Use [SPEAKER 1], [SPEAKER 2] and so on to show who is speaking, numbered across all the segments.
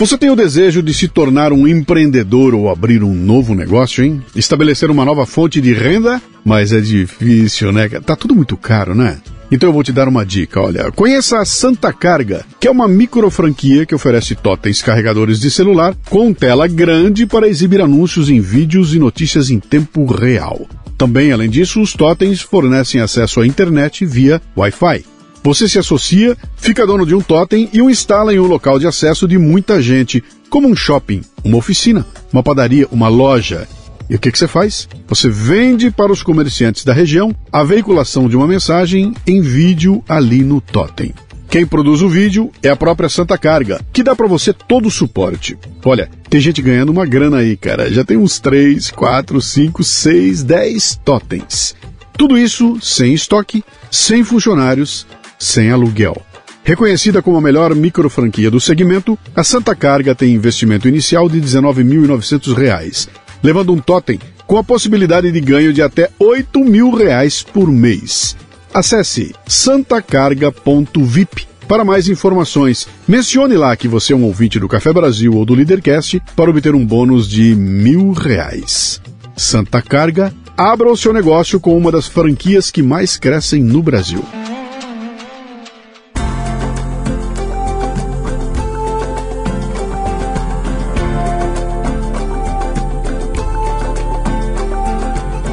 [SPEAKER 1] Você tem o desejo de se tornar um empreendedor ou abrir um novo negócio, hein? Estabelecer uma nova fonte de renda? Mas é difícil, né? Tá tudo muito caro, né? Então eu vou te dar uma dica, olha. Conheça a Santa Carga, que é uma micro franquia que oferece totens carregadores de celular com tela grande para exibir anúncios em vídeos e notícias em tempo real. Também, além disso, os totens fornecem acesso à internet via Wi-Fi. Você se associa, fica dono de um totem e o instala em um local de acesso de muita gente, como um shopping, uma oficina, uma padaria, uma loja. E o que, que você faz? Você vende para os comerciantes da região a veiculação de uma mensagem em vídeo ali no totem. Quem produz o vídeo é a própria Santa Carga, que dá para você todo o suporte. Olha, tem gente ganhando uma grana aí, cara. Já tem uns 3, 4, 5, 6, 10 totens. Tudo isso sem estoque, sem funcionários, sem aluguel. Reconhecida como a melhor micro franquia do segmento, a Santa Carga tem investimento inicial de R$ 19.900, levando um totem com a possibilidade de ganho de até 8 mil reais por mês. Acesse santacarga.vip para mais informações. Mencione lá que você é um ouvinte do Café Brasil ou do Leadercast para obter um bônus de mil reais. Santa Carga, abra o seu negócio com uma das franquias que mais crescem no Brasil.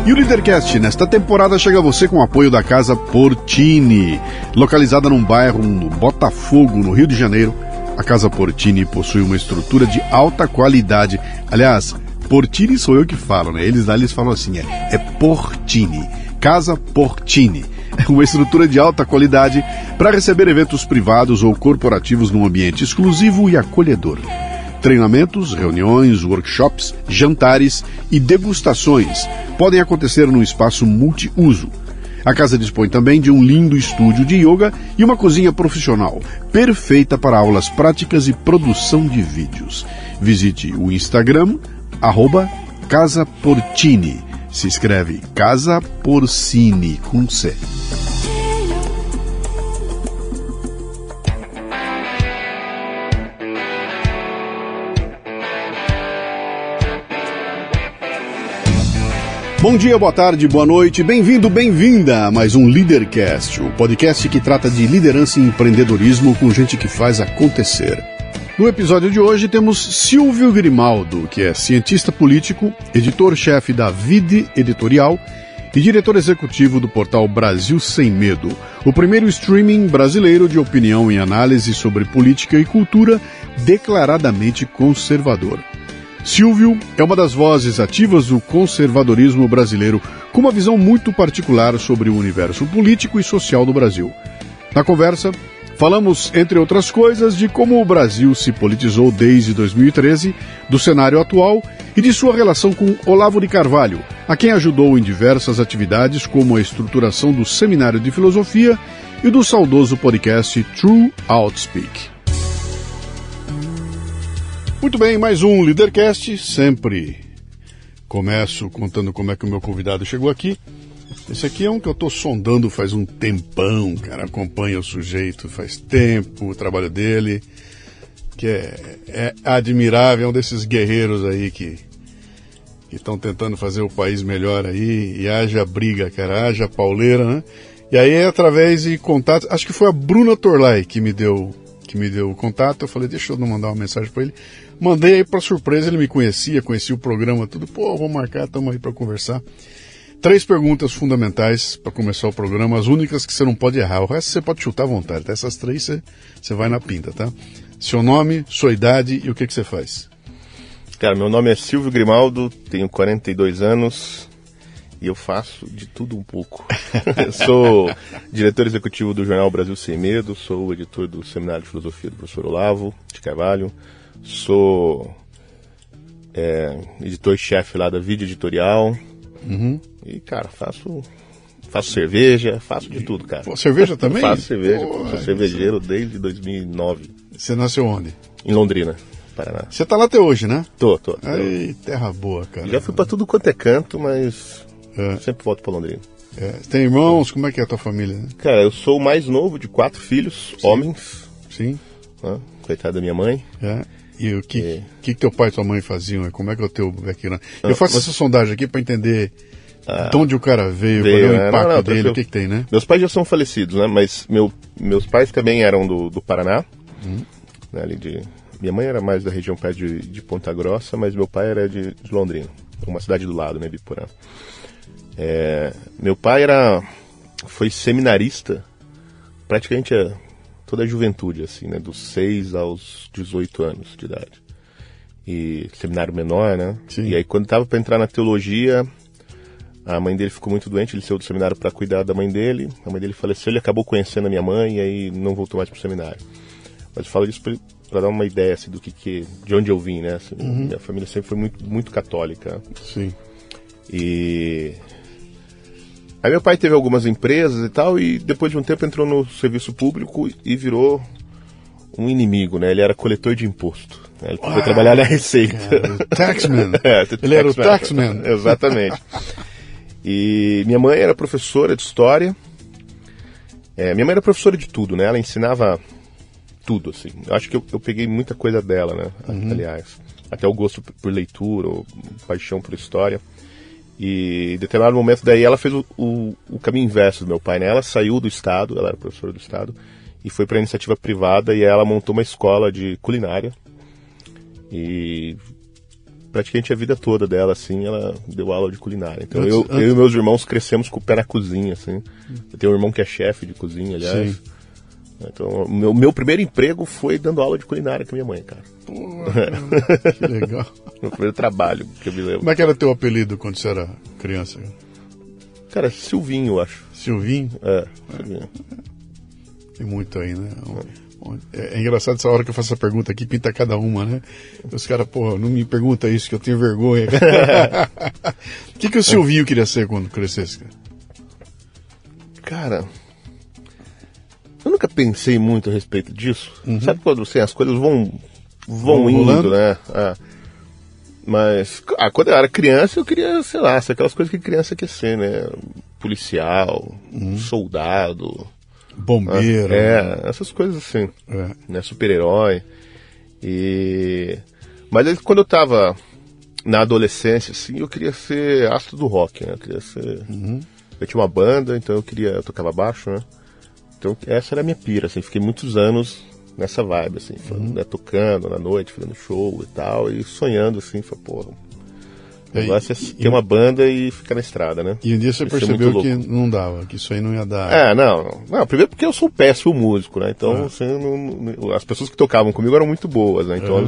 [SPEAKER 1] E o Leadercast nesta temporada chega a você com o apoio da Casa Portini. Localizada num bairro no Botafogo, no Rio de Janeiro, a Casa Portini possui uma estrutura de alta qualidade. Aliás, Portini sou eu que falo, né? Eles lá eles falam assim, é, é Portini. Casa Portini. Uma estrutura de alta qualidade para receber eventos privados ou corporativos num ambiente exclusivo e acolhedor treinamentos, reuniões, workshops, jantares e degustações podem acontecer num espaço multiuso. A casa dispõe também de um lindo estúdio de yoga e uma cozinha profissional, perfeita para aulas práticas e produção de vídeos. Visite o Instagram, arroba Casa Portini. Se escreve Casa Porcini com C. Bom dia, boa tarde, boa noite, bem-vindo, bem-vinda a mais um Leadercast, o podcast que trata de liderança e empreendedorismo com gente que faz acontecer. No episódio de hoje temos Silvio Grimaldo, que é cientista político, editor-chefe da Vide Editorial e diretor executivo do portal Brasil Sem Medo, o primeiro streaming brasileiro de opinião e análise sobre política e cultura declaradamente conservador. Silvio é uma das vozes ativas do conservadorismo brasileiro, com uma visão muito particular sobre o universo político e social do Brasil. Na conversa, falamos, entre outras coisas, de como o Brasil se politizou desde 2013, do cenário atual e de sua relação com Olavo de Carvalho, a quem ajudou em diversas atividades, como a estruturação do Seminário de Filosofia e do saudoso podcast True Outspeak. Muito bem, mais um Leadercast. Sempre começo contando como é que o meu convidado chegou aqui. Esse aqui é um que eu estou sondando faz um tempão, cara. Acompanha o sujeito faz tempo, o trabalho dele, que é, é admirável, é um desses guerreiros aí que estão tentando fazer o país melhor aí, e haja briga, cara, haja pauleira, né? E aí, através de contatos, acho que foi a Bruna Torlai que me deu que me deu o contato, eu falei, deixa eu mandar uma mensagem para ele. Mandei aí para surpresa, ele me conhecia, conhecia o programa, tudo. Pô, vou marcar, estamos aí para conversar. Três perguntas fundamentais para começar o programa, as únicas que você não pode errar. O resto você pode chutar à vontade, tá? Essas três você, você vai na pinta, tá? Seu nome, sua idade e o que, que você faz.
[SPEAKER 2] Cara, meu nome é Silvio Grimaldo, tenho 42 anos e eu faço de tudo um pouco. sou diretor executivo do jornal Brasil Sem Medo, sou editor do Seminário de Filosofia do professor Olavo de Carvalho, sou é, editor-chefe lá da Vídeo Editorial.
[SPEAKER 1] Uhum.
[SPEAKER 2] E, cara, faço faço cerveja, faço de tudo, cara.
[SPEAKER 1] Cerveja também?
[SPEAKER 2] faço cerveja, Pô, sou cervejeiro desde 2009.
[SPEAKER 1] Você nasceu onde?
[SPEAKER 2] Em Londrina, Paraná.
[SPEAKER 1] Você tá lá até hoje, né?
[SPEAKER 2] Tô, tô.
[SPEAKER 1] Aí, terra boa, cara.
[SPEAKER 2] Já fui pra tudo quanto é canto, mas é. sempre volto pra Londrina.
[SPEAKER 1] É. Tem irmãos? Como é que é a tua família? Né?
[SPEAKER 2] Cara, eu sou o mais novo de quatro filhos,
[SPEAKER 1] Sim.
[SPEAKER 2] homens.
[SPEAKER 1] Sim.
[SPEAKER 2] Né? Coitada da minha mãe.
[SPEAKER 1] É. E o que, é. que, teu pai e tua mãe faziam? Como é que é o teu background? Eu faço mas... essa sondagem aqui para entender ah, de onde o cara veio, veio qual é o impacto não, não, dele, o que, que tem, né?
[SPEAKER 2] Meus pais já são falecidos, né? Mas meu, meus pais também eram do, do Paraná, hum. né, de minha mãe era mais da região perto de, de Ponta Grossa, mas meu pai era de, de Londrina, uma cidade do lado, né, Biporã. É, meu pai era foi seminarista praticamente a, toda a juventude, assim, né, dos 6 aos 18 anos de idade. E seminário menor, né? Sim. E aí quando estava para entrar na teologia, a mãe dele ficou muito doente, ele saiu do seminário para cuidar da mãe dele. A mãe dele faleceu, ele acabou conhecendo a minha mãe e aí não voltou mais para o seminário. Mas eu falo isso para dar uma ideia assim, do que, que de onde eu vim, né? Assim, uhum. Minha família sempre foi muito, muito católica.
[SPEAKER 1] Sim.
[SPEAKER 2] E aí meu pai teve algumas empresas e tal e depois de um tempo entrou no serviço público e virou um inimigo, né? Ele era coletor de imposto. Né? Ele foi trabalhar na Receita.
[SPEAKER 1] Cara, taxman. é, ele era o taxman.
[SPEAKER 2] Exatamente. E minha mãe era professora de história. É, minha mãe era professora de tudo, né? Ela ensinava tudo, assim. Eu acho que eu, eu peguei muita coisa dela, né? Uhum. Aliás. Até o gosto por leitura, ou paixão por história. E em determinado momento daí ela fez o, o, o, caminho inverso do meu pai, né? Ela saiu do Estado, ela era professora do Estado, e foi para iniciativa privada e ela montou uma escola de culinária. E praticamente a vida toda dela, assim, ela deu aula de culinária. Então antes, eu, antes... eu e meus irmãos crescemos com o pé na cozinha, assim. Eu tenho um irmão que é chefe de cozinha, aliás. Sim. Então, meu, meu primeiro emprego foi dando aula de culinária com minha mãe, cara.
[SPEAKER 1] Pô, que legal.
[SPEAKER 2] meu primeiro trabalho que eu me lembro.
[SPEAKER 1] Como é que era teu apelido quando você era criança?
[SPEAKER 2] Cara, Silvinho, eu acho.
[SPEAKER 1] Silvinho?
[SPEAKER 2] É, Silvinho.
[SPEAKER 1] Tem muito aí, né? É, é, engraçado essa hora que eu faço essa pergunta aqui, pinta cada uma, né? Os caras, pô, não me pergunta isso que eu tenho vergonha. O que, que o Silvinho queria ser quando crescesse, cara?
[SPEAKER 2] Cara, eu nunca pensei muito a respeito disso. Uhum. Sabe quando assim, as coisas vão, vão, vão indo, rolando? né? É. Mas ah, quando eu era criança, eu queria, sei lá, aquelas coisas que criança quer ser, né? Policial, uhum. soldado.
[SPEAKER 1] Bombeiro.
[SPEAKER 2] É, essas coisas assim. É. Né? Super-herói. E. Mas aí, quando eu tava na adolescência, assim, eu queria ser astro do rock, né? Eu queria ser. Uhum. Eu tinha uma banda, então eu queria. Eu tocava baixo, né? Então essa era a minha pira, assim, fiquei muitos anos nessa vibe, assim, uhum. né, tocando na noite, fazendo show e tal, e sonhando, assim, foi, porra, o negócio é ter e, uma banda e ficar na estrada, né?
[SPEAKER 1] E um dia você Isso percebeu que não dava, que isso aí não ia dar.
[SPEAKER 2] É, não, não. Primeiro porque eu sou um péssimo músico, né? Então, ah. assim, não, as pessoas que tocavam comigo eram muito boas, né? Então uhum.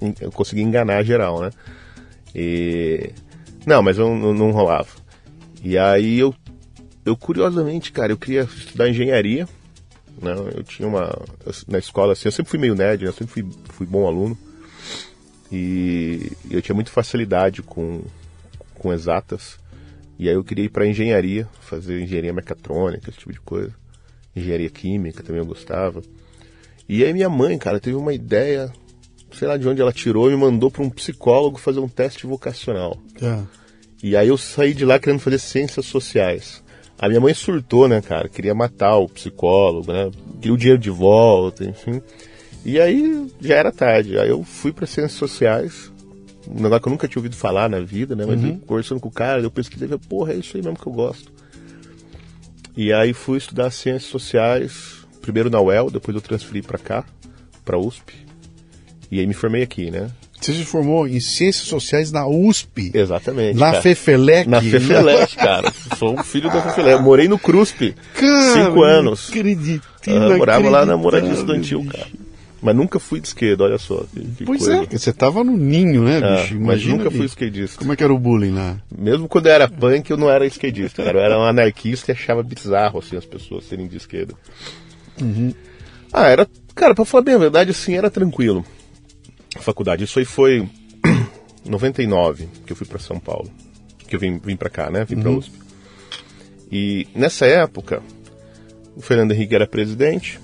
[SPEAKER 2] eu, eu consegui enganar geral, né? E. Não, mas eu, não, não rolava. E aí eu eu curiosamente, cara, eu queria estudar engenharia. Né? Eu tinha uma. Eu, na escola, assim, eu sempre fui meio nerd, né? eu sempre fui, fui bom aluno. E eu tinha muita facilidade com, com exatas. E aí eu queria ir para engenharia, fazer engenharia mecatrônica, esse tipo de coisa. Engenharia química também eu gostava. E aí minha mãe, cara, teve uma ideia, sei lá de onde ela tirou, e me mandou para um psicólogo fazer um teste vocacional.
[SPEAKER 1] É.
[SPEAKER 2] E aí eu saí de lá querendo fazer ciências sociais. A minha mãe surtou, né, cara? Queria matar o psicólogo, né? Queria o dinheiro de volta, enfim. E aí já era tarde. Aí eu fui para ciências sociais, um negócio que eu nunca tinha ouvido falar na vida, né? Mas uhum. conversando com o cara, eu pesquisei, porra, é isso aí mesmo que eu gosto. E aí fui estudar ciências sociais, primeiro na UEL, depois eu transferi para cá, para USP. E aí me formei aqui, né?
[SPEAKER 1] Você se formou em Ciências Sociais na USP.
[SPEAKER 2] Exatamente.
[SPEAKER 1] Na cara. Fefelec.
[SPEAKER 2] Na Fefelec, cara. Sou um filho da Fefelec. Morei no CRUSP. Cara, cinco anos.
[SPEAKER 1] Acredito.
[SPEAKER 2] Uh, morava lá na moradia estudantil, cara. Mas nunca fui de esquerda, olha só.
[SPEAKER 1] Pois coisa. é, você tava no ninho, né, é, bicho?
[SPEAKER 2] mas nunca fui esquerdista.
[SPEAKER 1] Como é que era o bullying lá?
[SPEAKER 2] Mesmo quando eu era punk, eu não era esquerdista, cara. Eu era um anarquista e achava bizarro, assim, as pessoas serem de esquerda.
[SPEAKER 1] Uhum.
[SPEAKER 2] Ah, era... Cara, pra falar bem a verdade, assim, era tranquilo faculdade. Isso aí foi 99 que eu fui para São Paulo. Que eu vim, vim para cá, né? Vim uhum. para USP. E nessa época, o Fernando Henrique era presidente.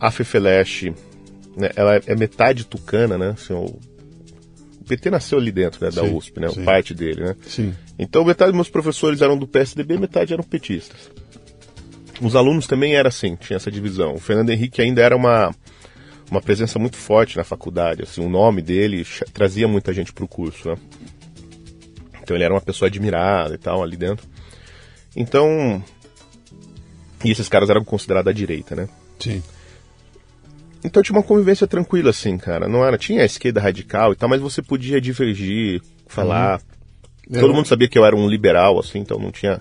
[SPEAKER 2] A FEFELESH, né, ela é metade tucana, né? Assim, o, PT nasceu ali dentro, né, da sim, USP, né? Sim. Parte dele, né?
[SPEAKER 1] Sim.
[SPEAKER 2] Então metade dos meus professores eram do PSDB, metade eram petistas. Os alunos também era assim, tinha essa divisão. O Fernando Henrique ainda era uma uma presença muito forte na faculdade. Assim, o nome dele trazia muita gente para o curso, né? Então ele era uma pessoa admirada e tal ali dentro. Então, e esses caras eram considerados à direita, né?
[SPEAKER 1] Sim.
[SPEAKER 2] Então tinha uma convivência tranquila, assim, cara. Não era, tinha a esquerda radical e tal, mas você podia divergir, falar. Uhum. Todo mundo sabia que eu era um liberal, assim, então não tinha.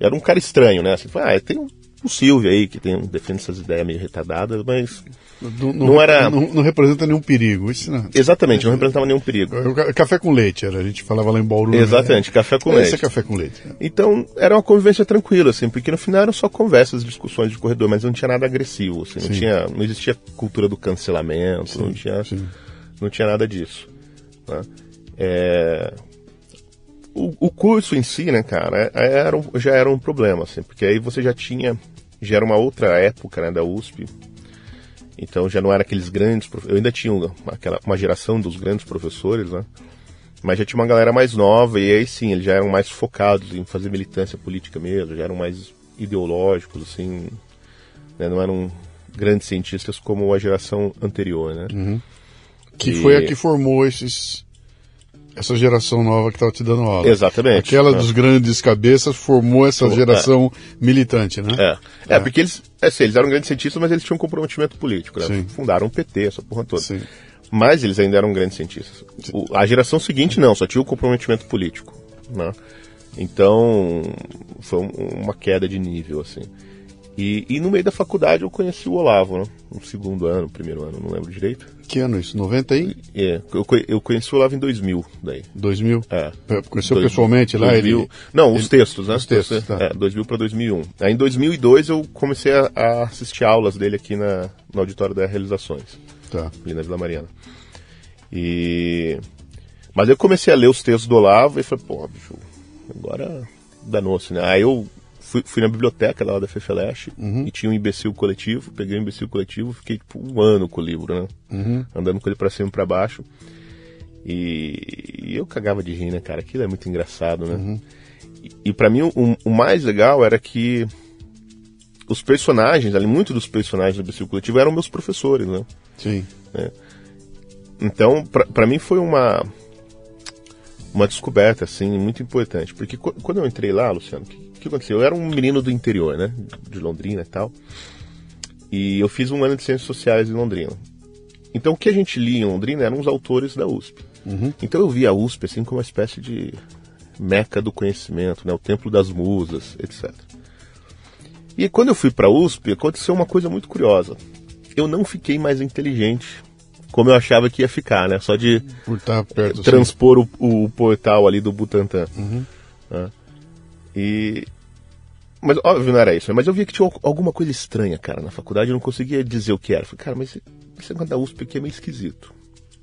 [SPEAKER 2] Eu era um cara estranho, né? Assim, ah, tem um o Silvio aí, que tem, defende essas ideias meio retardadas, mas
[SPEAKER 1] não, não, não era... Não, não, representa nenhum perigo, isso não.
[SPEAKER 2] Exatamente, não representava nenhum perigo.
[SPEAKER 1] Café com leite, era, a gente falava lá em Bauru.
[SPEAKER 2] Né? Exatamente, né? café com Esse leite.
[SPEAKER 1] é café com leite. Né?
[SPEAKER 2] Então, era uma convivência tranquila, assim, porque no final eram só conversas, discussões de corredor, mas não tinha nada agressivo, assim, não, tinha, não existia cultura do cancelamento, sim, não, tinha, não tinha nada disso. Né? É, o, o, curso em si, né, cara, é, era, já era um problema, assim, porque aí você já tinha já era uma outra época né, da USP. Então já não era aqueles grandes. Eu ainda tinha uma, aquela, uma geração dos grandes professores, né? Mas já tinha uma galera mais nova e aí sim, eles já eram mais focados em fazer militância política mesmo, já eram mais ideológicos, assim. Né? Não eram grandes cientistas como a geração anterior, né?
[SPEAKER 1] Uhum. Que e... foi a que formou esses essa geração nova que estava te dando aula.
[SPEAKER 2] Exatamente.
[SPEAKER 1] Aquela é. dos grandes cabeças formou essa geração é. militante, né?
[SPEAKER 2] É. é. é, porque eles, é, assim, eles eram grandes cientistas, mas eles tinham um comprometimento político, né? Sim. Fundaram o PT, essa porra toda. Sim. Mas eles ainda eram grandes cientistas. O, a geração seguinte não, só tinha o comprometimento político, né? Então, foi uma queda de nível, assim. E, e, no meio da faculdade eu conheci o Olavo, né? No segundo ano, primeiro ano, não lembro direito.
[SPEAKER 1] Que ano isso? 90 aí?
[SPEAKER 2] É, eu, eu conheci o Olavo em 2000, daí.
[SPEAKER 1] 2000?
[SPEAKER 2] É.
[SPEAKER 1] Conheceu dois, pessoalmente 2000, lá? Ele...
[SPEAKER 2] Não, os textos, né?
[SPEAKER 1] Os textos, tá.
[SPEAKER 2] É, 2000 para 2001. Aí em 2002 eu comecei a, a, assistir aulas dele aqui na, no auditório da Realizações.
[SPEAKER 1] Tá.
[SPEAKER 2] Ali na Vila Mariana. E... Mas eu comecei a ler os textos do Olavo e falei, pô, bicho, agora danou-se, né? Aí eu fui, fui na biblioteca lá da Fefeleche uhum. e tinha um imbecil coletivo. Peguei o um imbecil coletivo, fiquei tipo um ano com o livro, né? Uhum. Andando com ele para cima e pra baixo. E, e, eu cagava de rir, né, cara? Aquilo é muito engraçado, né? Uhum. E, e para mim o, o, mais legal era que os personagens, ali, muitos dos personagens do imbecil coletivo eram meus professores, né?
[SPEAKER 1] Sim.
[SPEAKER 2] É. Então, para mim foi uma uma descoberta assim muito importante, porque quando eu entrei lá, Luciano, que que aconteceu? Eu era um menino do interior, né? De Londrina e tal. E eu fiz um ano de Ciências Sociais em Londrina. Então o que a gente lia em Londrina eram os autores da USP. Uhum. Então eu via a USP assim como uma espécie de meca do conhecimento, né? O templo das musas, etc. E quando eu fui para a USP, aconteceu uma coisa muito curiosa. Eu não fiquei mais inteligente como eu achava que ia ficar, né? Só de
[SPEAKER 1] perto,
[SPEAKER 2] transpor o, o, portal ali do Butantã. Uhum. Né? E. Mas óbvio não era isso, né? mas eu via que tinha alguma coisa estranha, cara, na faculdade, eu não conseguia dizer o que era. Eu falei, cara, mas esse negócio da USP aqui é meio esquisito.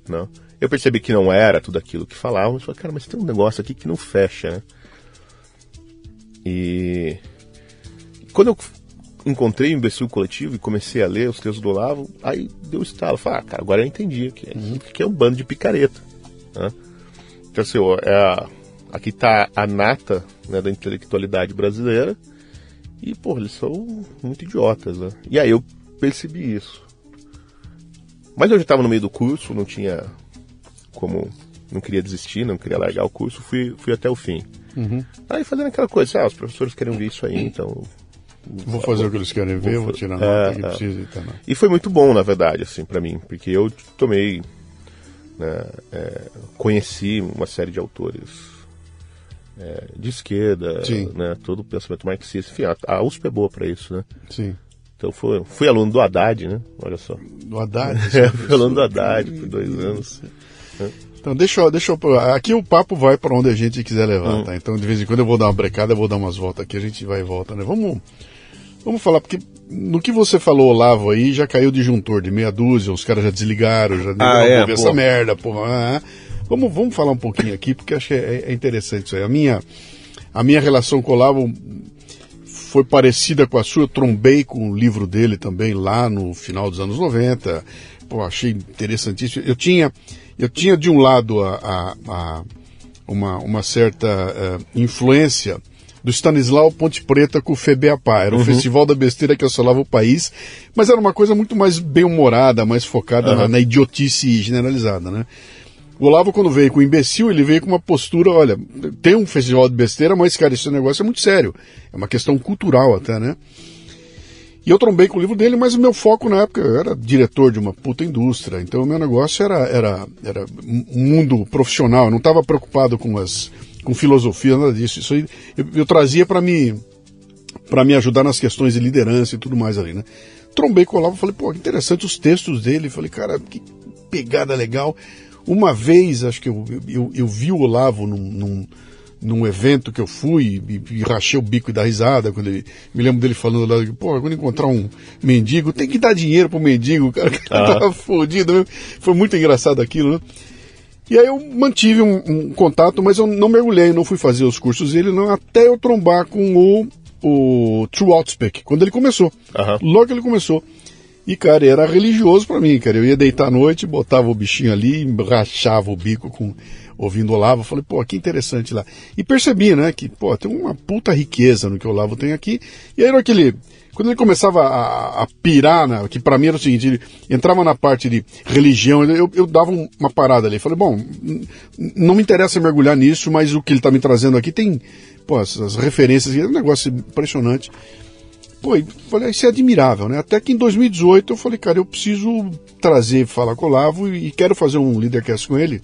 [SPEAKER 2] Não? Eu percebi que não era tudo aquilo que falavam, mas falei, cara, mas tem um negócio aqui que não fecha, né? E. Quando eu encontrei o imbecil coletivo e comecei a ler os textos do Olavo, aí deu estalo. Falei, ah, cara, agora eu entendi que é, uhum. que é um bando de picareta. Né? Então, assim, ó, é a, aqui está a nata né, da intelectualidade brasileira. E, pô, eles são muito idiotas, né? E aí eu percebi isso. Mas eu já estava no meio do curso, não tinha como. Não queria desistir, não queria largar o curso, fui, fui até o fim. Uhum. Aí fazendo aquela coisa, ah, os professores querem ver isso aí, então.
[SPEAKER 1] Vou fazer vou, o que eles querem ver, vou, vou tirar a nota é, que é. precisa e tal.
[SPEAKER 2] E foi muito bom, na verdade, assim, para mim, porque eu tomei. Né, é, conheci uma série de autores é, de esquerda, né, todo o pensamento marxista. Enfim, a, a USP é boa para isso, né?
[SPEAKER 1] Sim.
[SPEAKER 2] Então foi, fui aluno do Haddad, né? Olha só.
[SPEAKER 1] Do Haddad?
[SPEAKER 2] é, fui aluno do Haddad por dois anos.
[SPEAKER 1] Então deixa eu, deixa eu. Aqui o papo vai para onde a gente quiser levar, hum. tá? Então de vez em quando eu vou dar uma brecada, eu vou dar umas voltas aqui, a gente vai e volta, né? Vamos, vamos falar, porque no que você falou, Olavo, aí já caiu disjuntor de meia dúzia, os caras já desligaram, já
[SPEAKER 2] ah, é,
[SPEAKER 1] essa merda, porra. Ah, Vamos, vamos falar um pouquinho aqui, porque acho que é, é interessante isso aí. A minha, a minha relação com o Olavo foi parecida com a sua. Eu trombei com o livro dele também lá no final dos anos 90. Pô, achei interessantíssimo. Eu tinha, eu tinha de um lado a, a, a uma, uma certa uh, influência do Stanislau Ponte Preta com o Febeapá. Era o festival da besteira que assolava o país, mas era uma coisa muito mais bem-humorada, mais focada na, na idiotice generalizada, né? O Olavo, quando veio com o imbecil, ele veio com uma postura, olha, tem um festival de besteira, mas, cara, esse negócio é muito sério. É uma questão cultural até, né? E eu trombei com o livro dele, mas o meu foco na época, eu era diretor de uma puta indústria, então o meu negócio era, era, era um mundo profissional, eu não estava preocupado com as com filosofia, nada disso. Isso aí eu, eu trazia para me para me ajudar nas questões de liderança e tudo mais ali, né? Trombei com o Olavo, falei, pô, que interessante os textos dele, falei, cara, que pegada legal. Uma vez, acho que eu, eu, eu vi o Olavo num, num num evento que eu fui e, e, rachei o bico e da risada, quando ele, me lembro dele falando lá, pô, quando encontrar um mendigo, tem que dar dinheiro pro mendigo, cara, que ah. tava fodido, né? foi muito engraçado aquilo, né? E aí eu mantive um, um, contato, mas eu não mergulhei, não fui fazer os cursos dele, não, até eu trombar com o, o True Outspeak, quando ele começou, uhum. logo que ele começou. E, cara, era religioso para mim, cara. Eu ia deitar à noite, botava o bichinho ali, rachava o bico com ouvindo Olavo, falei, pô, que interessante lá. E percebi, né, que, pô, tem uma puta riqueza no que o Olavo tem aqui. E aí era aquele. Quando ele começava a, a pirar, né, que para mim era o seguinte, ele entrava na parte de religião, eu, eu dava uma parada ali. Falei, bom, não me interessa mergulhar nisso, mas o que ele está me trazendo aqui tem, pô, essas referências, é um negócio impressionante. Pô, falei, isso é admirável, né? Até que em 2018 eu falei, cara, eu preciso trazer, falar com o Olavo e quero fazer um Leadercast com ele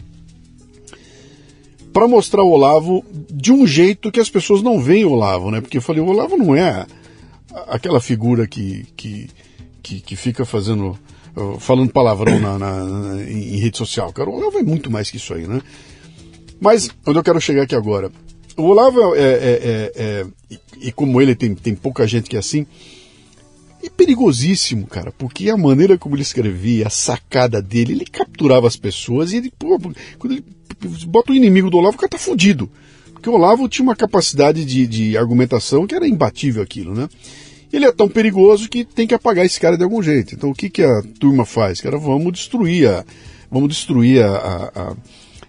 [SPEAKER 1] para mostrar o Olavo de um jeito que as pessoas não veem o Olavo, né? Porque eu falei, o Olavo não é aquela figura que, que, que, que fica fazendo, uh, falando palavrão na, na, na, em rede social, cara. O Olavo é muito mais que isso aí, né? Mas, onde eu quero chegar aqui agora, o Olavo é, é, é, é e, e como ele tem, tem pouca gente que é assim, é perigosíssimo, cara, porque a maneira como ele escrevia, a sacada dele, ele capturava as pessoas e ele, pô, quando ele bota o inimigo do Olavo, o cara tá fudido. Porque o Olavo tinha uma capacidade de, de argumentação que era imbatível aquilo, né? Ele é tão perigoso que tem que apagar esse cara de algum jeito. Então o que, que a turma faz? Cara, vamos destruir a, vamos destruir a, a,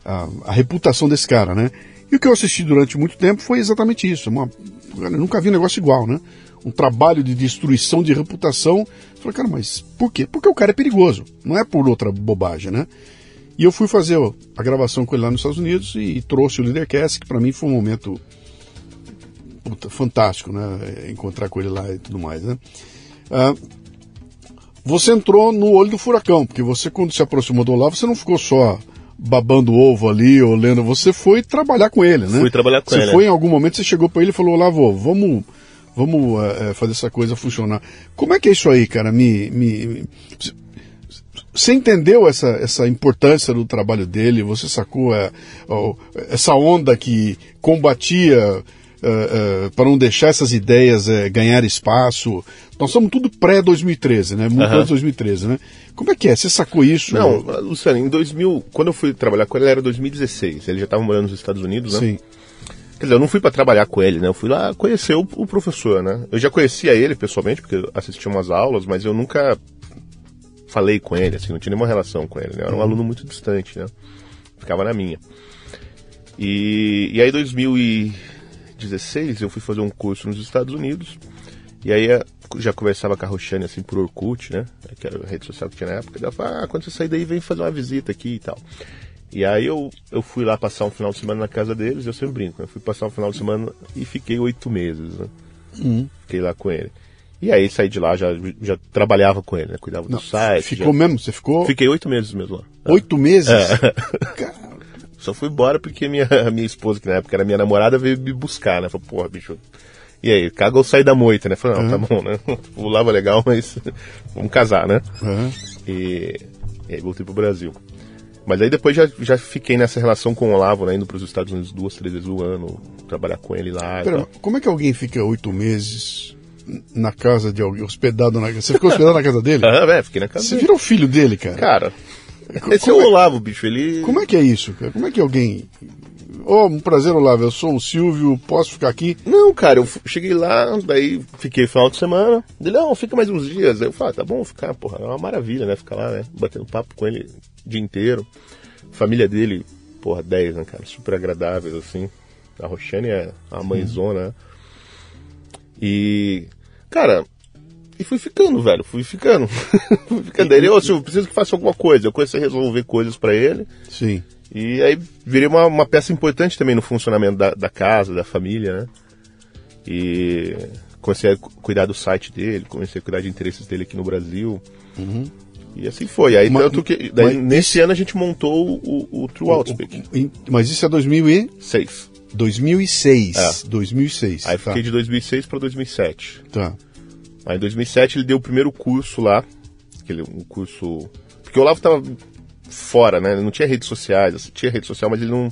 [SPEAKER 1] a, a reputação desse cara, né? E o que eu assisti durante muito tempo foi exatamente isso. Uma, eu nunca vi um negócio igual, né? Um trabalho de destruição de reputação. Eu falei, cara, mas por quê? Porque o cara é perigoso. Não é por outra bobagem, né? E eu fui fazer a gravação com ele lá nos Estados Unidos e trouxe o Leadercast, que para mim foi um momento puta, fantástico, né? Encontrar com ele lá e tudo mais, né? Ah, você entrou no olho do furacão, porque você, quando se aproximou do Olavo, você não ficou só babando ovo ali ou lendo, você foi trabalhar com ele, né?
[SPEAKER 2] Fui trabalhar com
[SPEAKER 1] você
[SPEAKER 2] ele.
[SPEAKER 1] Você foi em algum momento, você chegou para ele e falou: Olavo, vamos vamos é, fazer essa coisa funcionar. Como é que é isso aí, cara? Me, me, me, você entendeu essa, essa importância do trabalho dele? Você sacou é, essa onda que combatia é, é, para não deixar essas ideias é, ganhar espaço? Nós somos tudo pré-2013, né? Muito uhum. 2013, né? Como é que é? Você sacou isso?
[SPEAKER 2] Não, Luciano, em 2000, quando eu fui trabalhar com ele, era 2016. Ele já estava morando nos Estados Unidos, né? Sim. Quer dizer, eu não fui para trabalhar com ele, né? Eu fui lá conhecer o, o, professor, né? Eu já conhecia ele pessoalmente, porque eu assistia umas aulas, mas eu nunca falei com ele, assim, não tinha nenhuma relação com ele, né? Eu era um uhum. aluno muito distante, né? Ficava na minha. E, e aí, em 2016, eu fui fazer um curso nos Estados Unidos. E aí, já conversava com a Roxane, assim, por Orkut, né? Que era a rede social que tinha na época. Ela falou, ah, quando você sair daí, vem fazer uma visita aqui e tal. E aí eu, eu fui lá passar um final de semana na casa deles, eu sempre brinco, né? Eu fui passar um final de semana e fiquei oito meses, né? Uhum. Fiquei lá com ele. E aí saí de lá, já, já trabalhava com ele, né? Cuidava do Não, site.
[SPEAKER 1] Ficou
[SPEAKER 2] já...
[SPEAKER 1] mesmo? Você ficou?
[SPEAKER 2] Fiquei oito meses mesmo lá.
[SPEAKER 1] Oito meses? É.
[SPEAKER 2] Só fui embora porque minha, minha esposa, que na época era minha namorada, veio me buscar, né? Falei, porra, bicho. E aí, cagou sair da moita, né? Falei, não, uhum. tá bom, né? Pulava legal, mas vamos casar, né? Uhum. E, e aí voltei pro Brasil. Mas aí depois já, já fiquei nessa relação com o Olavo, né? Indo pros Estados Unidos duas, três vezes no ano, trabalhar com ele lá.
[SPEAKER 1] Pera, como é que alguém fica oito meses na casa de alguém, hospedado na casa. Você ficou hospedado na casa dele?
[SPEAKER 2] Ah, é, fiquei na casa
[SPEAKER 1] Você dele. virou filho dele, cara.
[SPEAKER 2] Cara, esse é o é- Olavo, bicho. Ele...
[SPEAKER 1] Como é que é isso, cara? Como é que alguém. Ô, oh, um prazer, Olavo. Eu sou o Silvio, posso ficar aqui?
[SPEAKER 2] Não, cara, eu cheguei lá, daí fiquei final de semana. Ele, não, fica mais uns dias. Aí eu falei, ah, tá bom, ficar, porra, é uma maravilha, né? Ficar lá, né? Batendo papo com ele o dia inteiro. Família dele, porra, 10, né, cara? Super agradáveis, assim. A Roxane é a mãezona, né? E, cara, e fui ficando, velho, fui ficando. fui ficando. Ele, ô, Silvio, preciso que faça alguma coisa. Eu comecei a resolver coisas para ele.
[SPEAKER 1] Sim.
[SPEAKER 2] E aí virei uma, uma peça importante também no funcionamento da, da casa, da família, né? E comecei a cu- cuidar do site dele, comecei a cuidar de interesses dele aqui no Brasil. E assim foi. Aí
[SPEAKER 1] Mas-
[SPEAKER 2] tanto que daí, nesse ano a gente montou o, o True Outspeak.
[SPEAKER 1] Mas isso é 2000 e...
[SPEAKER 2] Seis.
[SPEAKER 1] 2006.
[SPEAKER 2] É.
[SPEAKER 1] 2006.
[SPEAKER 2] Aí
[SPEAKER 1] tá.
[SPEAKER 2] fiquei de 2006 para 2007.
[SPEAKER 1] Tá.
[SPEAKER 2] Aí em 2007 ele deu o primeiro curso lá, aquele um curso, porque o Olavo tava fora, né? Ele não tinha redes sociais, assim, tinha rede social, mas ele não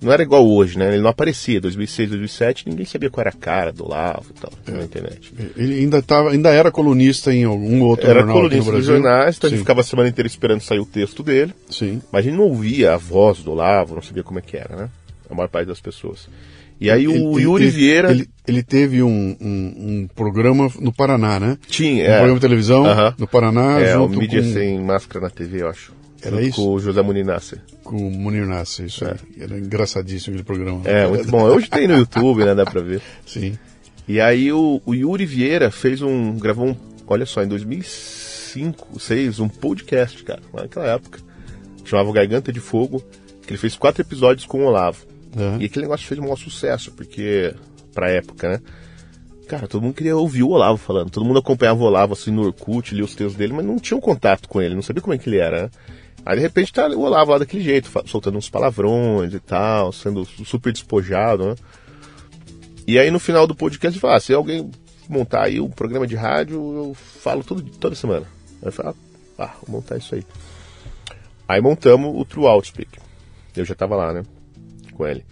[SPEAKER 2] não era igual hoje, né? Ele não aparecia. 2006, 2007, ninguém sabia qual era a cara do Olavo e tal na internet.
[SPEAKER 1] Ele ainda, tava, ainda era colunista em algum outro
[SPEAKER 2] Era
[SPEAKER 1] jornal aqui no
[SPEAKER 2] colunista dos
[SPEAKER 1] Brasil?
[SPEAKER 2] jornais, então a
[SPEAKER 1] Sim.
[SPEAKER 2] gente ficava a semana inteira esperando sair o texto dele.
[SPEAKER 1] Sim.
[SPEAKER 2] Mas a gente não ouvia a voz do Olavo, não sabia como é que era, né? A maior parte das pessoas. E aí o
[SPEAKER 1] Ele-
[SPEAKER 2] Yuri
[SPEAKER 1] ele-
[SPEAKER 2] Vieira
[SPEAKER 1] Ele, ele teve um, um, um programa no Paraná, né?
[SPEAKER 2] tinha,
[SPEAKER 1] Um
[SPEAKER 2] é,
[SPEAKER 1] programa de televisão
[SPEAKER 2] Aham.
[SPEAKER 1] no Paraná,
[SPEAKER 2] é o
[SPEAKER 1] junto
[SPEAKER 2] Mídia
[SPEAKER 1] com,
[SPEAKER 2] Sem Máscara na TV, eu acho.
[SPEAKER 1] Era isso?
[SPEAKER 2] Com o José Muninassi.
[SPEAKER 1] com o Munir Nasser, isso aí. Era engraçadíssimo aquele programa.
[SPEAKER 2] É, muito bom. Hoje tem no YouTube, né? Dá pra ver.
[SPEAKER 1] Sim.
[SPEAKER 2] E aí o, o Yuri Vieira fez um. gravou um. Olha só, em 2005, 2006, um podcast, cara, naquela época. Chamava o Garganta de Fogo, que ele fez quatro episódios com o Olavo.
[SPEAKER 1] É.
[SPEAKER 2] E aquele negócio fez um maior sucesso, porque. pra época, né? Cara, todo mundo queria ouvir o Olavo falando. Todo mundo acompanhava o Olavo assim no Orkut, lia os textos dele, mas não tinha um contato com ele, não sabia como é que ele era, né? Aí de repente tá o Olavo lá daquele jeito, soltando uns palavrões e tal, sendo super despojado, né? E aí no final do podcast fala, ah, se alguém montar aí um programa de rádio, eu falo tudo, toda semana. Aí eu falo, ah, vou montar isso aí. Aí montamos o True Outspeak. Eu já tava lá, né? Com ele.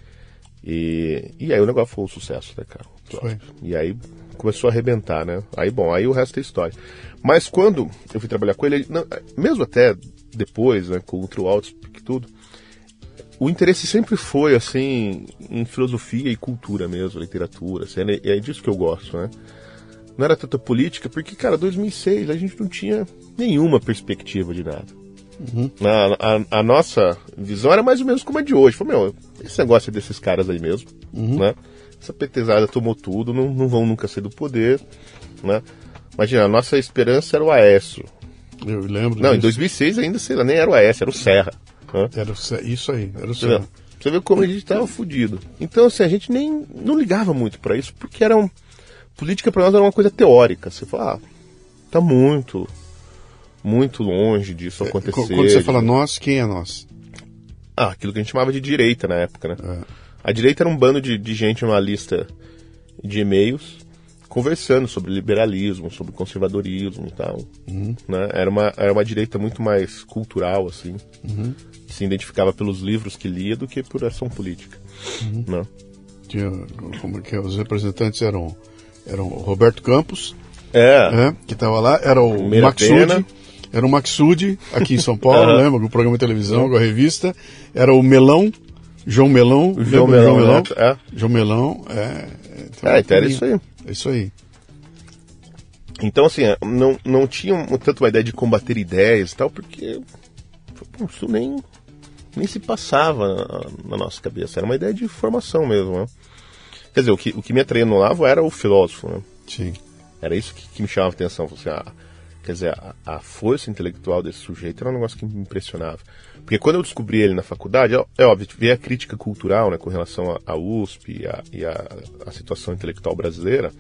[SPEAKER 2] E, e aí o negócio foi um sucesso, né, cara?
[SPEAKER 1] Foi.
[SPEAKER 2] E aí começou a arrebentar, né? Aí, bom, aí o resto é história. Mas quando eu fui trabalhar com ele, ele- não, mesmo até depois, né, com o True Outspeak e tudo, o interesse sempre foi, assim, em filosofia e cultura mesmo, literatura, assim, é, é disso que eu gosto, né? Não era tanta política, porque, cara, 2006 a gente não tinha nenhuma perspectiva de nada. A, a- a nossa visão era mais ou menos como a de hoje. Falei, meu, esse negócio é desses caras aí mesmo, né? Essa petezada tomou tudo, não, não vão nunca ser do poder, né? Imagina, a nossa esperança era o Aécio.
[SPEAKER 1] Eu lembro.
[SPEAKER 2] Não, em
[SPEAKER 1] disso.
[SPEAKER 2] 2006 ainda, sei lá, nem era o Aécio, era o Serra. né?
[SPEAKER 1] Era o isso aí, era o Serra.
[SPEAKER 2] você vê como a gente tava fudido. Então, assim, a gente nem não ligava muito pra isso, porque era um, política pra nós era uma coisa teórica. Você fala, ah, tá muito, muito longe disso acontecer.
[SPEAKER 1] Qu- Quando você fala nós, quem é nós?
[SPEAKER 2] Ah, aquilo que a gente chamava de direita na época, né?
[SPEAKER 1] É.
[SPEAKER 2] A direita era um bando de, de gente numa lista de e-mails conversando sobre liberalismo, sobre conservadorismo e tal. Né? Era, uma, era uma direita muito mais cultural, assim. Que se identificava pelos livros que lia do que por ação política. Né?
[SPEAKER 1] Tinha, como é que é? Os representantes eram, eram Roberto Campos,
[SPEAKER 2] É,
[SPEAKER 1] né, que estava lá, era o
[SPEAKER 2] Primeira
[SPEAKER 1] Maxud,
[SPEAKER 2] pena.
[SPEAKER 1] Era o Maxud, aqui em São Paulo,
[SPEAKER 2] Aham.
[SPEAKER 1] lembra? Com o programa de televisão, com a revista. Era o Melão, João Melão.
[SPEAKER 2] João
[SPEAKER 1] lembra do
[SPEAKER 2] Melão, né? É.
[SPEAKER 1] João Melão, é.
[SPEAKER 2] É, então era isso aí.
[SPEAKER 1] É isso aí.
[SPEAKER 2] Então, assim, não, não tinha tanto uma ideia de combater ideias e tal, porque isso nem, nem se passava na, na nossa cabeça. Era uma ideia de formação mesmo, né? Quer dizer, o que, o que me atraía no Lavo era o filósofo, né?
[SPEAKER 1] Sim.
[SPEAKER 2] Era isso que, que me chamava a atenção. Assim, ah, quer dizer, a, a força intelectual desse sujeito era um negócio que me impressionava. Porque quando eu descobri ele na faculdade, é, óbvio, veio a crítica cultural né, com relação à à USP e, a situação intelectual brasileira.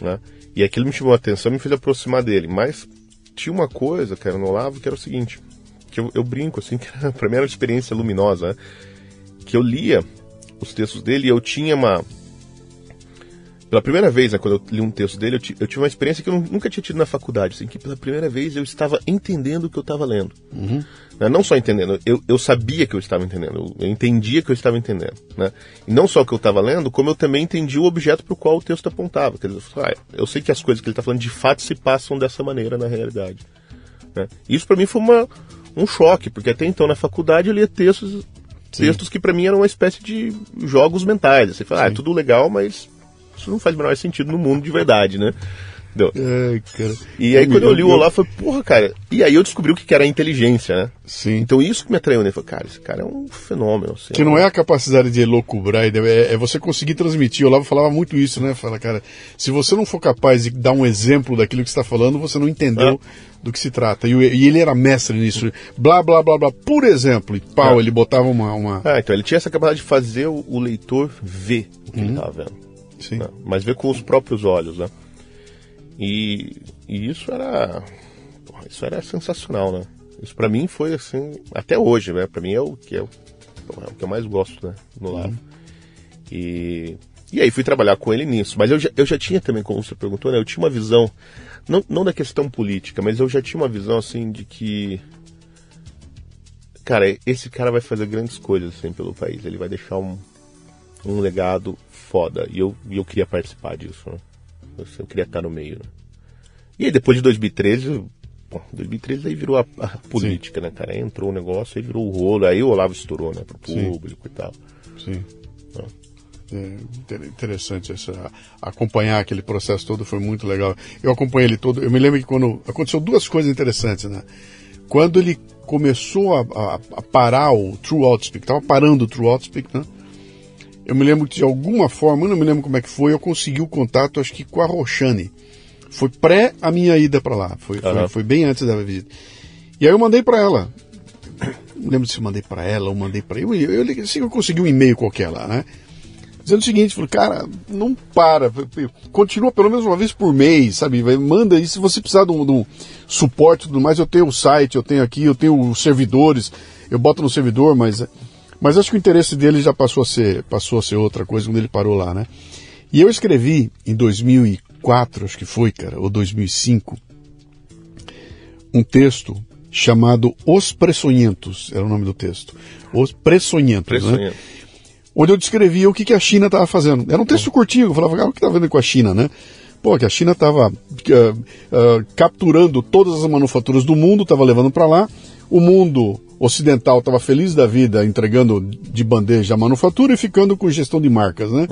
[SPEAKER 2] Né? E aquilo me chamou a atenção me fez aproximar dele. Mas tinha uma coisa, cara, no Olavo, que era o seguinte, que eu, eu brinco, assim, que pra mim era uma experiência luminosa, né? Que eu lia os textos dele e eu tinha uma, pela primeira vez, né, quando eu li um texto dele, eu, eu tive uma experiência que eu nu- nunca tinha tido na faculdade, assim, que pela primeira vez eu estava entendendo o que eu estava lendo. Né, Não só entendendo, eu, eu sabia que eu estava entendendo, eu, eu entendia que eu estava entendendo. Né? E não só o que eu estava lendo, como eu também entendi o objeto para o qual o texto apontava. Quer dizer, ah, eu sei que as coisas que ele está falando de fato se passam dessa maneira na realidade. né? Isso para mim foi uma, um choque, porque até então na faculdade eu lia textos, textos que para mim eram uma espécie de jogos mentais. Você fala, ah, é tudo legal, mas isso não faz o menor sentido no mundo de verdade, né?
[SPEAKER 1] É, cara.
[SPEAKER 2] E aí quando eu li o eu falei, porra, cara. E aí eu descobri o que era a inteligência, né?
[SPEAKER 1] Sim.
[SPEAKER 2] Então isso que me atraiu, né? Falei, cara, esse cara é um fenômeno. Assim,
[SPEAKER 1] Que não é a capacidade de elocubrar, é, é você conseguir transmitir. O Olavo falava muito isso, né? Fala, cara, se você não for capaz de dar um exemplo daquilo que está falando, você não entendeu do que se trata. E, e ele era mestre nisso. Blá, blá, blá, blá. Por exemplo, e pau,
[SPEAKER 2] É.
[SPEAKER 1] ele botava uma. uma...
[SPEAKER 2] Ah, então ele tinha essa capacidade de fazer o, o leitor ver o que
[SPEAKER 1] Uhum.
[SPEAKER 2] ele estava vendo.
[SPEAKER 1] Sim.
[SPEAKER 2] né? Mas ver com os próprios olhos, né? E, e isso era. porra, isso era sensacional, né? Isso pra mim foi assim, até hoje, né? Pra mim é o que é, porra, é o que eu mais gosto, né? No Lavo. E, e aí fui trabalhar com ele nisso. Mas eu já, eu já tinha também, como você perguntou, né? Eu tinha uma visão, não, não da questão política, mas eu já tinha uma visão assim de que. Cara, esse cara vai fazer grandes coisas assim pelo país. Ele vai deixar um, um legado foda. E eu, eu queria participar disso, né? Eu, eu queria estar no meio, né? E aí depois de 2013, eu- bom, 2013 aí virou a, a política, né, cara? Aí entrou o negócio, aí virou o rolo, aí o Olavo estourou, né, pro
[SPEAKER 1] Sim.
[SPEAKER 2] público e tal.
[SPEAKER 1] Sim. É inter- interessante essa, acompanhar aquele processo todo foi muito legal. Eu acompanhei ele todo. Eu me lembro que quando aconteceu duas coisas interessantes, né? Quando ele começou a, a- a parar o True Outspeak, estava parando o True Outspeak, né? Eu me lembro que de alguma forma, eu não me lembro como é que foi, eu consegui o contato, acho que com a Roxane. Foi pré a minha ida para lá, foi, foi,
[SPEAKER 2] Aham.
[SPEAKER 1] foi bem antes da visita. E aí eu mandei para ela. Não lembro se eu mandei para ela ou mandei para eu, eu, eu, assim, eu consegui um e-mail qualquer lá, né? Dizendo o seguinte, falei, cara, não para, continua pelo menos uma vez por mês, sabe? Manda aí, se você precisar de um, de um suporte e tudo mais, eu tenho o site, eu tenho aqui, eu tenho os servidores, eu boto no servidor, mas, mas acho que o interesse dele já passou a ser, passou a ser outra coisa quando ele parou lá, né? E eu escrevi em 2004, acho que foi, cara, ou 2005, um texto chamado Os Pressonhentos, era o nome do texto. Os Pressonhentos, né? Onde eu descrevia o que, que a China estava fazendo. Era um texto curtinho, eu falava, cara, o que está vendo com a China, né? Pô, que a China estava capturando todas as manufaturas do mundo, estava levando para lá. O mundo ocidental estava feliz da vida, entregando de bandeja a manufatura e ficando com gestão de marcas, né?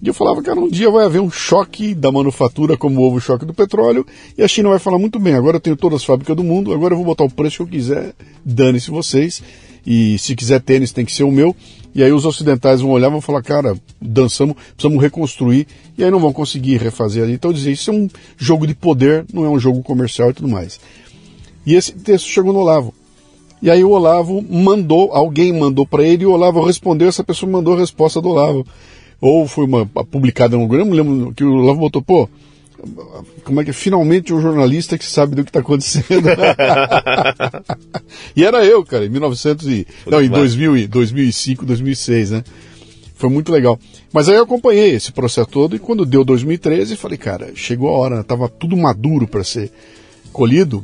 [SPEAKER 1] E eu falava, cara, um dia vai haver um choque da manufatura, como houve o choque do petróleo, e a China vai falar muito bem, agora eu tenho todas as fábricas do mundo, agora eu vou botar o preço que eu quiser, dane-se vocês, e se quiser tênis tem que ser o meu, e aí os ocidentais vão olhar e vão falar, cara, dançamos, precisamos reconstruir, e aí não vão conseguir refazer ali. Então eu dizia, isso é um jogo de poder, não é um jogo comercial e tudo mais. E esse texto chegou no Olavo. E aí o Olavo mandou, alguém mandou para ele, e o Olavo respondeu, essa pessoa mandou a resposta do Olavo. Ou foi uma publicada no não lembro que o Olavo botou, pô, como é que finalmente um jornalista que sabe do que está acontecendo. e era eu, cara, em 1900 e, não, em 2000, e 2005, 2006, né? Foi muito legal. Mas aí eu acompanhei esse processo todo e quando deu 2013, falei, cara, chegou a hora, né? tava tudo maduro para ser colhido.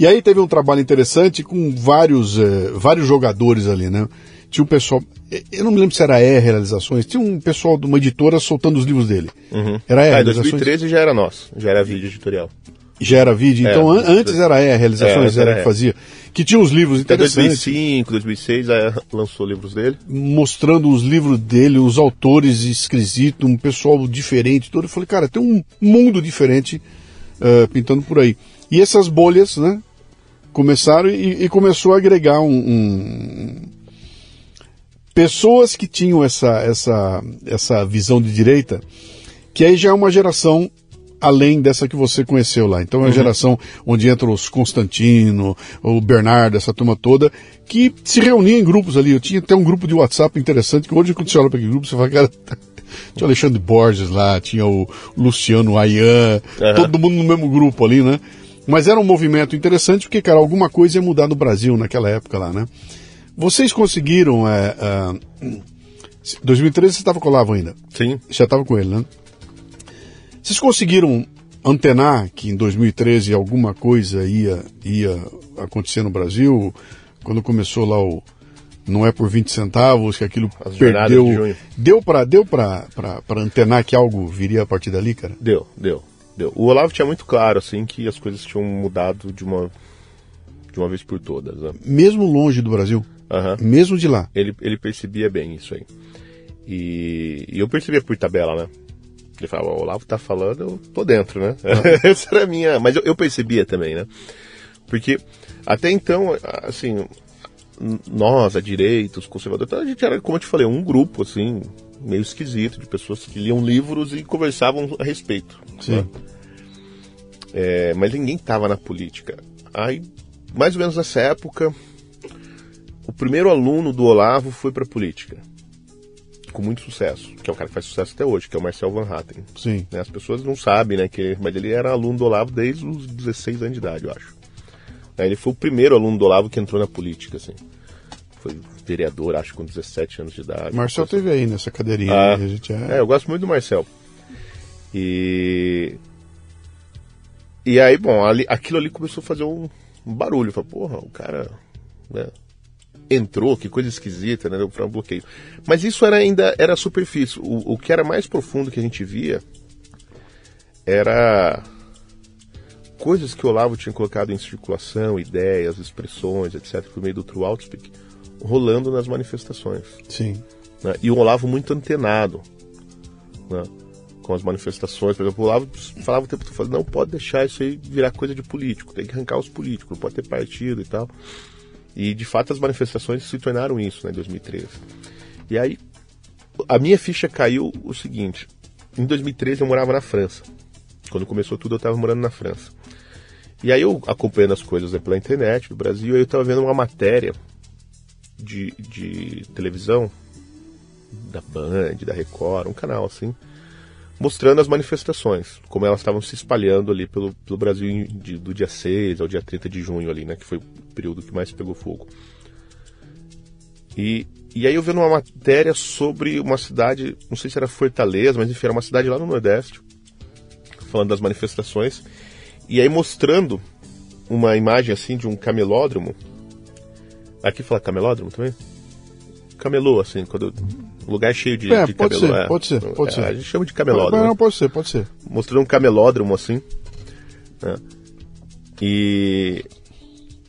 [SPEAKER 1] E aí teve um trabalho interessante com vários, eh, vários jogadores ali, né? Tinha um pessoal, eh, eu não me lembro se era E Realizações, tinha um pessoal de uma editora soltando os livros dele. Era E
[SPEAKER 2] Ah, em
[SPEAKER 1] Realizações?
[SPEAKER 2] 2013 já era nosso, já era vídeo editorial.
[SPEAKER 1] Já era vídeo,
[SPEAKER 2] É,
[SPEAKER 1] então an- antes era E Realizações,
[SPEAKER 2] É,
[SPEAKER 1] era
[SPEAKER 2] era
[SPEAKER 1] que fazia. Que tinha os livros
[SPEAKER 2] Até
[SPEAKER 1] interessantes.
[SPEAKER 2] 2005, 2006, aí lançou livros dele.
[SPEAKER 1] mostrando os livros dele, os autores esquisitos, um pessoal diferente, todo. Eu falei, cara, tem um mundo diferente eh, pintando por aí. E essas bolhas, né, começaram e, e começou a agregar um, um- pessoas que tinham essa, essa, essa visão de direita, que aí já é uma geração além dessa que você conheceu lá. Então é uma geração onde entram os Constantino, o Bernardo, essa turma toda, que se reunia em grupos ali. Eu tinha até um grupo de WhatsApp interessante, que hoje quando você olha para aquele grupo, você fala, cara, tinha o Alexandre Borges lá, tinha o Luciano Ayan,
[SPEAKER 2] Aham.
[SPEAKER 1] todo mundo no mesmo grupo ali, né? Mas era um movimento interessante porque, cara, alguma coisa ia mudar no Brasil naquela época lá, né? Vocês conseguiram. É, é, 2013 você estava com o Olavo ainda.
[SPEAKER 2] Sim.
[SPEAKER 1] Já estava com ele, né? Vocês conseguiram antenar que em 2013 alguma coisa ia, ia acontecer no Brasil? Quando começou lá o. Não é por 20 centavos, que aquilo
[SPEAKER 2] As
[SPEAKER 1] perdeu.
[SPEAKER 2] de junho.
[SPEAKER 1] Deu para deu pra antenar que algo viria a partir dali, cara?
[SPEAKER 2] Deu, deu. O Olavo tinha muito claro, assim, que as coisas tinham mudado de uma, de uma vez por todas, né?
[SPEAKER 1] Mesmo longe do Brasil,
[SPEAKER 2] Aham.
[SPEAKER 1] mesmo de lá.
[SPEAKER 2] Ele, ele percebia bem isso aí. E, e eu percebia por tabela, né? Ele falava, o Olavo tá falando, eu tô dentro, né? Ah. Essa era a minha. Mas eu, eu, percebia também, né? Porque até então, assim, nós, a direita, os conservadores, a gente era, como eu te falei, um grupo, assim, meio esquisito, de pessoas que liam livros e conversavam a respeito.
[SPEAKER 1] Sim. Né?
[SPEAKER 2] É, mas ninguém tava na política. Aí, mais ou menos nessa época, o primeiro aluno do Olavo foi para política com muito sucesso, que é um cara que faz sucesso até hoje, que é o Marcel Van Hatten.
[SPEAKER 1] Sim.
[SPEAKER 2] Né, as pessoas não sabem, né, que, mas ele era aluno do Olavo desde os 16 anos de idade, eu acho. Aí ele foi o primeiro aluno do Olavo que entrou na política, assim. Foi vereador, acho, com 17 anos de idade.
[SPEAKER 1] Marcel teve aí nessa cadeirinha.
[SPEAKER 2] Ah,
[SPEAKER 1] a gente
[SPEAKER 2] é... é, eu gosto muito do Marcel. E. E aí, bom, ali, aquilo ali começou a fazer um, um barulho. Falei, porra, o cara. Né, entrou, que coisa esquisita, né? Deu um bloqueio. Mas isso era ainda era superfície. O, o que era mais profundo que a gente via era coisas que o Olavo tinha colocado em circulação, ideias, expressões, etc., por meio do True Outspeak, rolando nas manifestações.
[SPEAKER 1] Sim.
[SPEAKER 2] Né? E o Olavo muito antenado né? com as manifestações. Por exemplo, o Olavo falava o tempo todo, não pode deixar isso aí virar coisa de político, tem que arrancar os políticos, não pode ter partido e tal. E de fato as manifestações se tornaram isso né, em 2013. E aí a minha ficha caiu o seguinte: em 2013 eu morava na França. Quando começou tudo eu estava morando na França. E aí eu acompanhando as coisas pela internet do Brasil, eu estava vendo uma matéria de, de televisão da Band, da Record, um canal assim, mostrando as manifestações, como elas estavam se espalhando ali pelo, pelo Brasil de, do dia 6 ao dia 30 de junho ali, né, que foi o período que mais pegou fogo. E, e aí eu vendo uma matéria sobre uma cidade, não sei se era Fortaleza, mas enfim, era uma cidade lá no Nordeste, falando das manifestações, e aí mostrando uma imagem assim de um camelódromo. Aqui fala camelódromo também? camelô, assim, quando um lugar cheio de,
[SPEAKER 1] é,
[SPEAKER 2] de
[SPEAKER 1] pode
[SPEAKER 2] camelô.
[SPEAKER 1] Ser,
[SPEAKER 2] é,
[SPEAKER 1] pode ser, pode
[SPEAKER 2] é,
[SPEAKER 1] ser.
[SPEAKER 2] A gente chama de camelódromo.
[SPEAKER 1] Não, não, pode ser, pode ser.
[SPEAKER 2] Mostrando um camelódromo, assim. Né? E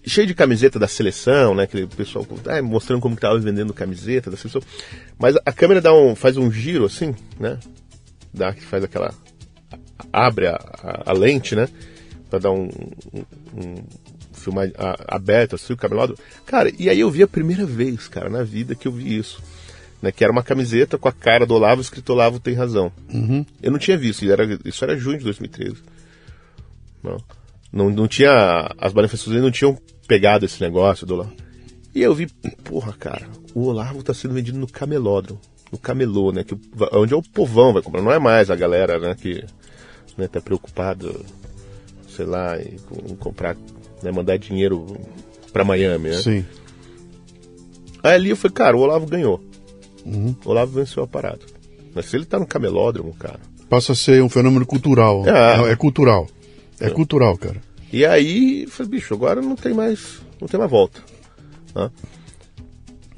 [SPEAKER 2] cheio de camiseta da seleção, né? Aquele pessoal ah, mostrando como que tava vendendo camiseta da seleção. Mas a câmera dá um, faz um giro assim, né? Dá, faz aquela. abre a, a, a lente, né? Pra dar um, um, a, aberto, assim, o camelódromo. Cara, e aí eu vi a primeira vez, cara, na vida que eu vi isso. Né, que era uma camiseta com a cara do Olavo escrito Olavo tem razão.
[SPEAKER 1] Uhum.
[SPEAKER 2] Eu não tinha visto, era, isso era junho de 2013. Não, não, não tinha. As manifestações não tinham pegado esse negócio do Olavo. E eu vi, porra, cara, o Olavo tá sendo vendido no camelódromo, no camelô, né? Que, onde é o povão vai comprar, não é mais a galera, né, que né, tá preocupado, sei lá, em, em comprar né, mandar dinheiro para Miami, né?
[SPEAKER 1] Sim.
[SPEAKER 2] Aí ali eu falei, cara, o Olavo ganhou.
[SPEAKER 1] Uhum.
[SPEAKER 2] O Olavo venceu a parada. Mas se ele tá no camelódromo, cara.
[SPEAKER 1] Passa a ser um fenômeno cultural. É, é, é cultural. É, é, cultural, cara.
[SPEAKER 2] E aí, falei, bicho, agora não tem mais. Não tem mais volta. Né?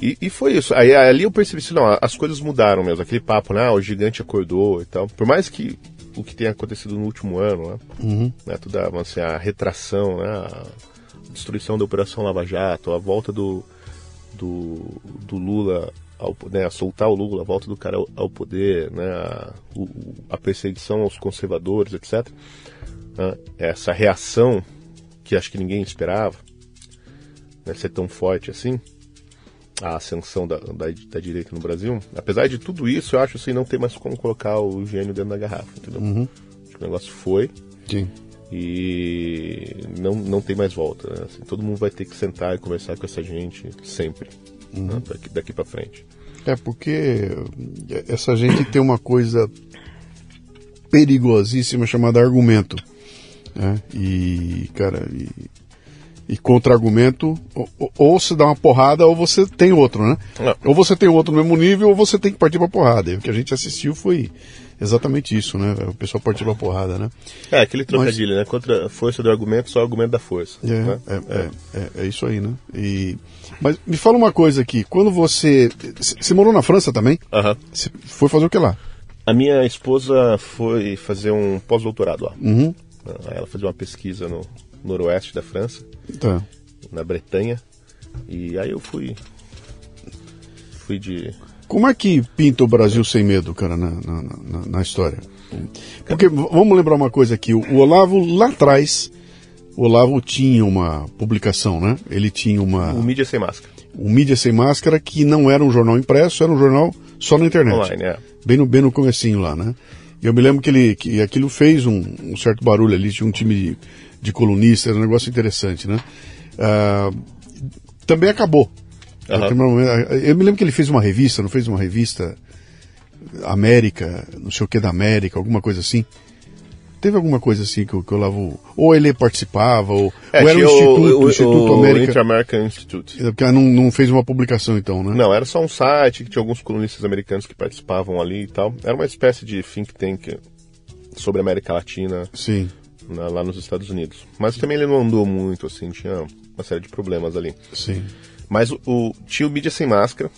[SPEAKER 2] E, e, foi isso. Aí ali eu percebi assim, não, as coisas mudaram mesmo. Aquele papo, né? Ah, o gigante acordou e tal. Por mais que o que tem acontecido no último ano, né?
[SPEAKER 1] Uhum.
[SPEAKER 2] né toda assim, a retração, né? a destruição da Operação Lava Jato, a volta do, do, do Lula ao, né, a soltar o Lula, a volta do cara ao, ao poder, né, a, o, a, perseguição aos conservadores, etc. Né, essa reação que acho que ninguém esperava né, ser tão forte assim, a ascensão da, da, da, direita no Brasil, apesar de tudo isso, eu acho assim, não tem mais como colocar o gênio dentro da garrafa, entendeu?
[SPEAKER 1] Uhum.
[SPEAKER 2] Acho que o negócio foi.
[SPEAKER 1] Sim.
[SPEAKER 2] E não, não tem mais volta. Né? Assim, todo mundo vai ter que sentar e conversar com essa gente sempre, uhum. né? daqui, daqui para frente.
[SPEAKER 1] É, porque essa gente tem uma coisa perigosíssima chamada argumento. Né? E, cara, e e contra-argumento, ou, ou se dá uma porrada ou você tem outro, né?
[SPEAKER 2] É.
[SPEAKER 1] Ou você tem outro no mesmo nível ou você tem que partir pra porrada. E o que a gente assistiu foi exatamente isso, né? O pessoal partiu pra porrada, né?
[SPEAKER 2] É, aquele trocadilho, Mas... né? Contra a força do argumento, só o argumento da força.
[SPEAKER 1] É,
[SPEAKER 2] né?
[SPEAKER 1] é, é, é, é, isso aí, né? E... Mas me fala uma coisa aqui, quando você... Você morou na França também?
[SPEAKER 2] Aham.
[SPEAKER 1] Você foi fazer o que lá?
[SPEAKER 2] A minha esposa foi fazer um pós-doutorado lá.
[SPEAKER 1] Uhum.
[SPEAKER 2] Ela fazia uma pesquisa no noroeste da França,
[SPEAKER 1] tá.
[SPEAKER 2] na Bretanha. E aí eu fui. Fui de.
[SPEAKER 1] Como é que pinta o Brasil sem medo, cara, na, na, na, na história? Porque vamos lembrar uma coisa aqui, o Olavo lá atrás, o Olavo tinha uma publicação, né? Ele tinha uma.
[SPEAKER 2] O Mídia Sem Máscara.
[SPEAKER 1] O Mídia Sem Máscara, que não era um jornal impresso, era um jornal só na internet.
[SPEAKER 2] Online, é.
[SPEAKER 1] Bem no, bem no comecinho lá, né? E eu me lembro que, ele, que aquilo fez um, um certo barulho ali, tinha um time de, de colunistas, era um negócio interessante, né? Ah, também acabou.
[SPEAKER 2] Aham.
[SPEAKER 1] Eu me lembro que ele fez uma revista, não fez uma revista América, não sei o que da América, alguma coisa assim. Teve alguma coisa assim que, o- que o Olavo. Ou ele participava, ou,
[SPEAKER 2] É,
[SPEAKER 1] ou era o Instituto,
[SPEAKER 2] o,
[SPEAKER 1] Instituto
[SPEAKER 2] o
[SPEAKER 1] América.
[SPEAKER 2] Inter-American Institute.
[SPEAKER 1] Porque não, não fez uma publicação então, né?
[SPEAKER 2] Não, era só um site que tinha alguns colunistas americanos que participavam ali e tal. Era uma espécie de think tank sobre a América Latina
[SPEAKER 1] Sim.
[SPEAKER 2] Na- lá nos Estados Unidos. Mas também ele não andou muito, assim, tinha uma série de problemas ali.
[SPEAKER 1] Sim.
[SPEAKER 2] Mas o, o- tinha o Mídia Sem Máscara,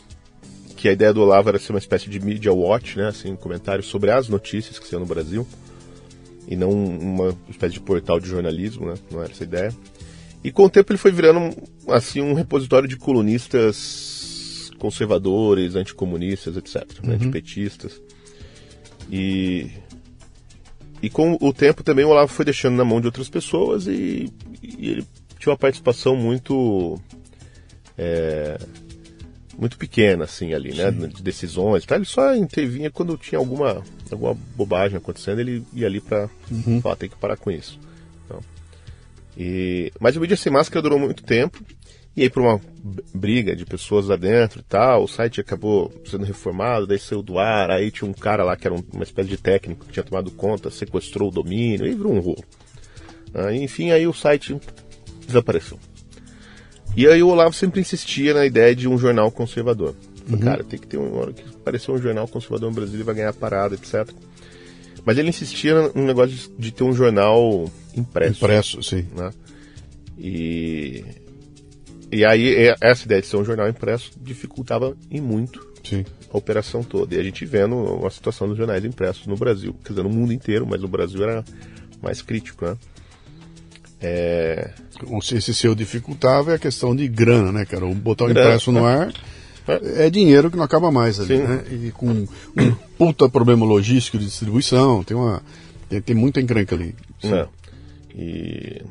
[SPEAKER 2] que a ideia do Olavo era ser uma espécie de media watch, né? Assim, um comentário sobre as notícias que saiam no Brasil. E não uma espécie de portal de jornalismo, né? Não era essa a ideia. E com o tempo ele foi virando, assim, um repositório de colunistas conservadores, anticomunistas, etc. né, Antipetistas. E... E com o tempo também o Olavo foi deixando na mão de outras pessoas e, e ele tinha uma participação muito é, muito pequena, assim, ali, né? De decisões e tal. Ele só intervinha quando tinha alguma, alguma bobagem acontecendo, ele ia ali pra falar, tem que parar com isso. Então, e, mas o Mídia Sem Máscara durou muito tempo, e aí por uma briga de pessoas lá dentro e tal, o site acabou sendo reformado, daí saiu do ar, aí tinha um cara lá que era um- uma espécie de técnico que tinha tomado conta, sequestrou o domínio, aí virou um rolo. Ah, enfim, aí o site desapareceu. E aí o Olavo sempre insistia na ideia de um jornal conservador. Falei, Cara, tem que ter uma hora que aparecer um jornal conservador no Brasil e vai ganhar parada, etc. Mas ele insistia no negócio de, de ter um jornal impresso.
[SPEAKER 1] Impresso, sim.
[SPEAKER 2] Né? E, e aí essa ideia de ser um jornal impresso dificultava em muito
[SPEAKER 1] Sim.
[SPEAKER 2] a operação toda. E a gente vendo a situação dos jornais impressos no Brasil, quer dizer, no mundo inteiro, mas no Brasil era mais crítico, né? É,
[SPEAKER 1] Esse seu dificultava é a questão de grana, né, cara? Botar o
[SPEAKER 2] Grana,
[SPEAKER 1] impresso no ar é dinheiro que não acaba mais ali,
[SPEAKER 2] Sim.
[SPEAKER 1] né? E com um puta problema logístico de distribuição, tem uma. Tem, tem muita encrenca ali. Sim.
[SPEAKER 2] né? E,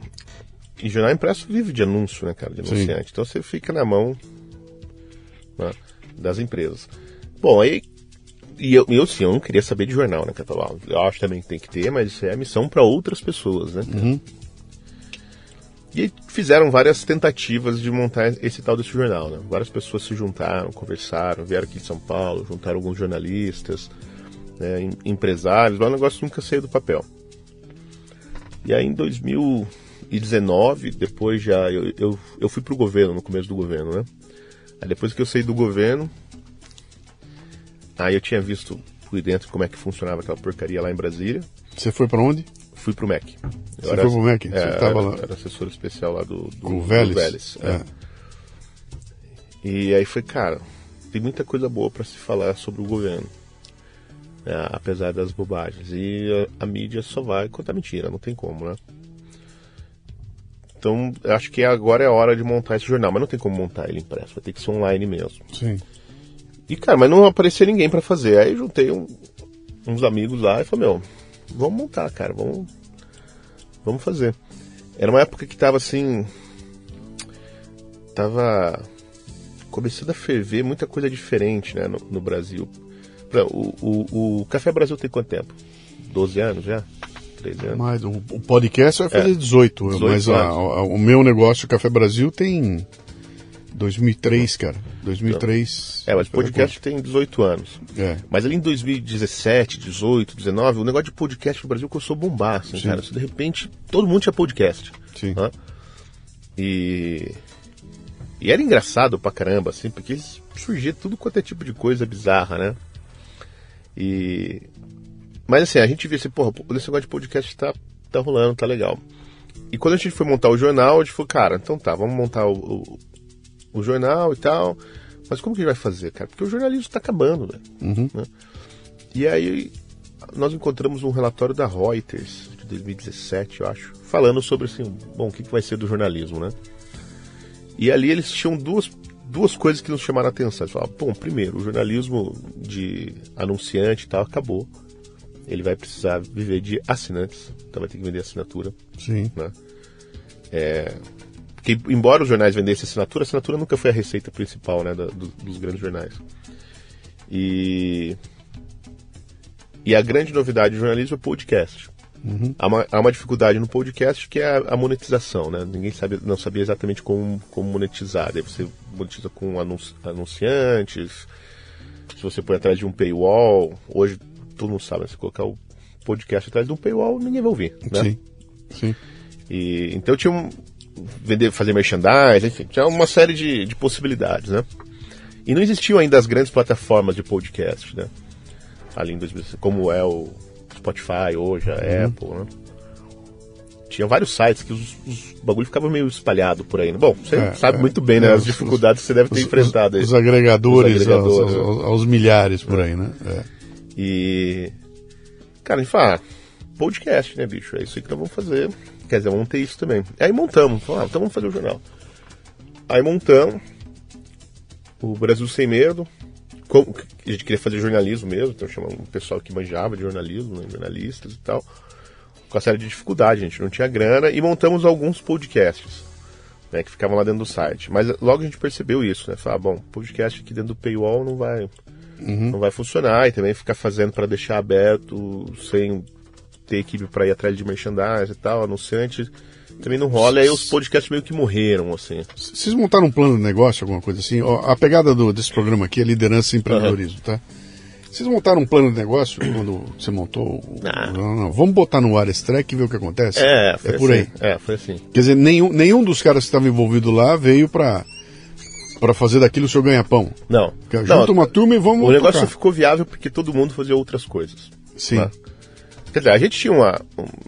[SPEAKER 2] e jornal impresso vive de anúncio, né, cara? De
[SPEAKER 1] Sim.
[SPEAKER 2] anunciante. Então você fica na mão né, das empresas. Bom, aí. E eu, eu sim, eu não queria saber de jornal, né, Catalão? Eu acho também que tem que ter, mas isso é a missão para outras pessoas, né? E aí fizeram várias tentativas de montar esse tal desse jornal, né? Várias pessoas se juntaram, conversaram, vieram aqui de São Paulo, juntaram alguns jornalistas, né, em- empresários, mas o negócio nunca saiu do papel. E aí em 2019, depois já. Eu, eu, eu fui pro governo, no começo do governo, né? Aí depois que eu saí do governo, aí eu tinha visto por dentro como é que funcionava aquela porcaria lá em Brasília.
[SPEAKER 1] Você foi pra onde?
[SPEAKER 2] Fui pro MEC. Eu
[SPEAKER 1] Você foi pro MEC? Você
[SPEAKER 2] É,
[SPEAKER 1] tava
[SPEAKER 2] era,
[SPEAKER 1] lá.
[SPEAKER 2] era assessor especial lá do, do,
[SPEAKER 1] Com o
[SPEAKER 2] do
[SPEAKER 1] Vélez?
[SPEAKER 2] é.
[SPEAKER 1] É.
[SPEAKER 2] E aí foi, cara, tem muita coisa boa para se falar sobre o governo. né, apesar das bobagens. E a, a mídia só vai contar mentira, não tem como, né? Então, acho que agora é a hora de montar esse jornal, mas não tem como montar ele impresso, vai ter que ser online mesmo.
[SPEAKER 1] Sim.
[SPEAKER 2] E, cara, mas não aparecia ninguém para fazer. Aí juntei um- uns amigos lá e falei, meu, vamos montar, cara, vamos, vamos fazer. Era uma época que tava assim. Tava começando a ferver muita coisa diferente, né, no, no Brasil. O, o, o Café Brasil tem quanto tempo? 12 anos já? 13 anos?
[SPEAKER 1] Mas o, o podcast vai fazer
[SPEAKER 2] É.
[SPEAKER 1] 18,
[SPEAKER 2] 18
[SPEAKER 1] mas a- a- o meu negócio, Café Brasil, tem 2003, cara. 2003.
[SPEAKER 2] É, mas o podcast tem 18 anos.
[SPEAKER 1] É.
[SPEAKER 2] Mas ali em 2017, 18, 19, o negócio de podcast no Brasil começou a bombar, assim,
[SPEAKER 1] Sim.
[SPEAKER 2] cara. De repente, todo mundo tinha podcast.
[SPEAKER 1] Sim.
[SPEAKER 2] né? E... E era engraçado pra caramba, assim, porque surgia tudo quanto é tipo de coisa bizarra, né? E... Mas assim, a gente via assim, porra, esse negócio de podcast tá, tá rolando, tá legal. E quando a gente foi montar o jornal, a gente falou, cara, então tá, vamos montar o, o, o jornal e tal. Mas como que a gente vai fazer, cara? Porque o jornalismo tá acabando, né? né? E aí nós encontramos um relatório da Reuters de 2017, eu acho, falando sobre assim, bom, o que, que vai ser do jornalismo, né? E ali eles tinham duas, duas coisas que nos chamaram a atenção. Eles falaram, bom, primeiro, o jornalismo de anunciante e tal acabou. Ele vai precisar viver de assinantes, então vai ter que vender assinatura.
[SPEAKER 1] Sim.
[SPEAKER 2] Né? É, porque, embora os jornais vendessem assinatura, assinatura nunca foi a receita principal né, do, dos grandes jornais. E, e a grande novidade do jornalismo é o podcast. Uhum. Há, uma, há, uma, dificuldade no podcast que é a, a, monetização, né? Ninguém sabe, não sabia exatamente como, como monetizar. Daí você monetiza com anunci, anunciantes, se você põe atrás de um paywall. Hoje todo mundo sabe, se colocar o podcast atrás de um paywall, ninguém vai ouvir, né?
[SPEAKER 1] Sim, sim.
[SPEAKER 2] E, então tinha um, vender, fazer merchandising, enfim, tinha uma série de, de possibilidades, né? E não existiam ainda as grandes plataformas de podcast, né? Ali em 2000, como é o Spotify hoje, a uhum. Apple, né? Tinha vários sites que os, os bagulho ficava meio espalhado por aí. Né? Bom, você é, sabe é, muito bem, né? É, as dificuldades os, que você deve ter os, enfrentado aí.
[SPEAKER 1] Os agregadores, os agregadores aos, aos, aos, milhares por aí, né? É.
[SPEAKER 2] E. Cara, a gente fala, ah, podcast, né, bicho? É isso aí que nós vamos fazer. Quer dizer, vamos ter isso também. Aí montamos, falamos, ah, então vamos fazer o jornal. Aí montamos o Brasil Sem Medo, como, a gente queria fazer jornalismo mesmo, então chamamos um pessoal que manjava de jornalismo, né, jornalistas e tal, com a série de dificuldade, a gente não tinha grana, e montamos alguns podcasts, né, que ficavam lá dentro do site. Mas logo a gente percebeu isso, né, falar, bom, podcast aqui dentro do paywall não vai, uhum. não vai funcionar, e também ficar fazendo para deixar aberto, sem ter equipe para ir atrás de merchandising e tal, anunciante também não rola, e aí os podcasts meio que morreram, assim.
[SPEAKER 1] Vocês montaram um plano de negócio, alguma coisa assim? A pegada do, desse programa aqui é liderança e empreendedorismo, uhum. tá? Vocês montaram um plano de negócio quando você montou?
[SPEAKER 2] Não. não,
[SPEAKER 1] não. Vamos botar no ar esse track e ver o que acontece?
[SPEAKER 2] É, foi é por assim. aí. É, foi assim.
[SPEAKER 1] Quer dizer, nenhum, nenhum dos caras que estavam envolvidos lá veio para para fazer daquilo o seu ganha-pão.
[SPEAKER 2] Não.
[SPEAKER 1] Junta uma turma e vamos.
[SPEAKER 2] O negócio tocar. ficou viável porque todo mundo fazia outras coisas.
[SPEAKER 1] Sim. Né?
[SPEAKER 2] Quer dizer, a gente tinha uma.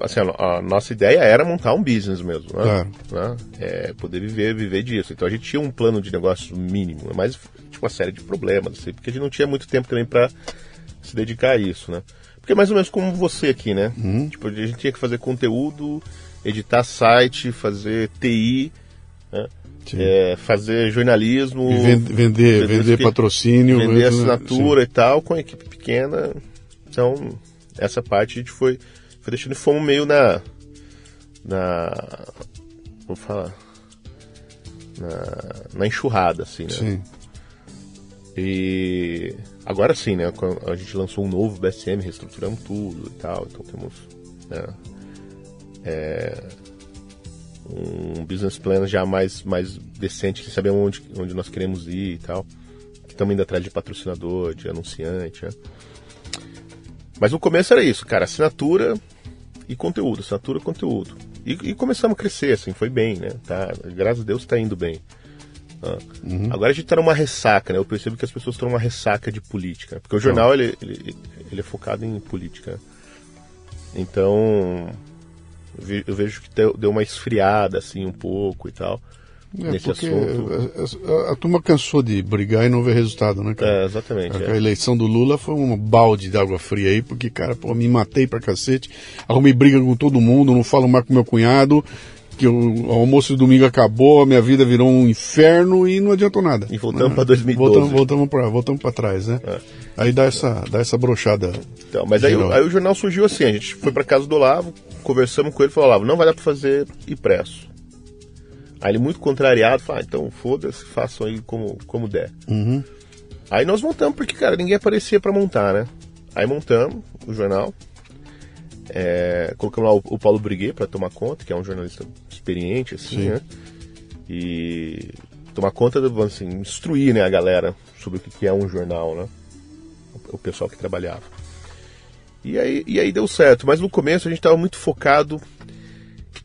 [SPEAKER 2] Assim, a, nossa ideia era montar um business mesmo, né? Claro. Né? É, poder viver, viver disso. Então a gente tinha um plano de negócio mínimo, mas tipo uma série de problemas, assim, porque a gente não tinha muito tempo também para se dedicar a isso, né? Porque é mais ou menos como você aqui, né? Uhum. Tipo, a gente tinha que fazer conteúdo, editar site, fazer TI, né? É, fazer jornalismo,
[SPEAKER 1] vender, vender, vender patrocínio,
[SPEAKER 2] vender assinatura sim. e tal, com a equipe pequena. Então, essa parte a gente foi, foi deixando e fomos meio na. na. vou falar. Na, na enxurrada, assim, né?
[SPEAKER 1] Sim.
[SPEAKER 2] E agora sim, né? A gente lançou um novo BSM, reestruturamos tudo e tal, então temos né, é, um business plan já mais, mais decente, que sabemos onde, onde nós queremos ir e tal. Que estamos indo atrás de patrocinador, de anunciante, né? Mas no começo era isso, cara, assinatura e conteúdo, assinatura e conteúdo. E, e começamos a crescer, assim, foi bem, né? Tá, graças a Deus está indo bem. Ah. Uhum. Agora a gente está numa ressaca, né? Eu percebo que as pessoas estão numa ressaca de política. Porque o jornal, ele, ele, ele, é focado em política. Então, eu vejo que deu uma esfriada, assim, um pouco e tal. É, nesse assunto.
[SPEAKER 1] A, a, a, turma cansou de brigar e não ver resultado, né, cara?
[SPEAKER 2] É, exatamente.
[SPEAKER 1] A,
[SPEAKER 2] é.
[SPEAKER 1] eleição do Lula foi um balde de água fria aí, porque, cara, pô, me matei pra cacete, arrumei briga com todo mundo, não falo mais com meu cunhado, que o almoço de domingo acabou, a minha vida virou um inferno e não adiantou nada.
[SPEAKER 2] E voltamos para 2012.
[SPEAKER 1] Voltamos, voltamos para voltamos pra trás, né? É. Aí dá essa, dá essa brochada.
[SPEAKER 2] Então, mas aí, aí, o jornal surgiu assim, a gente foi para casa do Olavo, conversamos com ele e falou, Olavo, não vai dar para fazer impresso. Aí ele muito contrariado, fala, ah, então foda-se, façam aí como, como der.
[SPEAKER 1] Uhum.
[SPEAKER 2] Aí nós montamos, porque, cara, ninguém aparecia para montar, né? Aí montamos o jornal, é, colocamos lá o, o Paulo Briguet para tomar conta, que é um jornalista experiente, assim, Sim. né? E tomar conta, assim, instruir né, a galera sobre o que é um jornal, né? O, o pessoal que trabalhava. E aí, e aí deu certo, mas no começo a gente estava muito focado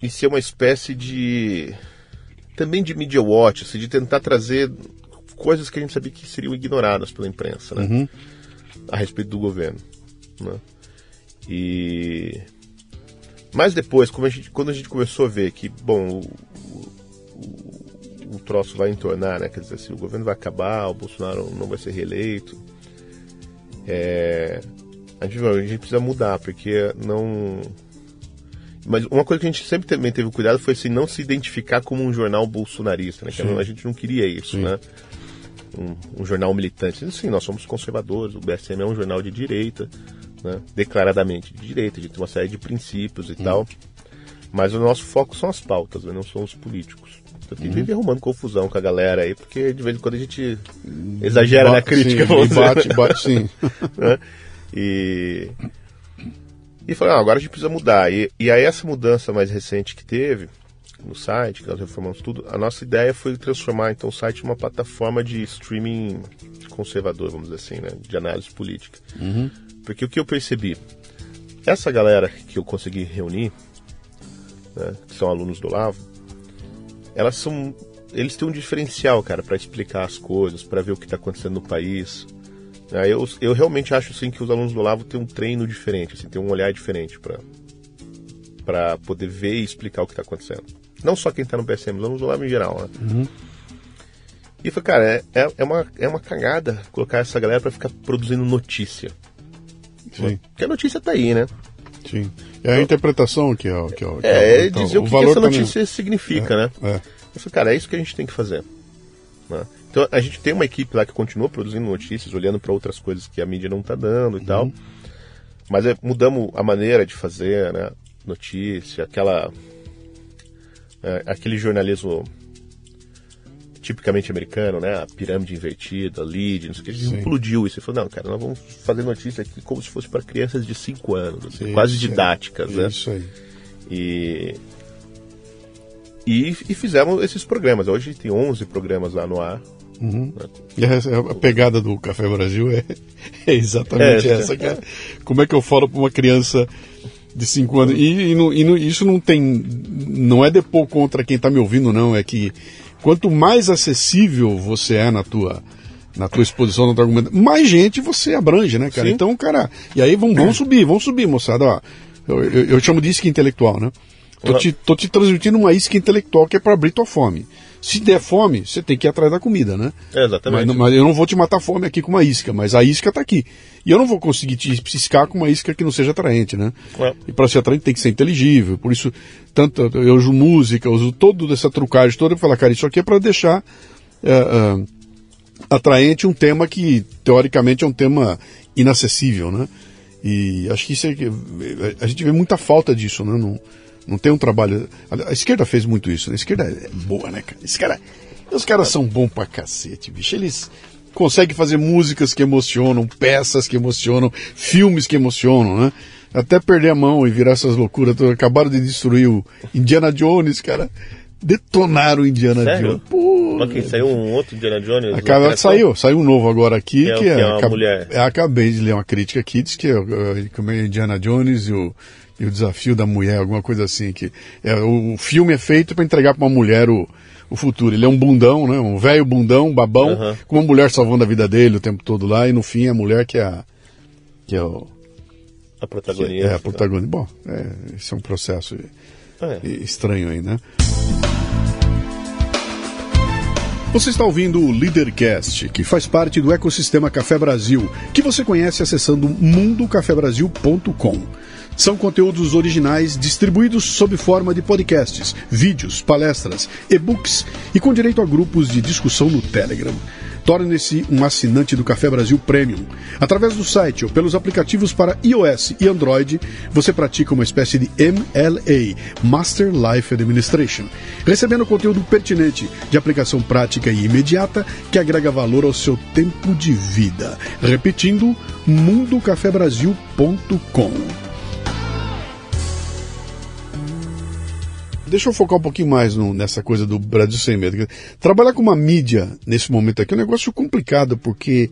[SPEAKER 2] em ser uma espécie de também de media watch, assim, de tentar trazer coisas que a gente sabia que seriam ignoradas pela imprensa, né? Uhum. A respeito do governo, né? E... Mas depois, a gente, quando a gente começou a ver que, bom, o, o, o troço vai entornar, né? Quer dizer, assim, o governo vai acabar, o Bolsonaro não vai ser reeleito, é... a, gente, a gente precisa mudar, porque não mas uma coisa que a gente sempre também teve cuidado foi assim, não se identificar como um jornal bolsonarista, né? Que a gente não queria isso, Sim. né? Um, um, jornal militante. Sim, nós somos conservadores, o BSM é um jornal de direita, né, declaradamente de direita, a gente tem uma série de princípios e tal, mas o nosso foco são as pautas, né, não são os políticos. Então tem que viver arrumando confusão com a galera aí, porque de vez em quando a gente exagera na
[SPEAKER 1] Bate,
[SPEAKER 2] crítica.
[SPEAKER 1] sim, e bate, bate sim.
[SPEAKER 2] né? E. E falei, "Não, agora a gente precisa mudar. E, e aí essa mudança mais recente que teve no site, que nós reformamos tudo, a nossa ideia foi transformar então o site em uma plataforma de streaming conservador, vamos dizer assim, né? De análise política. Porque o que eu percebi, essa galera que eu consegui reunir, né, que são alunos do Lavo, elas são. Eles têm um diferencial, cara, para explicar as coisas, para ver o que está acontecendo no país. Ah, Eu, eu realmente acho assim, que os alunos do Lavo têm um treino diferente, assim, têm um olhar diferente para para poder ver e explicar o que está acontecendo. Não só quem está no PSM, os alunos do Lavo em geral. Né? E foi, cara, é, é, é uma, é uma cagada colocar essa galera para ficar produzindo notícia.
[SPEAKER 1] Sim,
[SPEAKER 2] Porque a notícia tá aí, né?
[SPEAKER 1] sim. É a interpretação que é, o- que é, o- que
[SPEAKER 2] É,
[SPEAKER 1] o- então,
[SPEAKER 2] dizer o, que, que essa notícia significa, né?
[SPEAKER 1] É.
[SPEAKER 2] Falei, cara, é isso que a gente tem que fazer. né? Então a gente tem uma equipe lá que continua produzindo notícias, olhando para outras coisas que a mídia não está dando e tal. Mas é, mudamos a maneira de fazer, né? Notícia, aquela. é, aquele jornalismo tipicamente americano, né? A pirâmide invertida, lead, não sei o que. A
[SPEAKER 1] Sim.
[SPEAKER 2] implodiu isso. E falou, não, cara, nós vamos fazer notícia aqui como se fosse para crianças de 5 anos, assim,
[SPEAKER 1] Isso,
[SPEAKER 2] quase
[SPEAKER 1] é.
[SPEAKER 2] didáticas, né?
[SPEAKER 1] Isso aí.
[SPEAKER 2] E, e, e fizemos esses programas. Hoje tem 11 programas lá no ar.
[SPEAKER 1] E essa- a pegada do Café Brasil é, é exatamente
[SPEAKER 2] É,
[SPEAKER 1] essa, cara. Como é que eu falo para uma criança de 5 anos? E, e não- e não- isso não tem. Não é depor contra quem está me ouvindo, não. É que quanto mais acessível você é na tua. Na tua exposição, no teu argumento, mais gente você abrange, né, cara?
[SPEAKER 2] Sim.
[SPEAKER 1] Então, cara, e aí vamos, vamos subir, vamos subir, moçada. Ó, eu, eu, eu chamo de isca intelectual, né? Tô te, tô te transmitindo uma isca intelectual que é para abrir tua fome. Se der fome, você tem que ir atrás da comida, né?
[SPEAKER 2] É, exatamente.
[SPEAKER 1] Mas, mas eu não vou te matar fome aqui com uma isca, mas a isca tá aqui. E eu não vou conseguir te piscar com uma isca que não seja atraente, né?
[SPEAKER 2] É.
[SPEAKER 1] E para ser atraente tem que ser inteligível. Por isso, tanto eu uso música, eu uso toda essa trucagem toda para falar, cara, isso aqui é para deixar é, é, atraente um tema que teoricamente é um tema inacessível, né? E acho que isso é, a gente vê muita falta disso, né? Não, não tem um trabalho. A, esquerda fez muito isso, né? A esquerda é boa, né, cara? Esse cara os caras são bons pra cacete, bicho. Eles conseguem fazer músicas que emocionam, peças que emocionam, filmes que emocionam, né? Até perder a mão e virar essas loucuras. Acabaram de destruir o Indiana Jones, cara. Detonaram o Indiana
[SPEAKER 2] Sério?
[SPEAKER 1] Jones. Pô,
[SPEAKER 2] quem saiu um outro Indiana Jones?
[SPEAKER 1] Acaba, saiu, saiu um novo agora aqui,
[SPEAKER 2] Que é o
[SPEAKER 1] que
[SPEAKER 2] que
[SPEAKER 1] é,
[SPEAKER 2] é uma
[SPEAKER 1] acab-
[SPEAKER 2] mulher.
[SPEAKER 1] é, acabei de ler uma crítica aqui, diz que é, é, como é Indiana Jones e o, e o desafio da mulher, alguma coisa assim, que é, o, filme é feito para entregar para uma mulher o, o futuro. Ele é um bundão, né, um velho bundão, babão, com uma mulher salvando a vida dele o tempo todo lá, e no fim a mulher que é a, que é, o,
[SPEAKER 2] A protagonista.
[SPEAKER 1] é a protagonista. Bom, é, esse é um processo
[SPEAKER 2] É.
[SPEAKER 1] estranho aí, né? Você está ouvindo o Leadercast, que faz parte do ecossistema Café Brasil, que você conhece acessando mundocafebrasil.com. São conteúdos originais distribuídos sob forma de podcasts, vídeos, palestras, e-books e com direito a grupos de discussão no Telegram. Torne-se um assinante do Café Brasil Premium. Através do site ou pelos aplicativos para iOS e Android, você pratica uma espécie de MLA, Master Life Administration, recebendo conteúdo pertinente, de aplicação prática e imediata, que agrega valor ao seu tempo de vida. Repetindo, mundocafebrasil.com. Deixa eu focar um pouquinho mais no- nessa coisa do Brasil Sem Medo. Trabalhar com uma mídia nesse momento aqui é um negócio complicado, porque,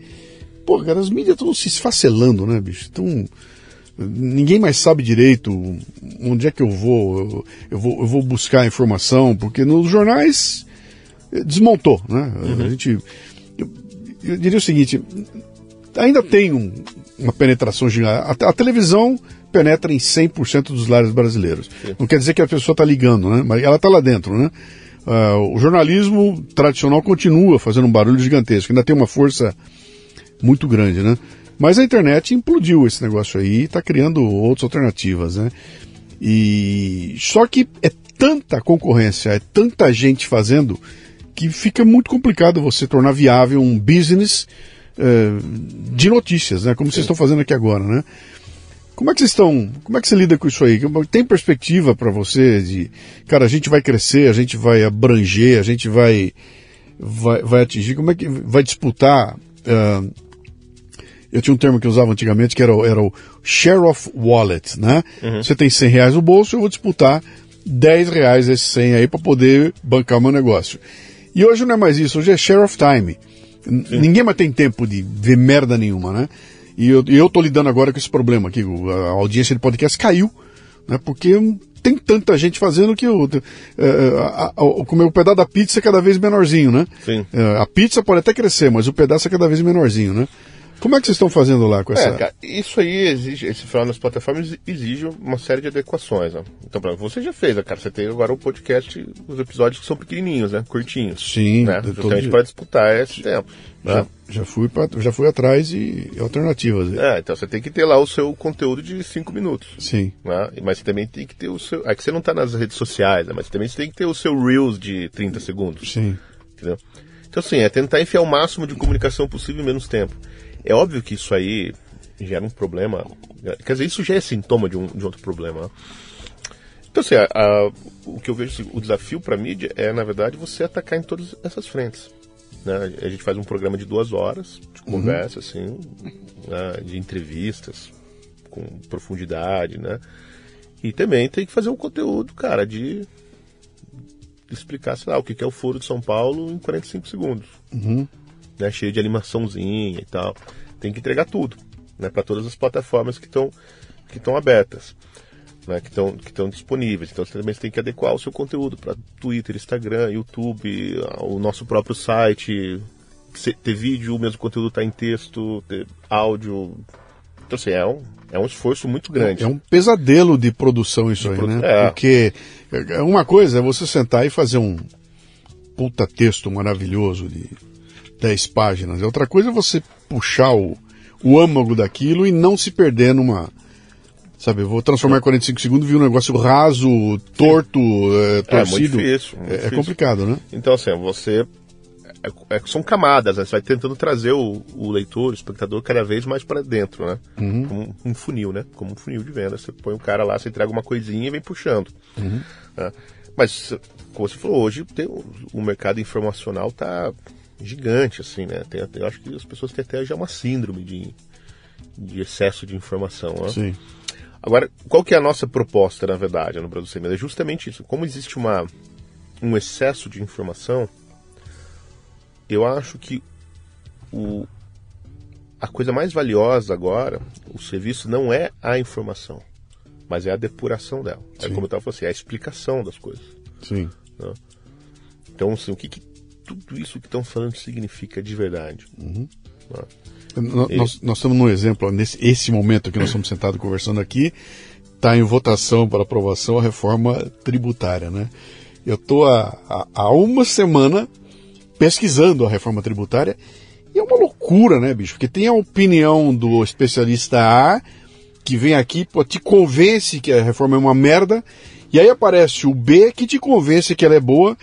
[SPEAKER 1] pô, cara, as mídias estão se esfacelando, né, bicho? Então, ninguém mais sabe direito onde é que eu vou, eu, eu vou, eu vou buscar informação, porque nos jornais eh, desmontou, né? A gente, eu, eu diria o seguinte, ainda tem um- uma penetração gigante. A, a televisão penetra em 100% dos lares brasileiros. Não quer dizer que a pessoa está ligando, né? Mas ela está lá dentro, né? Ah, o jornalismo tradicional continua fazendo um barulho gigantesco, ainda tem uma força muito grande, né? Mas a internet implodiu esse negócio aí e está criando outras alternativas, né? E só que é tanta concorrência, é tanta gente fazendo que fica muito complicado você tornar viável um business eh, de notícias, né? Como vocês estão fazendo aqui agora, né? Como é que vocês estão? Como é que você lida com isso aí? Tem perspectiva para você de, cara, a gente vai crescer, a gente vai abranger, a gente vai vai, vai atingir? Como é que vai disputar? Uh, eu tinha um termo que eu usava antigamente que era, era o share of wallet, né? Uhum. Você tem 100 reais no bolso, eu vou disputar 10 reais esses 100 aí para poder bancar o meu negócio. E hoje não é mais isso, hoje é share of time. Sim. Ninguém mais tem tempo de ver merda nenhuma, né? E eu, e eu tô lidando agora com esse problema aqui. A audiência de podcast caiu, né? Porque tem tanta gente fazendo que o, uh, comer o pedaço da pizza é cada vez menorzinho, né?
[SPEAKER 2] Sim.
[SPEAKER 1] Uh, a pizza pode até crescer, mas o pedaço é cada vez menorzinho, né? Como é que vocês estão fazendo lá com é, essa? É, cara,
[SPEAKER 2] isso aí exige, esse final nas plataformas exige uma série de adequações. Né? Então, pra, você já fez, né, cara? Você tem agora o podcast, os episódios que são pequenininhos, né? Curtinhos.
[SPEAKER 1] Sim.
[SPEAKER 2] Né? Justamente para disputar esse tempo.
[SPEAKER 1] Né? Já, já, fui pra, já fui atrás e alternativas.
[SPEAKER 2] É, então você tem que ter lá o seu conteúdo de 5 minutos.
[SPEAKER 1] Sim.
[SPEAKER 2] Né? Mas você também tem que ter o seu. É que você não está nas redes sociais, né? Mas também você tem que ter o seu Reels de 30 segundos.
[SPEAKER 1] Sim.
[SPEAKER 2] Entendeu? Então, assim, é tentar enfiar o máximo de comunicação possível em menos tempo. É óbvio que isso aí gera um problema. Quer dizer, isso já é sintoma de um, de outro problema. Né? Então, assim, a, a, o que eu vejo, assim, o desafio para a mídia é, na verdade, você atacar em todas essas frentes. Né? A gente faz um programa de duas horas de uhum. conversa, uhum. assim, né? de entrevistas com profundidade, né? E também tem que fazer um conteúdo, cara, de explicar, sei lá, o que é o Foro de São Paulo em 45 segundos.
[SPEAKER 1] Uhum
[SPEAKER 2] né, cheio de animaçãozinha e tal. Tem que entregar tudo, né, para todas as plataformas que estão que estão abertas, né, que estão que estão disponíveis. Então você também tem que adequar o seu conteúdo para Twitter, Instagram, YouTube, o nosso próprio site, ter vídeo, o mesmo conteúdo está em texto, ter áudio. Então assim, é um, é um esforço muito grande.
[SPEAKER 1] É um pesadelo de produção isso de aí, produ... né? É. Porque uma coisa é você sentar e fazer um puta texto maravilhoso de 10 páginas. Outra coisa é você puxar o, o âmago daquilo e não se perder numa. Sabe, vou transformar em 45 segundos e um negócio raso, torto, é, torcido.
[SPEAKER 2] É, muito difícil, muito
[SPEAKER 1] é,
[SPEAKER 2] difícil.
[SPEAKER 1] é, complicado, né?
[SPEAKER 2] Então, assim, você. É, é, são camadas, né? Você vai tentando trazer o, o leitor, o espectador, cada vez mais para dentro, né?
[SPEAKER 1] Uhum.
[SPEAKER 2] Como um funil, né? Como um funil de venda. Você põe o cara lá, você entrega uma coisinha e vem puxando.
[SPEAKER 1] Uhum.
[SPEAKER 2] Né? Mas, como você falou, hoje tem, o, o mercado informacional está gigante, assim, né? Tem, eu acho que as pessoas têm até já uma síndrome de, de excesso de informação, né?
[SPEAKER 1] Sim.
[SPEAKER 2] Agora, qual que é a nossa proposta, na verdade, no Brasil Sem Medo? É justamente isso. Como existe uma, um excesso de informação, eu acho que o, a coisa mais valiosa agora, o serviço não é a informação, mas é a depuração dela. É Sim. É como eu estava falando assim, é a explicação das coisas.
[SPEAKER 1] Sim.
[SPEAKER 2] Né? Então, assim, o que, que tudo isso que estão falando significa de verdade.
[SPEAKER 1] Uhum. Ah. Nós, nós, estamos num exemplo, nesse esse momento que nós estamos sentados conversando aqui, está em votação para aprovação a reforma tributária, né? Eu estou há, há uma semana pesquisando a reforma tributária e é uma loucura, né, bicho? Porque tem a opinião do especialista A que vem aqui, pô, te convence que a reforma é uma merda, e aí aparece o B que te convence que ela é boa,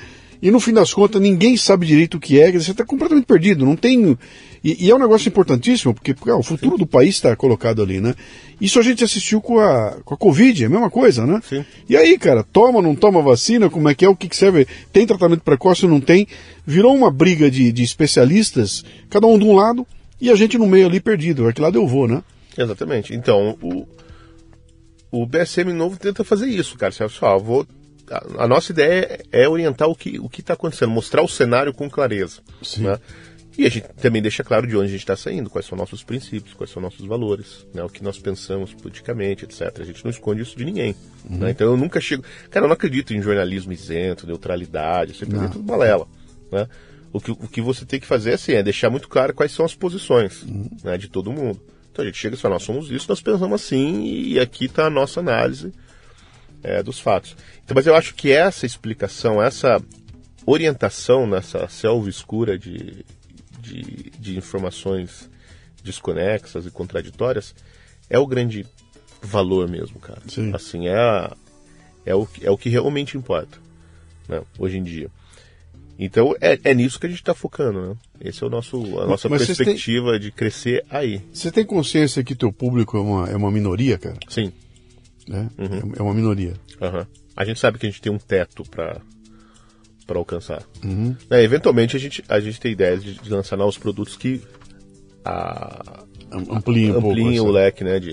[SPEAKER 1] e no fim das contas ninguém sabe direito o que é, você está completamente perdido, não tem. E, e, é um negócio importantíssimo, porque, ah, o futuro do país está colocado ali, né? Isso a gente assistiu com a, com a Covid, é a mesma coisa, né?
[SPEAKER 2] Sim.
[SPEAKER 1] E aí, cara, toma, não toma vacina, como é que é, o que, que serve? Tem tratamento precoce ou não tem? Virou uma briga de, de especialistas, cada um de um lado, e a gente no meio ali perdido, é que lado eu vou, né?
[SPEAKER 2] Exatamente. Então, o, o BSM novo tenta fazer isso, cara. Você só, vou a, a, nossa ideia é orientar o que o está acontecendo, mostrar o cenário com clareza. Né? E a gente também deixa claro de onde a gente está saindo, quais são nossos princípios, quais são nossos valores, né? o que nós pensamos politicamente, etc. A gente não esconde isso de ninguém. Uhum. Né? Então eu nunca chego. Cara, eu não acredito em jornalismo isento, neutralidade, isso é tudo balela. Né? O, que, o que você tem que fazer assim, é deixar muito claro quais são as posições uhum. né, de todo mundo. Então a gente chega e fala, nós somos isso, nós pensamos assim, e aqui está a nossa análise é, dos fatos. Então, mas eu acho que essa explicação, essa orientação nessa selva escura de, de, de informações desconexas e contraditórias é o grande valor mesmo, cara.
[SPEAKER 1] Sim.
[SPEAKER 2] Assim, é, a, é, o, é o que realmente importa né, hoje em dia. Então é, é nisso que a gente está focando, né? Esse é o nosso, a nossa
[SPEAKER 1] Mas
[SPEAKER 2] perspectiva têm- de crescer aí.
[SPEAKER 1] Você tem consciência que teu público é uma, é uma minoria, cara?
[SPEAKER 2] Sim.
[SPEAKER 1] Né? É uma minoria.
[SPEAKER 2] Aham. A gente sabe que a gente tem um teto para para alcançar. É, eventualmente a gente, a gente tem ideias de, de lançar novos produtos que a,
[SPEAKER 1] Am- Ampliem um
[SPEAKER 2] ampliem o leque, né? De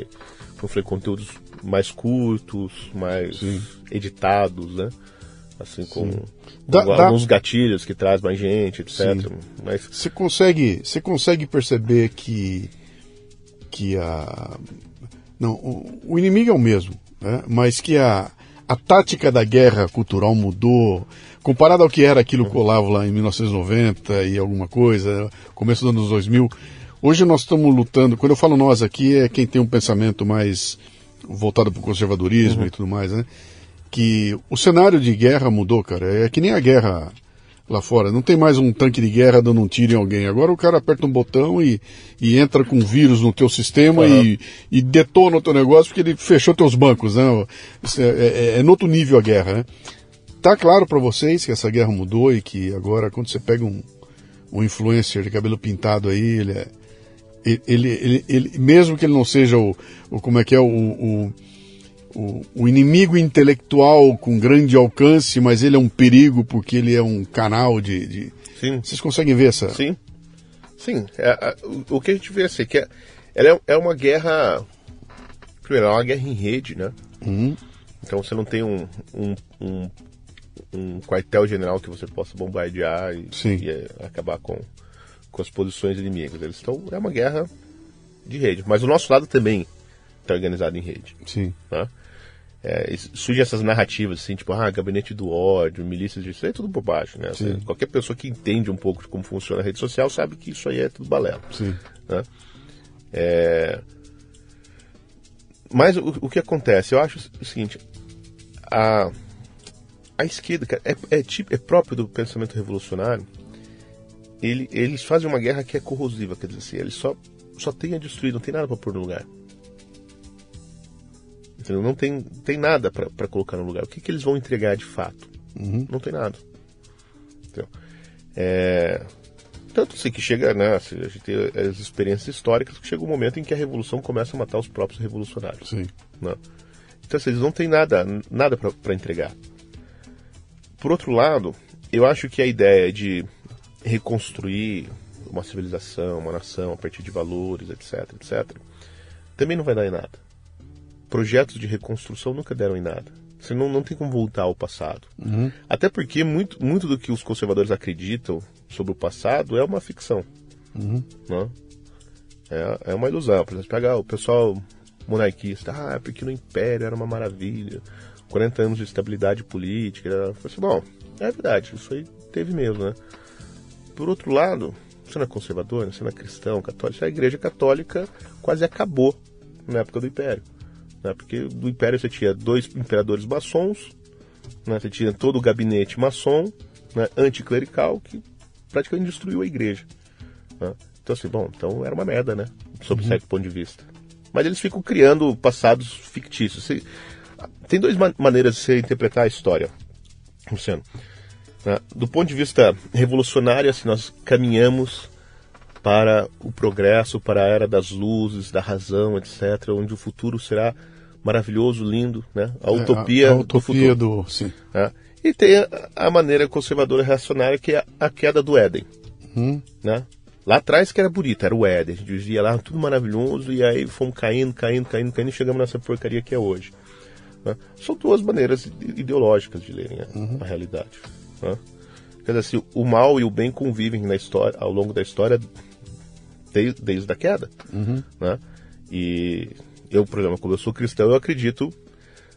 [SPEAKER 2] como eu falei, conteúdos mais curtos, mais
[SPEAKER 1] Sim.
[SPEAKER 2] editados, né? Assim, com,
[SPEAKER 1] dá-
[SPEAKER 2] alguns gatilhos que traz mais gente, etc.
[SPEAKER 1] Sim.
[SPEAKER 2] Mas
[SPEAKER 1] Você consegue, você consegue perceber que que a não, o, o inimigo é o mesmo, né? mas que a, a tática da guerra cultural mudou comparado ao que era aquilo que rolava lá em 1990 e alguma coisa, começo dos anos 2000. Hoje nós estamos lutando, quando eu falo nós aqui, é quem tem um pensamento mais voltado para o conservadorismo e tudo mais, né? Que o cenário de guerra mudou, cara. É que nem a guerra lá fora. Não tem mais um tanque de guerra dando um tiro em alguém. Agora o cara aperta um botão e, e entra com vírus no teu sistema e, e detona o teu negócio porque ele fechou teus bancos, né? É, é, é no outro nível a guerra, né? Tá claro para vocês que essa guerra mudou e que agora quando você pega um, um influencer de cabelo pintado aí, ele é ele, ele, ele, ele- mesmo que ele não seja o, o como é que é o, o, o, o inimigo intelectual com grande alcance, mas ele é um perigo porque ele é um canal de, de-
[SPEAKER 2] sim,
[SPEAKER 1] vocês conseguem ver essa
[SPEAKER 2] sim. Sim. É, é, o, que a gente vê assim, que é, ela é, é uma guerra. Primeiro, é uma guerra em rede, né?
[SPEAKER 1] Uhum.
[SPEAKER 2] Então você não tem um, um, um, um quartel-general que você possa bombardear e, e, é, acabar com, com as posições inimigas. Eles estão. É uma guerra de rede. Mas o nosso lado também está organizado em rede.
[SPEAKER 1] sim
[SPEAKER 2] Né? É, surgem essas narrativas assim, tipo, ah, gabinete do ódio, milícias disso, é tudo bobagem, né?
[SPEAKER 1] Sim.
[SPEAKER 2] Qualquer pessoa que entende um pouco de como funciona a rede social sabe que isso aí é tudo balela.
[SPEAKER 1] sim
[SPEAKER 2] né? É, Mas o, o que acontece? Eu acho o seguinte: a, a esquerda cara, é, é, tipo- é próprio do pensamento revolucionário. Ele, eles fazem uma guerra que é corrosiva, quer dizer assim, eles só, só tem a destruir, não tem nada para pôr no lugar. Entendeu? Não tem, tem nada para colocar no lugar. O que, que eles vão entregar de fato? Não tem nada. Entendeu? É, tanto assim que chega, né? assim, a gente tem as experiências históricas que chega um momento em que a revolução começa a matar os próprios revolucionários.
[SPEAKER 1] sim
[SPEAKER 2] né? Então assim, eles não têm nada, nada para entregar. Por outro lado, eu acho que a ideia de reconstruir uma civilização, uma nação a partir de valores, etc, etc, também não vai dar em nada. Projetos de reconstrução nunca deram em nada. Você não, não tem como voltar ao passado. Até porque muito, muito do que os conservadores acreditam sobre o passado é uma ficção. Né? É, é uma ilusão. Por exemplo, pegar o pessoal monarquista, ah, é porque no Império era uma maravilha, 40 anos de estabilidade política. Eu falei assim, bom, é verdade, isso aí teve mesmo, né? Por outro lado, você não é conservador, você não é cristão, católico, a igreja católica quase acabou na época do Império. Né? Porque do Império você tinha dois imperadores maçons, né? você tinha todo o gabinete maçom, né? anticlerical, que praticamente destruiu a igreja. né? Então assim, bom, então era uma merda, né? Sob certo ponto de vista. Mas eles ficam criando passados fictícios. Você- Tem duas ma- maneiras de você interpretar a história, Luciano. né? Do ponto de vista revolucionário, assim, nós caminhamos para o progresso, para a era das luzes, da razão, etc., onde o futuro será maravilhoso, lindo, né? A utopia,
[SPEAKER 1] É, a, a
[SPEAKER 2] do
[SPEAKER 1] utopia
[SPEAKER 2] futuro.
[SPEAKER 1] do sim
[SPEAKER 2] né? E tem a, maneira conservadora reacionária, que é a queda do Éden. Né? Lá atrás que era bonito, era o Éden. A gente via lá tudo maravilhoso e aí fomos caindo, caindo, caindo, caindo e chegamos nessa porcaria que é hoje. né? São duas maneiras ide- ideológicas de lerem a, a realidade. né? Quer dizer, assim, o mal e o bem convivem na história, ao longo da história desde, desde a queda. Né? E eu, por exemplo, como eu sou cristão, eu acredito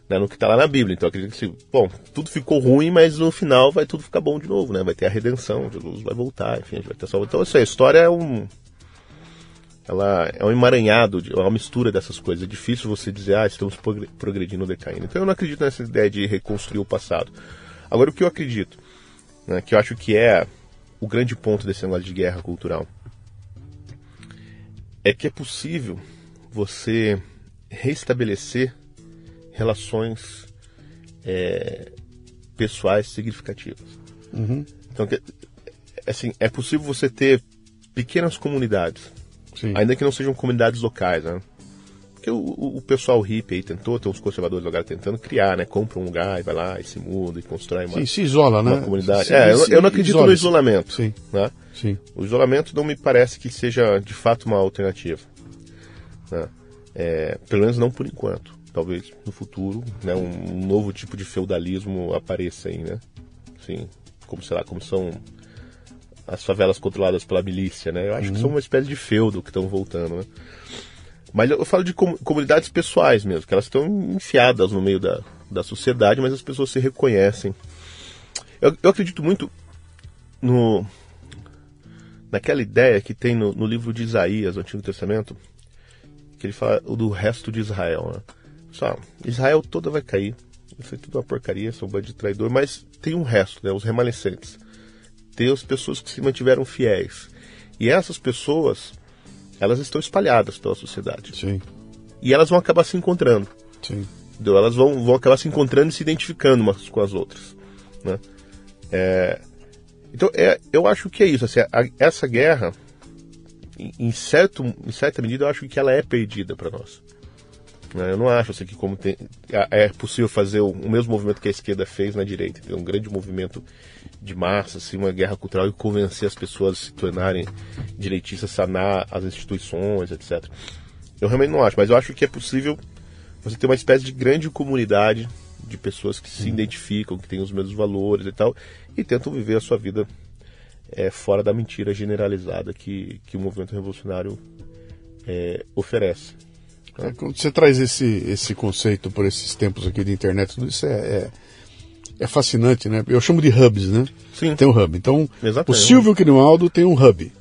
[SPEAKER 2] né, no que está lá na Bíblia. Então acredito que, assim, bom, tudo ficou ruim, mas no final vai tudo ficar bom de novo, né? Vai ter a redenção, Jesus vai voltar, enfim, a gente vai ter salvo. Então, isso aí, a história é um. Ela é um emaranhado, é uma mistura dessas coisas. É difícil você dizer, ah, estamos progre- progredindo ou decaindo. Então eu não acredito nessa ideia de reconstruir o passado. Agora, o que eu acredito, né, que eu acho que é o grande ponto desse negócio de guerra cultural, é que é possível você restabelecer relações é, pessoais significativas. Então, Então, assim, é possível você ter pequenas comunidades,
[SPEAKER 1] Sim.
[SPEAKER 2] ainda que não sejam comunidades locais, né? Porque o, o pessoal hippie aí tentou, tem uns conservadores agora tentando criar, né? Compra um lugar e vai lá e se muda e constrói uma,
[SPEAKER 1] Sim, se isola, né?
[SPEAKER 2] uma comunidade.
[SPEAKER 1] Se-
[SPEAKER 2] é, eu,
[SPEAKER 1] se
[SPEAKER 2] eu não acredito
[SPEAKER 1] isola.
[SPEAKER 2] no isolamento,
[SPEAKER 1] Sim,
[SPEAKER 2] né?
[SPEAKER 1] sim.
[SPEAKER 2] O isolamento não me parece que seja de fato uma alternativa. né? É, pelo menos não por enquanto. Talvez no futuro né, um, novo tipo de feudalismo apareça aí, né? Assim, como, sei lá, como são as favelas controladas pela milícia, né? Eu acho que são uma espécie de feudo que estão voltando, né? Mas eu falo de com- comunidades pessoais mesmo, que elas estão enfiadas no meio da, da sociedade, mas as pessoas se reconhecem. Eu, eu acredito muito no, naquela ideia que tem no, no livro de Isaías, no Antigo Testamento, que ele fala do resto de Israel. Né? Só, Israel toda vai cair, isso é tudo uma porcaria, são um bando de traidor, mas tem um resto, né, os remanescentes. Tem as pessoas que se mantiveram fiéis. E essas pessoas, elas estão espalhadas pela sociedade.
[SPEAKER 1] Sim,
[SPEAKER 2] E elas vão acabar se encontrando.
[SPEAKER 1] sim.
[SPEAKER 2] Entendeu? Elas vão, vão acabar se encontrando e se identificando umas com as outras. Né? É, então, é, eu acho que é isso. assim, a- essa guerra, em, certo, em certa medida, eu acho que ela é perdida para nós. Né? Eu não acho assim, que como tem, é possível fazer o, o mesmo movimento que a esquerda fez na direita. Um grande movimento de massa, assim, uma guerra cultural e convencer as pessoas a se tornarem direitistas, sanar as instituições, etc. Eu realmente não acho, mas eu acho que é possível você ter uma espécie de grande comunidade de pessoas que se identificam, que têm os mesmos valores e tal, e tentam viver a sua vida é, fora da mentira generalizada que, que o movimento revolucionário é, oferece.
[SPEAKER 1] É, Quando você traz esse, esse conceito por esses tempos aqui de internet, tudo isso é, é, é fascinante, né? Eu chamo de hubs, né?
[SPEAKER 2] Sim.
[SPEAKER 1] Tem um hub. Então,
[SPEAKER 2] Exatamente.
[SPEAKER 1] o Silvio Grimaldo tem um hub,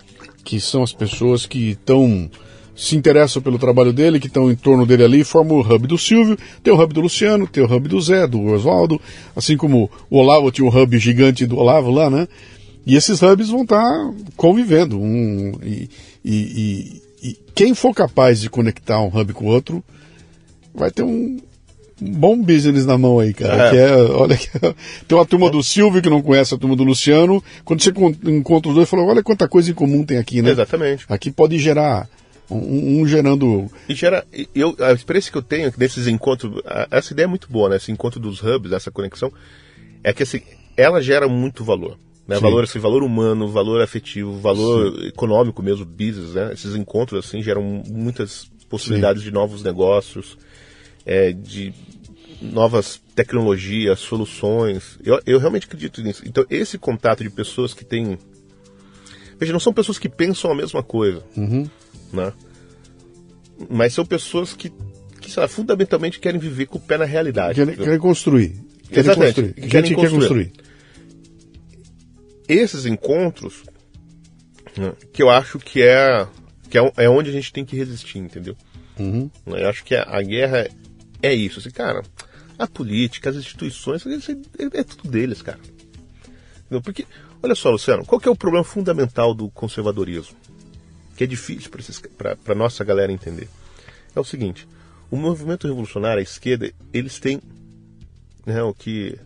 [SPEAKER 1] que são as pessoas que estão se interessam pelo trabalho dele, que estão em torno dele ali, formam o hub do Silvio, tem o hub do Luciano, tem o hub do Zé, do Oswaldo, assim como o Olavo tinha o hub gigante do Olavo lá, né? E esses hubs vão estar convivendo. Um, e, e- e- e quem for capaz de conectar um hub com o outro vai ter um, um bom business na mão aí, cara.
[SPEAKER 2] É.
[SPEAKER 1] Que é, olha, que é- tem uma turma do Silvio que não conhece a turma do Luciano. Quando você con- encontra os dois, fala: olha quanta coisa em comum tem aqui, né?
[SPEAKER 2] Exatamente.
[SPEAKER 1] Aqui pode gerar um, um gerando.
[SPEAKER 2] E gera, eu, a experiência que eu tenho desses encontros, a- essa ideia é muito boa, né? Esse encontro dos hubs, essa conexão, é que assim, ela gera muito valor. Né?
[SPEAKER 1] Sim.
[SPEAKER 2] Valor, assim, valor humano, valor afetivo, valor econômico mesmo, business, né? Esses encontros, assim, geram muitas possibilidades de novos negócios, é, de novas tecnologias, soluções. Eu, eu realmente acredito nisso. Então, esse contato de pessoas que têm... Veja, não são pessoas que pensam a mesma coisa, né? Mas são pessoas que, que sei lá, fundamentalmente querem viver com o pé na realidade.
[SPEAKER 1] Querem, querem construir. Querem
[SPEAKER 2] Exatamente.
[SPEAKER 1] construir.
[SPEAKER 2] Querem
[SPEAKER 1] que quer
[SPEAKER 2] construir. Esses encontros, né, que eu acho que é, que é, é onde a gente tem que resistir, entendeu?
[SPEAKER 1] Uhum.
[SPEAKER 2] Eu acho que a, a guerra é isso. Assim, cara, a política, as instituições, isso é, é tudo deles, cara. Entendeu? Porque, olha só, Luciano, qual que é o problema fundamental do conservadorismo? Que é difícil para a nossa galera entender. É o seguinte, o movimento revolucionário, a esquerda, eles têm né, o que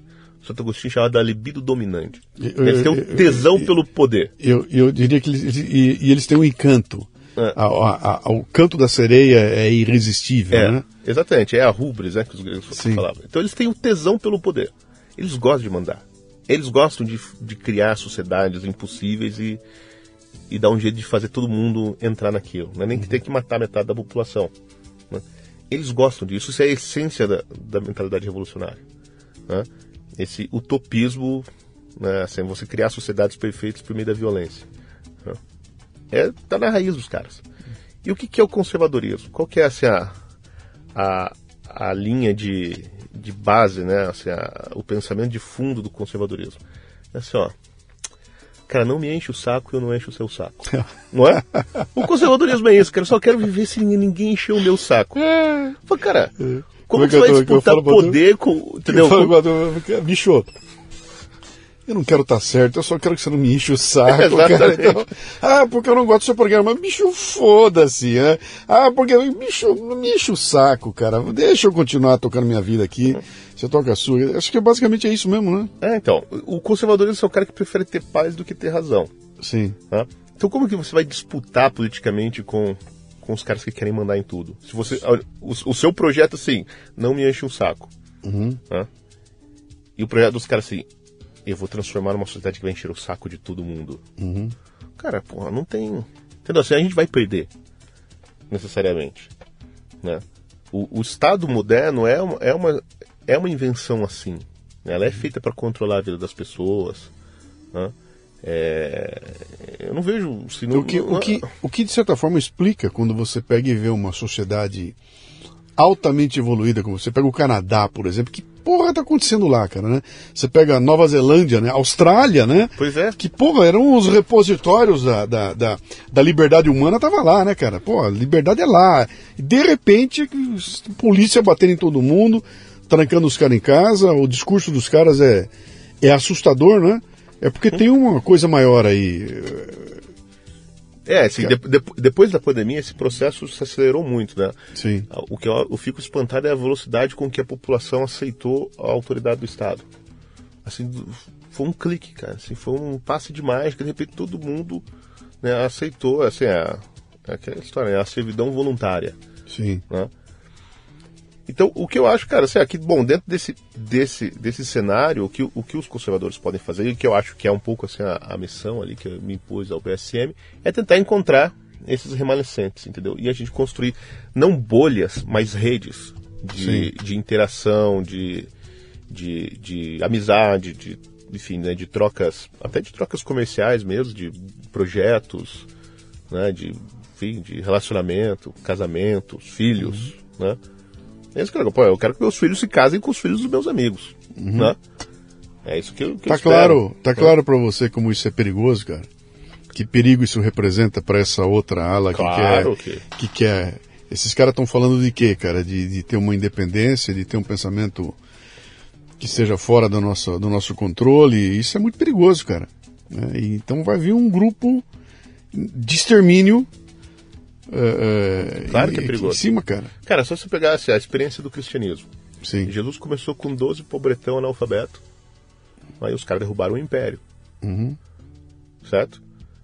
[SPEAKER 2] Santo Agostinho chama da libido dominante.
[SPEAKER 1] Eu-
[SPEAKER 2] Eles têm
[SPEAKER 1] eu-
[SPEAKER 2] um tesão
[SPEAKER 1] eu-
[SPEAKER 2] pelo poder.
[SPEAKER 1] Eu, eu diria que eles, e, e eles têm um encanto.
[SPEAKER 2] É.
[SPEAKER 1] A- a- a- o canto da sereia é irresistível,
[SPEAKER 2] É,
[SPEAKER 1] né?
[SPEAKER 2] exatamente, é a rubris, né, que os gregos
[SPEAKER 1] Sim.
[SPEAKER 2] falavam. Então eles têm o tesão pelo poder. Eles gostam de mandar. Eles gostam de, de criar sociedades impossíveis e, e dar um jeito de fazer todo mundo entrar naquilo. Não é nem que tem que matar metade da população. né? Eles gostam disso, isso é a essência da, da mentalidade revolucionária. né? Esse utopismo, né, assim, você criar sociedades perfeitas por meio da violência. né? É, tá na raiz dos caras. E o que, que é o conservadorismo? Qual que é assim, a, a, a linha de, de base, né? Assim, a- o pensamento de fundo do conservadorismo? É assim, ó. Cara, não me enche o saco e eu não encho o seu saco. Não é? O conservadorismo é isso, cara. Eu só quero viver sem ninguém encher o meu saco. Fala, cara, como
[SPEAKER 1] Como é
[SPEAKER 2] que você vai
[SPEAKER 1] eu eu
[SPEAKER 2] disputar
[SPEAKER 1] tu?
[SPEAKER 2] poder com. Entendeu?
[SPEAKER 1] Eu falo, "Bicho, eu não quero estar tá certo, eu só quero que você não me enche o saco, cara. Então, ah, porque eu não gosto do seu programa. Bicho, foda-se, né? Ah, porque, bicho, não me enche o saco, cara. Deixa eu continuar tocando minha vida aqui. Você toca a sua. Acho que basicamente é isso mesmo, né?
[SPEAKER 2] É, então, o conservadorismo é o cara que prefere ter paz do que ter razão.
[SPEAKER 1] Sim.
[SPEAKER 2] Então como que você vai disputar politicamente com, com os caras que querem mandar em tudo? Se você, o, o seu projeto, assim, não me enche um saco.
[SPEAKER 1] Uhum.
[SPEAKER 2] Tá? E o projeto dos caras, assim, eu vou transformar numa sociedade que vai encher o saco de todo mundo.
[SPEAKER 1] Uhum.
[SPEAKER 2] Cara, porra, não tem. Entendeu? Assim, a gente vai perder. Necessariamente. Né? O, o Estado moderno é uma, é, uma, é uma invenção assim. Né? Ela é feita para controlar a vida das pessoas. Né? É, eu não vejo. Se não,
[SPEAKER 1] o, que, o, que, o que, de certa forma, explica quando você pega e vê uma sociedade altamente evoluída, como você pega o Canadá, por exemplo, que porra tá acontecendo lá, cara, né? Você pega Nova Zelândia, né? Austrália, né?
[SPEAKER 2] Pois é.
[SPEAKER 1] Que, porra, eram os repositórios da, da, da, da liberdade humana, tava lá, né, cara? Pô, a liberdade é lá. E, de repente, polícia batendo em todo mundo, trancando os caras em casa, o discurso dos caras é, é assustador, né? É porque tem uma coisa maior aí.
[SPEAKER 2] É, assim, de, de, depois da pandemia, esse processo se acelerou muito, né?
[SPEAKER 1] Sim.
[SPEAKER 2] O que eu, eu, fico espantado é a velocidade com que a população aceitou a autoridade do Estado. Assim, foi um clique, cara. Assim, foi um passe de mágica, de repente todo mundo né, aceitou, assim, a, aquela história, né, a servidão voluntária.
[SPEAKER 1] Sim.
[SPEAKER 2] Né? Então, o que eu acho, cara, assim, aqui, bom, dentro desse, desse, desse cenário, o que, o que os conservadores podem fazer, e que eu acho que é um pouco assim, a, a missão ali que eu me impus ao PSM, é tentar encontrar esses remanescentes, entendeu? E a gente construir não bolhas, mas redes de, de interação, de, de, de amizade, de, enfim, né, de trocas, até de trocas comerciais mesmo, de projetos, né, de, enfim, de relacionamento, casamentos, filhos, uhum. né? Esse cara, pô, eu quero que meus filhos se casem com os filhos dos meus amigos, uhum. né? É isso que eu, que
[SPEAKER 1] tá
[SPEAKER 2] eu
[SPEAKER 1] claro, Tá claro para você como isso é perigoso, cara? Que perigo isso representa para essa outra ala
[SPEAKER 2] claro
[SPEAKER 1] que quer... Que... que quer... Esses caras estão falando de quê, cara? De, de ter uma independência, de ter um pensamento que seja fora do nosso, do nosso controle. Isso é muito perigoso, cara. Né? Então vai vir um grupo de extermínio
[SPEAKER 2] Uh, claro que é perigoso.
[SPEAKER 1] Em cima, cara.
[SPEAKER 2] Cara, só se pegasse a experiência do cristianismo.
[SPEAKER 1] Sim.
[SPEAKER 2] Jesus começou com 12 pobretão analfabeto. Aí os caras derrubaram o império.
[SPEAKER 1] Uhum.
[SPEAKER 2] Certo?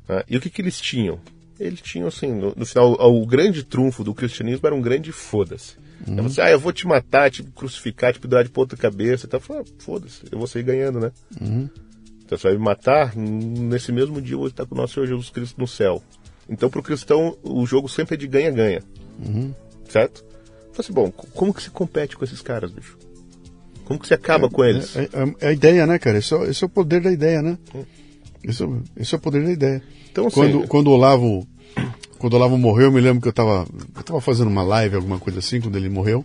[SPEAKER 2] Uh, e o que, que eles tinham? Eles tinham, assim, no, no final, o, o, grande trunfo do cristianismo era um grande foda-se. Uhum. Você, ah, eu vou te matar, te crucificar, te dar de ponta cabeça e tal. Ah, foda-se, eu vou sair ganhando, né?
[SPEAKER 1] Uhum.
[SPEAKER 2] Então você vai me matar, nesse mesmo dia eu vou estar com o nosso Senhor Jesus Cristo no céu. Então, para o cristão, o jogo sempre é de ganha-ganha.
[SPEAKER 1] Uhum.
[SPEAKER 2] Certo? Então, assim, bom, como que se compete com esses caras, bicho? Como que se acaba
[SPEAKER 1] é,
[SPEAKER 2] com eles?
[SPEAKER 1] É, é, é, a ideia, né, cara? Esse é, esse é o poder da ideia, né? Hum. Esse, é, esse é o poder da ideia.
[SPEAKER 2] Então, assim,
[SPEAKER 1] quando, quando o Olavo quando o Olavo morreu, eu me lembro que eu estava eu tava fazendo uma live, alguma coisa assim, quando ele morreu.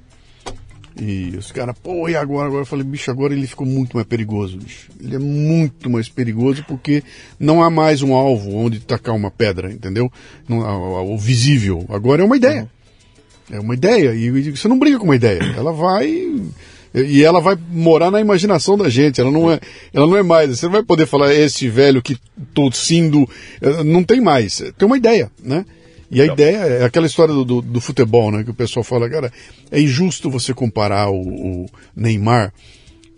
[SPEAKER 1] E os caras, pô, e agora? Agora eu falei, bicho, agora ele ficou muito mais perigoso, bicho. Ele é muito mais perigoso porque não há mais um alvo onde tacar uma pedra, entendeu? Não, o visível. Agora é uma ideia. É uma ideia. E você não briga com uma ideia. Ela vai. E ela vai morar na imaginação da gente. Ela não é, ela não é mais. Você não vai poder falar, esse velho que tossindo. Não tem mais. Tem uma ideia, né? E a então. ideia é aquela história do, do, do, futebol, né? Que o pessoal fala, cara, é injusto você comparar o, o Neymar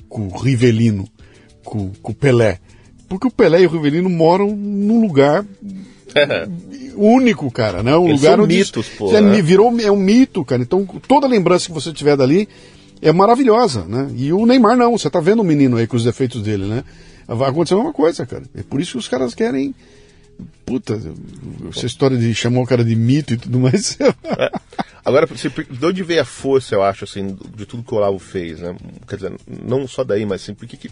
[SPEAKER 1] com o Rivelino, com, com, o Pelé. Porque o Pelé e o Rivelino moram num lugar único, cara, né? Um
[SPEAKER 2] Eles
[SPEAKER 1] lugar
[SPEAKER 2] são
[SPEAKER 1] onde
[SPEAKER 2] mitos, pô, né?
[SPEAKER 1] virou é um mito, cara. Então toda lembrança que você tiver dali é maravilhosa, né? E o Neymar não, você tá vendo o menino aí com os defeitos dele, né? Vai acontecer a mesma coisa, cara. É por isso que os caras querem Puta, essa história de chamar o cara de mito e tudo mais.
[SPEAKER 2] É. Agora, de onde veio a força, eu acho, assim, de tudo que o Olavo fez, né? Quer dizer, não só daí, mas assim, porque que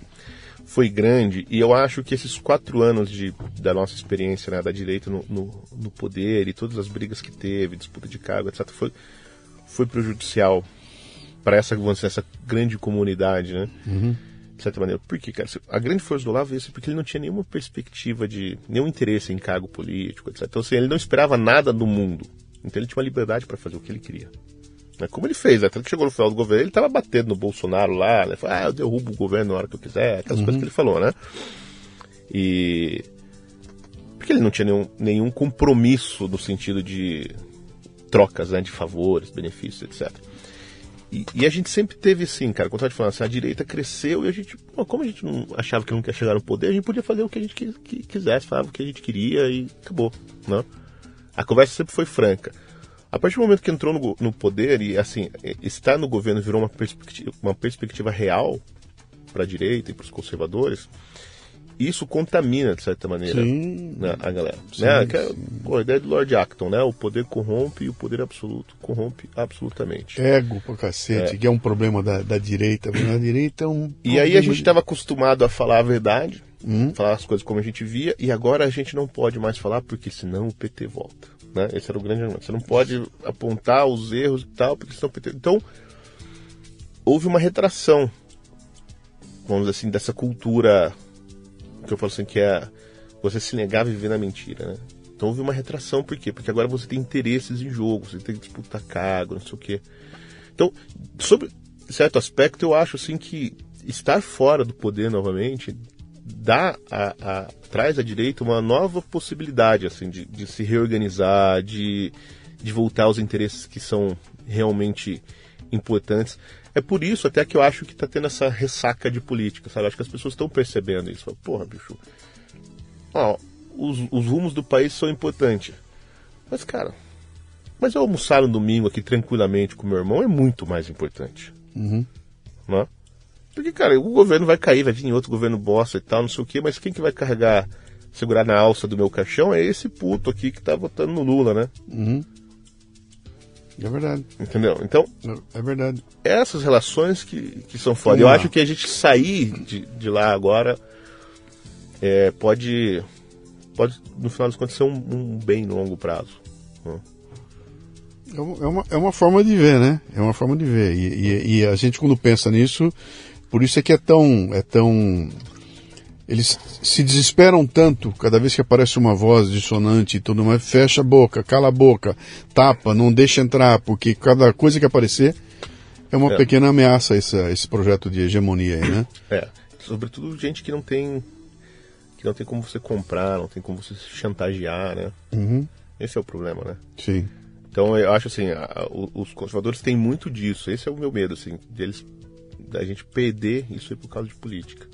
[SPEAKER 2] foi grande. E eu acho que esses quatro anos de, da nossa experiência, né, da direita no, no, no poder e todas as brigas que teve, disputa de cargo, etc., foi, foi prejudicial para essa, essa grande comunidade, né?
[SPEAKER 1] Uhum
[SPEAKER 2] de certa maneira. Por quê, cara? A grande força do Olavo é isso porque ele não tinha nenhuma perspectiva de. nenhum interesse em cargo político, etc. Então, assim, ele não esperava nada do mundo. Então, ele tinha uma liberdade para fazer o que ele queria. Né? Como ele fez, até que chegou no final do governo, ele estava batendo no Bolsonaro lá, né? Falou, ah, eu derrubo o governo na hora que eu quiser, aquelas
[SPEAKER 1] uhum.
[SPEAKER 2] coisas que ele falou, né? E. Porque ele não tinha nenhum, nenhum compromisso no sentido de trocas né, de favores, benefícios, etc. E, e, a gente sempre teve assim, cara, quando eu falando assim, a direita cresceu e a gente, pô, como a gente não achava que não quer chegar no poder, a gente podia fazer o que a gente que, que quisesse, falava o que a gente queria e acabou, né? A conversa sempre foi franca. A partir do momento que entrou no, no poder e assim, estar no governo virou uma perspectiva, uma perspectiva real para a direita e para os conservadores, isso contamina, de certa maneira, né, a galera. Sim, né? Que é, pô, a ideia do Lord Acton, né? O poder corrompe e o poder absoluto corrompe absolutamente.
[SPEAKER 1] Ego pra cacete, é. que é um problema da, da direita. A direita é um.
[SPEAKER 2] E aí a gente estava acostumado a falar a verdade, hum? falar as coisas como a gente via, e agora a gente não pode mais falar porque senão o PT volta. Né? Esse era o grande argumento. Você não pode apontar os erros e tal, porque senão o PT. Então, houve uma retração, vamos dizer assim, dessa cultura que eu falo assim, que é você se negar a viver na mentira, né? Então houve uma retração, por quê? Porque agora você tem interesses em jogo, você tem que disputar cargo, não sei o quê. Então, sobre certo aspecto, eu acho assim que estar fora do poder novamente dá a, a, traz à direita uma nova possibilidade assim de, de se reorganizar, de, de voltar aos interesses que são realmente importantes. É por isso até que eu acho que está tendo essa ressaca de política, sabe? Acho que as pessoas estão percebendo isso. Porra, bicho. Ó, os, os rumos do país são importantes. Mas, cara, mas eu almoçar no domingo aqui tranquilamente com meu irmão é muito mais importante.
[SPEAKER 1] Uhum.
[SPEAKER 2] Né? Porque, cara, o governo vai cair, vai vir outro governo bosta e tal, não sei o quê, mas quem que vai carregar, segurar na alça do meu caixão é esse puto aqui que tá votando no Lula, né?
[SPEAKER 1] Uhum. É verdade.
[SPEAKER 2] Entendeu? Então.
[SPEAKER 1] É verdade.
[SPEAKER 2] Essas relações que, que são foda. Eu acho que a gente sair de, de lá agora é, pode. Pode, no final das contas, ser um, um bem no longo prazo. Né?
[SPEAKER 1] É uma, é uma forma de ver, né? É uma forma de ver. E, e, e, a gente, quando pensa nisso, por isso é que é tão. É tão eles se desesperam tanto cada vez que aparece uma voz dissonante e tudo mais, fecha a boca, cala a boca, tapa, não deixa entrar, porque cada coisa que aparecer é uma é. pequena ameaça esse, esse projeto de hegemonia aí, né?
[SPEAKER 2] É, sobretudo gente que não tem que não tem como você comprar, não tem como você chantagear, né?
[SPEAKER 1] Uhum.
[SPEAKER 2] Esse é o problema, né?
[SPEAKER 1] Sim.
[SPEAKER 2] Então eu acho assim, a, a, os conservadores têm muito disso. Esse é o meu medo, assim, de eles, da gente perder isso aí por causa de política.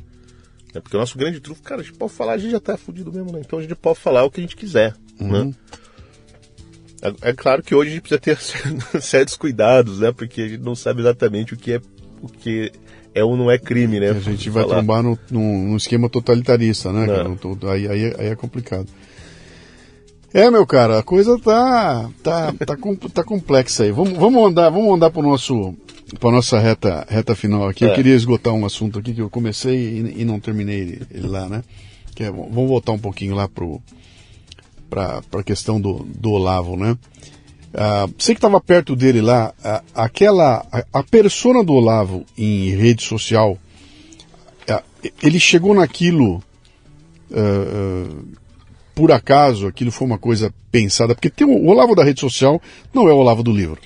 [SPEAKER 2] É porque o nosso grande trunfo, cara, a gente pode falar, a gente já tá fudido mesmo, né? Então a gente pode falar o que a gente quiser, uhum. né? É, é, claro que hoje a gente precisa ter certos cuidados, né? Porque a gente não sabe exatamente o que é o que é ou não é crime, né?
[SPEAKER 1] A gente vai falar. trombar no, esquema totalitarista, né? Aí, aí, aí é complicado. É, meu cara, a coisa tá tá tá, tá complexa aí. Vamos, vamos andar, vamos andar pro nosso para nossa reta reta final aqui. É. Eu queria esgotar um assunto aqui que eu comecei e, e não terminei ele, ele, lá, né? Que é, vamos voltar um pouquinho lá pro para a questão do, do Olavo, né? Ah, você que estava perto dele lá, a, aquela a, a persona do Olavo em rede social, a, ele chegou naquilo uh, uh, por acaso aquilo foi uma coisa pensada, porque tem o, Olavo da rede social não é o Olavo do livro.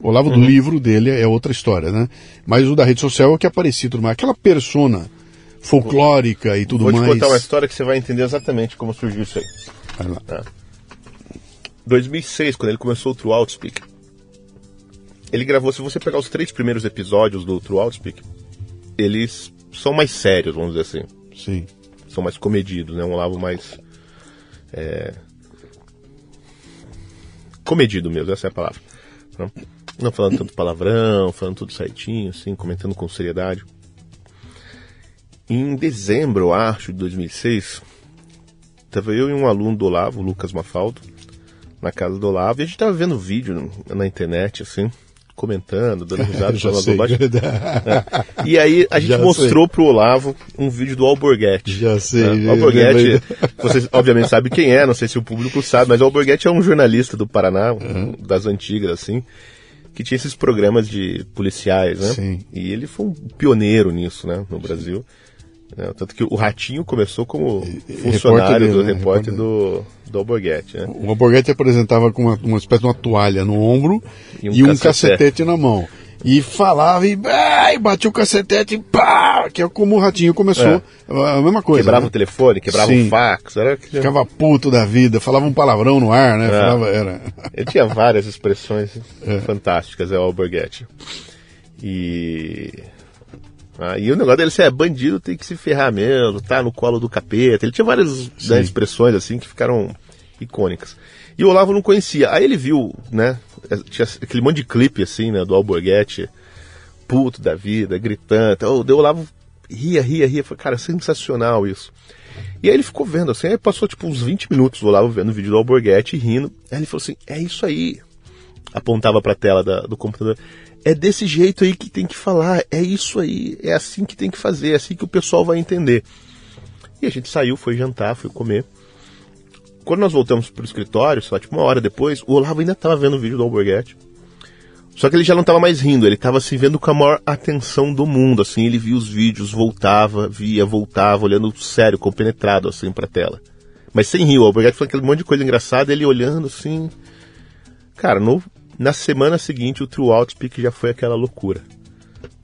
[SPEAKER 1] O Olavo uhum. do livro dele é outra história, né? Mas o da rede social é o que aparecia tudo mais. Aquela persona folclórica e tudo mais.
[SPEAKER 2] Vou te contar uma história que você vai entender exatamente como surgiu isso aí.
[SPEAKER 1] Vai lá.
[SPEAKER 2] Tá. 2006, quando ele começou o True Outspeak, ele gravou, se você pegar os três primeiros episódios do True Outspeak, eles são mais sérios, vamos dizer assim.
[SPEAKER 1] Sim.
[SPEAKER 2] São mais comedidos, né? Um Olavo mais é... Comedido mesmo, essa é a palavra. Não, não falando tanto palavrão, falando tudo certinho, assim, comentando com seriedade. Em dezembro, eu acho, de 2006, estava eu e um aluno do Olavo, Lucas Mafaldo, na casa do Olavo, e a gente estava vendo vídeo na internet, assim, comentando, dando risada, falando bobagem. É. E aí a gente Já mostrou sei. pro Olavo um vídeo do Alborguete.
[SPEAKER 1] Já sei.
[SPEAKER 2] Né? O Alborguete, vocês obviamente sabem quem é, não sei se o público sabe, mas o Alborguete é um jornalista do Paraná, uhum. das antigas, assim, que tinha esses programas de policiais, né?
[SPEAKER 1] Sim.
[SPEAKER 2] E ele foi um pioneiro nisso, né, no Brasil. É, tanto que o Ratinho começou como funcionário repórter do né? repórter do, do Alborguete. Né?
[SPEAKER 1] O Alborguete apresentava com uma, uma espécie de uma toalha no ombro e um, e um cacetete na mão. e falava e, ah, e batia o cacetete e pá, que é como o ratinho começou, a mesma coisa.
[SPEAKER 2] Quebrava
[SPEAKER 1] né?
[SPEAKER 2] o telefone, quebrava
[SPEAKER 1] Sim.
[SPEAKER 2] o fax. Era... que-
[SPEAKER 1] Ficava puto da vida, falava um palavrão no ar, né? Falava, era.
[SPEAKER 2] Ele tinha várias expressões fantásticas, é o Alborguete. E. Ah, e o negócio dele assim, é bandido tem que se ferrar mesmo, tá no colo do capeta. Ele tinha várias né, expressões assim que ficaram icônicas. E o Olavo não conhecia. Aí ele viu, né? Tinha aquele monte de clipe assim, né, do Alborguete, puto da vida, gritando. Então, o Olavo ria, ria, ria. Falei, cara, sensacional isso. E aí ele ficou vendo assim, aí passou tipo uns 20 minutos o Olavo vendo o vídeo do Alborguete rindo. Aí ele falou assim: é isso aí. Apontava pra tela da- do computador. É desse jeito aí que tem que falar, é isso aí, é assim que tem que fazer, é assim que o pessoal vai entender. E a gente saiu, foi jantar, foi comer. Quando nós voltamos pro escritório, lá, tipo uma hora depois, o Olavo ainda tava vendo o vídeo do Alborguete. Só que ele já não tava mais rindo, ele tava assim vendo com a maior atenção do mundo, assim, ele via os vídeos, voltava, via, voltava, olhando sério, compenetrado assim pra tela. Mas sem rir, o Alborguete falando aquele monte de coisa engraçada, ele olhando assim. Cara, no, na semana seguinte o True Outspeak já foi aquela loucura.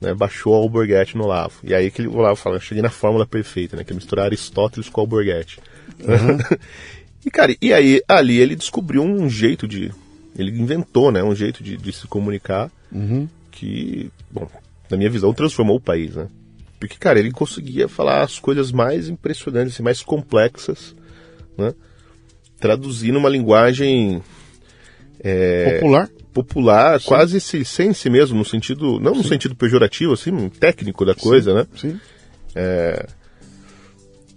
[SPEAKER 2] Né? Baixou o Alborguete no Olavo. E aí que ele- o Olavo fala, eu cheguei na fórmula perfeita, né? Que é misturar Aristóteles com Alborguete. e cara, e aí ali ele descobriu um jeito de. Ele inventou, né? Um jeito de, de se comunicar que, bom, na minha visão, transformou o país, né? Porque, cara, ele conseguia falar as coisas mais impressionantes e mais complexas, né? Traduzindo uma linguagem
[SPEAKER 1] Popular.
[SPEAKER 2] Popular, quase se sense mesmo, no sentido, não no sentido pejorativo, assim, técnico da coisa, né?
[SPEAKER 1] Sim.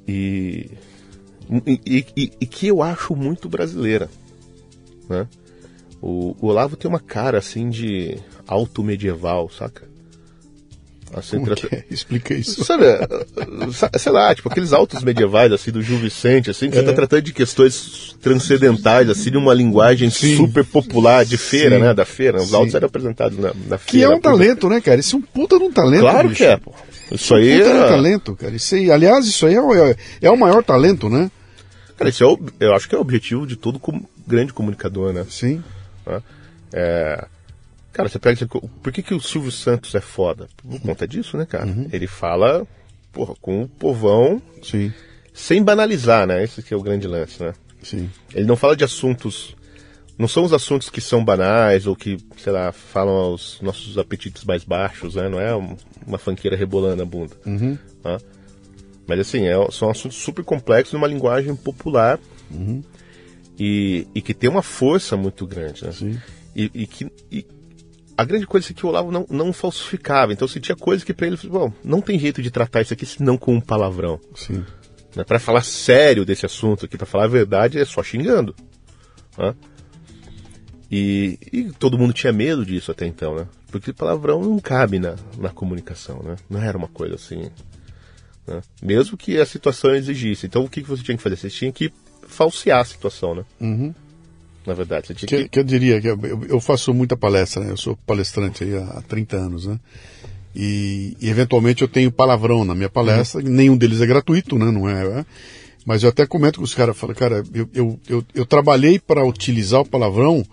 [SPEAKER 2] E, e, e- e que eu acho muito brasileira, né? O, o Olavo tem uma cara, assim, de alto medieval, saca? Assim,
[SPEAKER 1] Como
[SPEAKER 2] trata-
[SPEAKER 1] que é? Explica isso.
[SPEAKER 2] Sabe, sa- sei lá, tipo, aqueles autos medievais, assim, do Gil Vicente, assim, que você tá tratando de questões transcendentais, assim, de uma linguagem
[SPEAKER 1] Sim.
[SPEAKER 2] super popular de feira,
[SPEAKER 1] Sim.
[SPEAKER 2] né, da feira. Os
[SPEAKER 1] Sim.
[SPEAKER 2] autos eram apresentados na, na
[SPEAKER 1] Que é
[SPEAKER 2] feira.
[SPEAKER 1] um talento, né, cara? Isso é um puta de um talento.
[SPEAKER 2] Claro
[SPEAKER 1] bicho.
[SPEAKER 2] que é, pô. Isso aí
[SPEAKER 1] Puta de um
[SPEAKER 2] é...
[SPEAKER 1] talento, cara. Isso aí, aliás, isso aí é, o- é, é o maior talento, né?
[SPEAKER 2] Cara, isso é o, eu acho que é o objetivo de todo com- grande comunicador, né?
[SPEAKER 1] Sim.
[SPEAKER 2] né? É, cara, você pega. Por que, que o Silvio Santos é foda? Por conta disso, né, cara? Ele fala, porra, com o povão
[SPEAKER 1] Sim.
[SPEAKER 2] sem banalizar, né? Esse que é o grande lance, né?
[SPEAKER 1] Sim.
[SPEAKER 2] Ele não fala de assuntos. Não são os assuntos que são banais ou que, sei lá, falam aos nossos apetites mais baixos, né? Não é um- uma fanqueira rebolando a bunda. né? Mas assim, é- são assuntos super complexos numa linguagem popular e, e que tem uma força muito grande, né?
[SPEAKER 1] Sim.
[SPEAKER 2] E, e que. e a grande coisa é que o Olavo não, não falsificava. Então, se tinha coisa que pra ele, bom, não tem jeito de tratar isso aqui senão com um palavrão.
[SPEAKER 1] Sim.
[SPEAKER 2] Né? Para falar sério desse assunto aqui, para falar a verdade, é só xingando. né? E, e todo mundo tinha medo disso até então, né? Porque palavrão não cabe na, na comunicação, né? Não era uma coisa assim. né? Mesmo que a situação exigisse. Então o que, que você tinha que fazer? Você tinha que falsear a situação, né?
[SPEAKER 1] Uhum.
[SPEAKER 2] Na verdade,
[SPEAKER 1] Que,
[SPEAKER 2] que.
[SPEAKER 1] que eu diria que eu, eu faço muita palestra, né? Eu sou palestrante aí há, há 30 anos, né? E, e, eventualmente eu tenho palavrão na minha palestra, nenhum deles é gratuito, né? Não é, é? Mas eu até comento com os caras, falo, cara, eu, eu, eu, eu trabalhei para utilizar o palavrão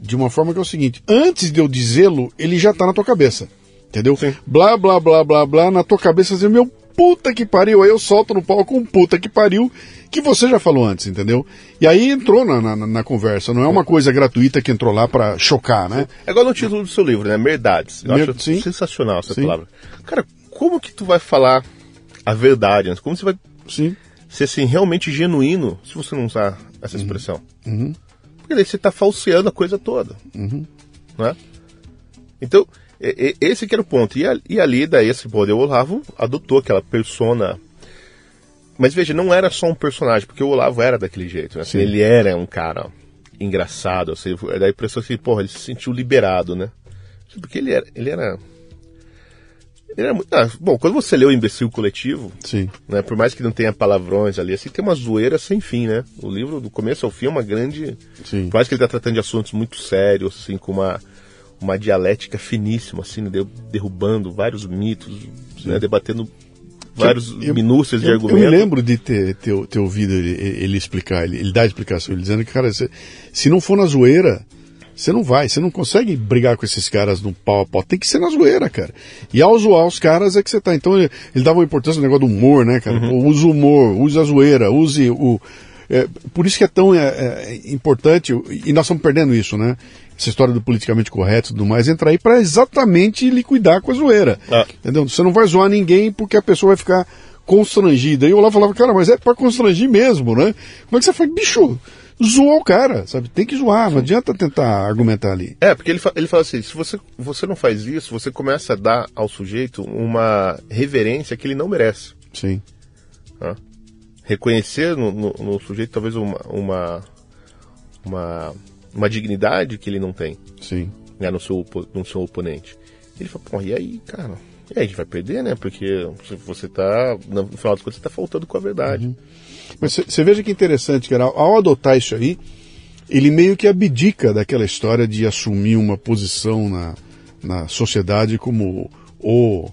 [SPEAKER 1] de uma forma que é o seguinte, antes de eu dizê-lo, ele já tá na tua cabeça. Entendeu?
[SPEAKER 2] Sim.
[SPEAKER 1] Blá, blá, blá, blá, blá, na tua cabeça, assim, meu puta que pariu, aí eu solto no palco um puta que pariu, que você já falou antes, entendeu? E aí entrou na, na, na conversa, não é uma coisa gratuita que entrou lá pra chocar, né?
[SPEAKER 2] É igual no título do seu livro, né? Merdades. Eu
[SPEAKER 1] Mer-
[SPEAKER 2] acho
[SPEAKER 1] sim.
[SPEAKER 2] sensacional essa
[SPEAKER 1] Sim.
[SPEAKER 2] palavra. Cara, como que tu vai falar a verdade? Como você vai
[SPEAKER 1] Sim.
[SPEAKER 2] ser assim, realmente genuíno se você não usar essa expressão?
[SPEAKER 1] Uhum.
[SPEAKER 2] Porque daí você está falseando a coisa toda. Né? Então, esse que era o ponto. E, a- e ali, daí, esse poder, o Olavo adotou aquela persona. Mas veja, não era só um personagem, porque o Olavo era daquele jeito. Né? Assim,
[SPEAKER 1] Sim.
[SPEAKER 2] ele era um cara engraçado. Assim, dá a impressão que, porra, ele se sentiu liberado, né? Porque ele era. Ele era. Ele era muito. ah, bom, quando você lê o Imbecil Coletivo,
[SPEAKER 1] Sim.
[SPEAKER 2] né? Por mais que não tenha palavrões ali, assim, tem uma zoeira sem fim, né? O livro, do começo ao fim, é uma grande.
[SPEAKER 1] Sim.
[SPEAKER 2] Por mais que ele tá tratando de assuntos muito sérios, assim, com uma, uma dialética finíssima, assim, né, de- derrubando vários mitos, né? Debatendo vários
[SPEAKER 1] Eu-
[SPEAKER 2] minúcias de
[SPEAKER 1] eu, eu me lembro de ter, ter, ter ouvido ele, ele explicar, ele, ele dar a explicação, ele dizendo que, cara, se, se não for na zoeira, Você não vai, você não consegue brigar com esses caras no pau a pau. Tem que ser na zoeira, cara. E ao zoar os caras é que você tá. Então ele, ele dava uma importância no negócio do humor, né, cara? Pô, use o humor, use a zoeira, use o. é, por isso que é tão é, é, importante, e nós estamos perdendo isso, né? Essa história do politicamente correto e tudo mais, entra aí para exatamente liquidar com a zoeira.
[SPEAKER 2] Ah.
[SPEAKER 1] Entendeu? Você não vai zoar ninguém porque a pessoa vai ficar constrangida. E eu lá falava, cara, mas é para constrangir mesmo, né? Como é que você faz? Bicho, zoa o cara, sabe? Tem que zoar, não adianta tentar argumentar ali.
[SPEAKER 2] É, porque ele, fa- ele fala assim, se você, você não faz isso, você começa a dar ao sujeito uma reverência que ele não merece.
[SPEAKER 1] Sim,
[SPEAKER 2] né? Reconhecer no, no- no sujeito talvez uma, uma, uma, uma dignidade que ele não tem
[SPEAKER 1] sim.
[SPEAKER 2] né, no, seu, no seu oponente. Ele fala, pô, e aí, cara? E aí, a gente vai perder, né? Porque você- tá, no final das contas, você tá faltando com a verdade.
[SPEAKER 1] Mas você veja que interessante, cara, ao adotar isso aí, ele meio que abdica daquela história de assumir uma posição na, na sociedade como o,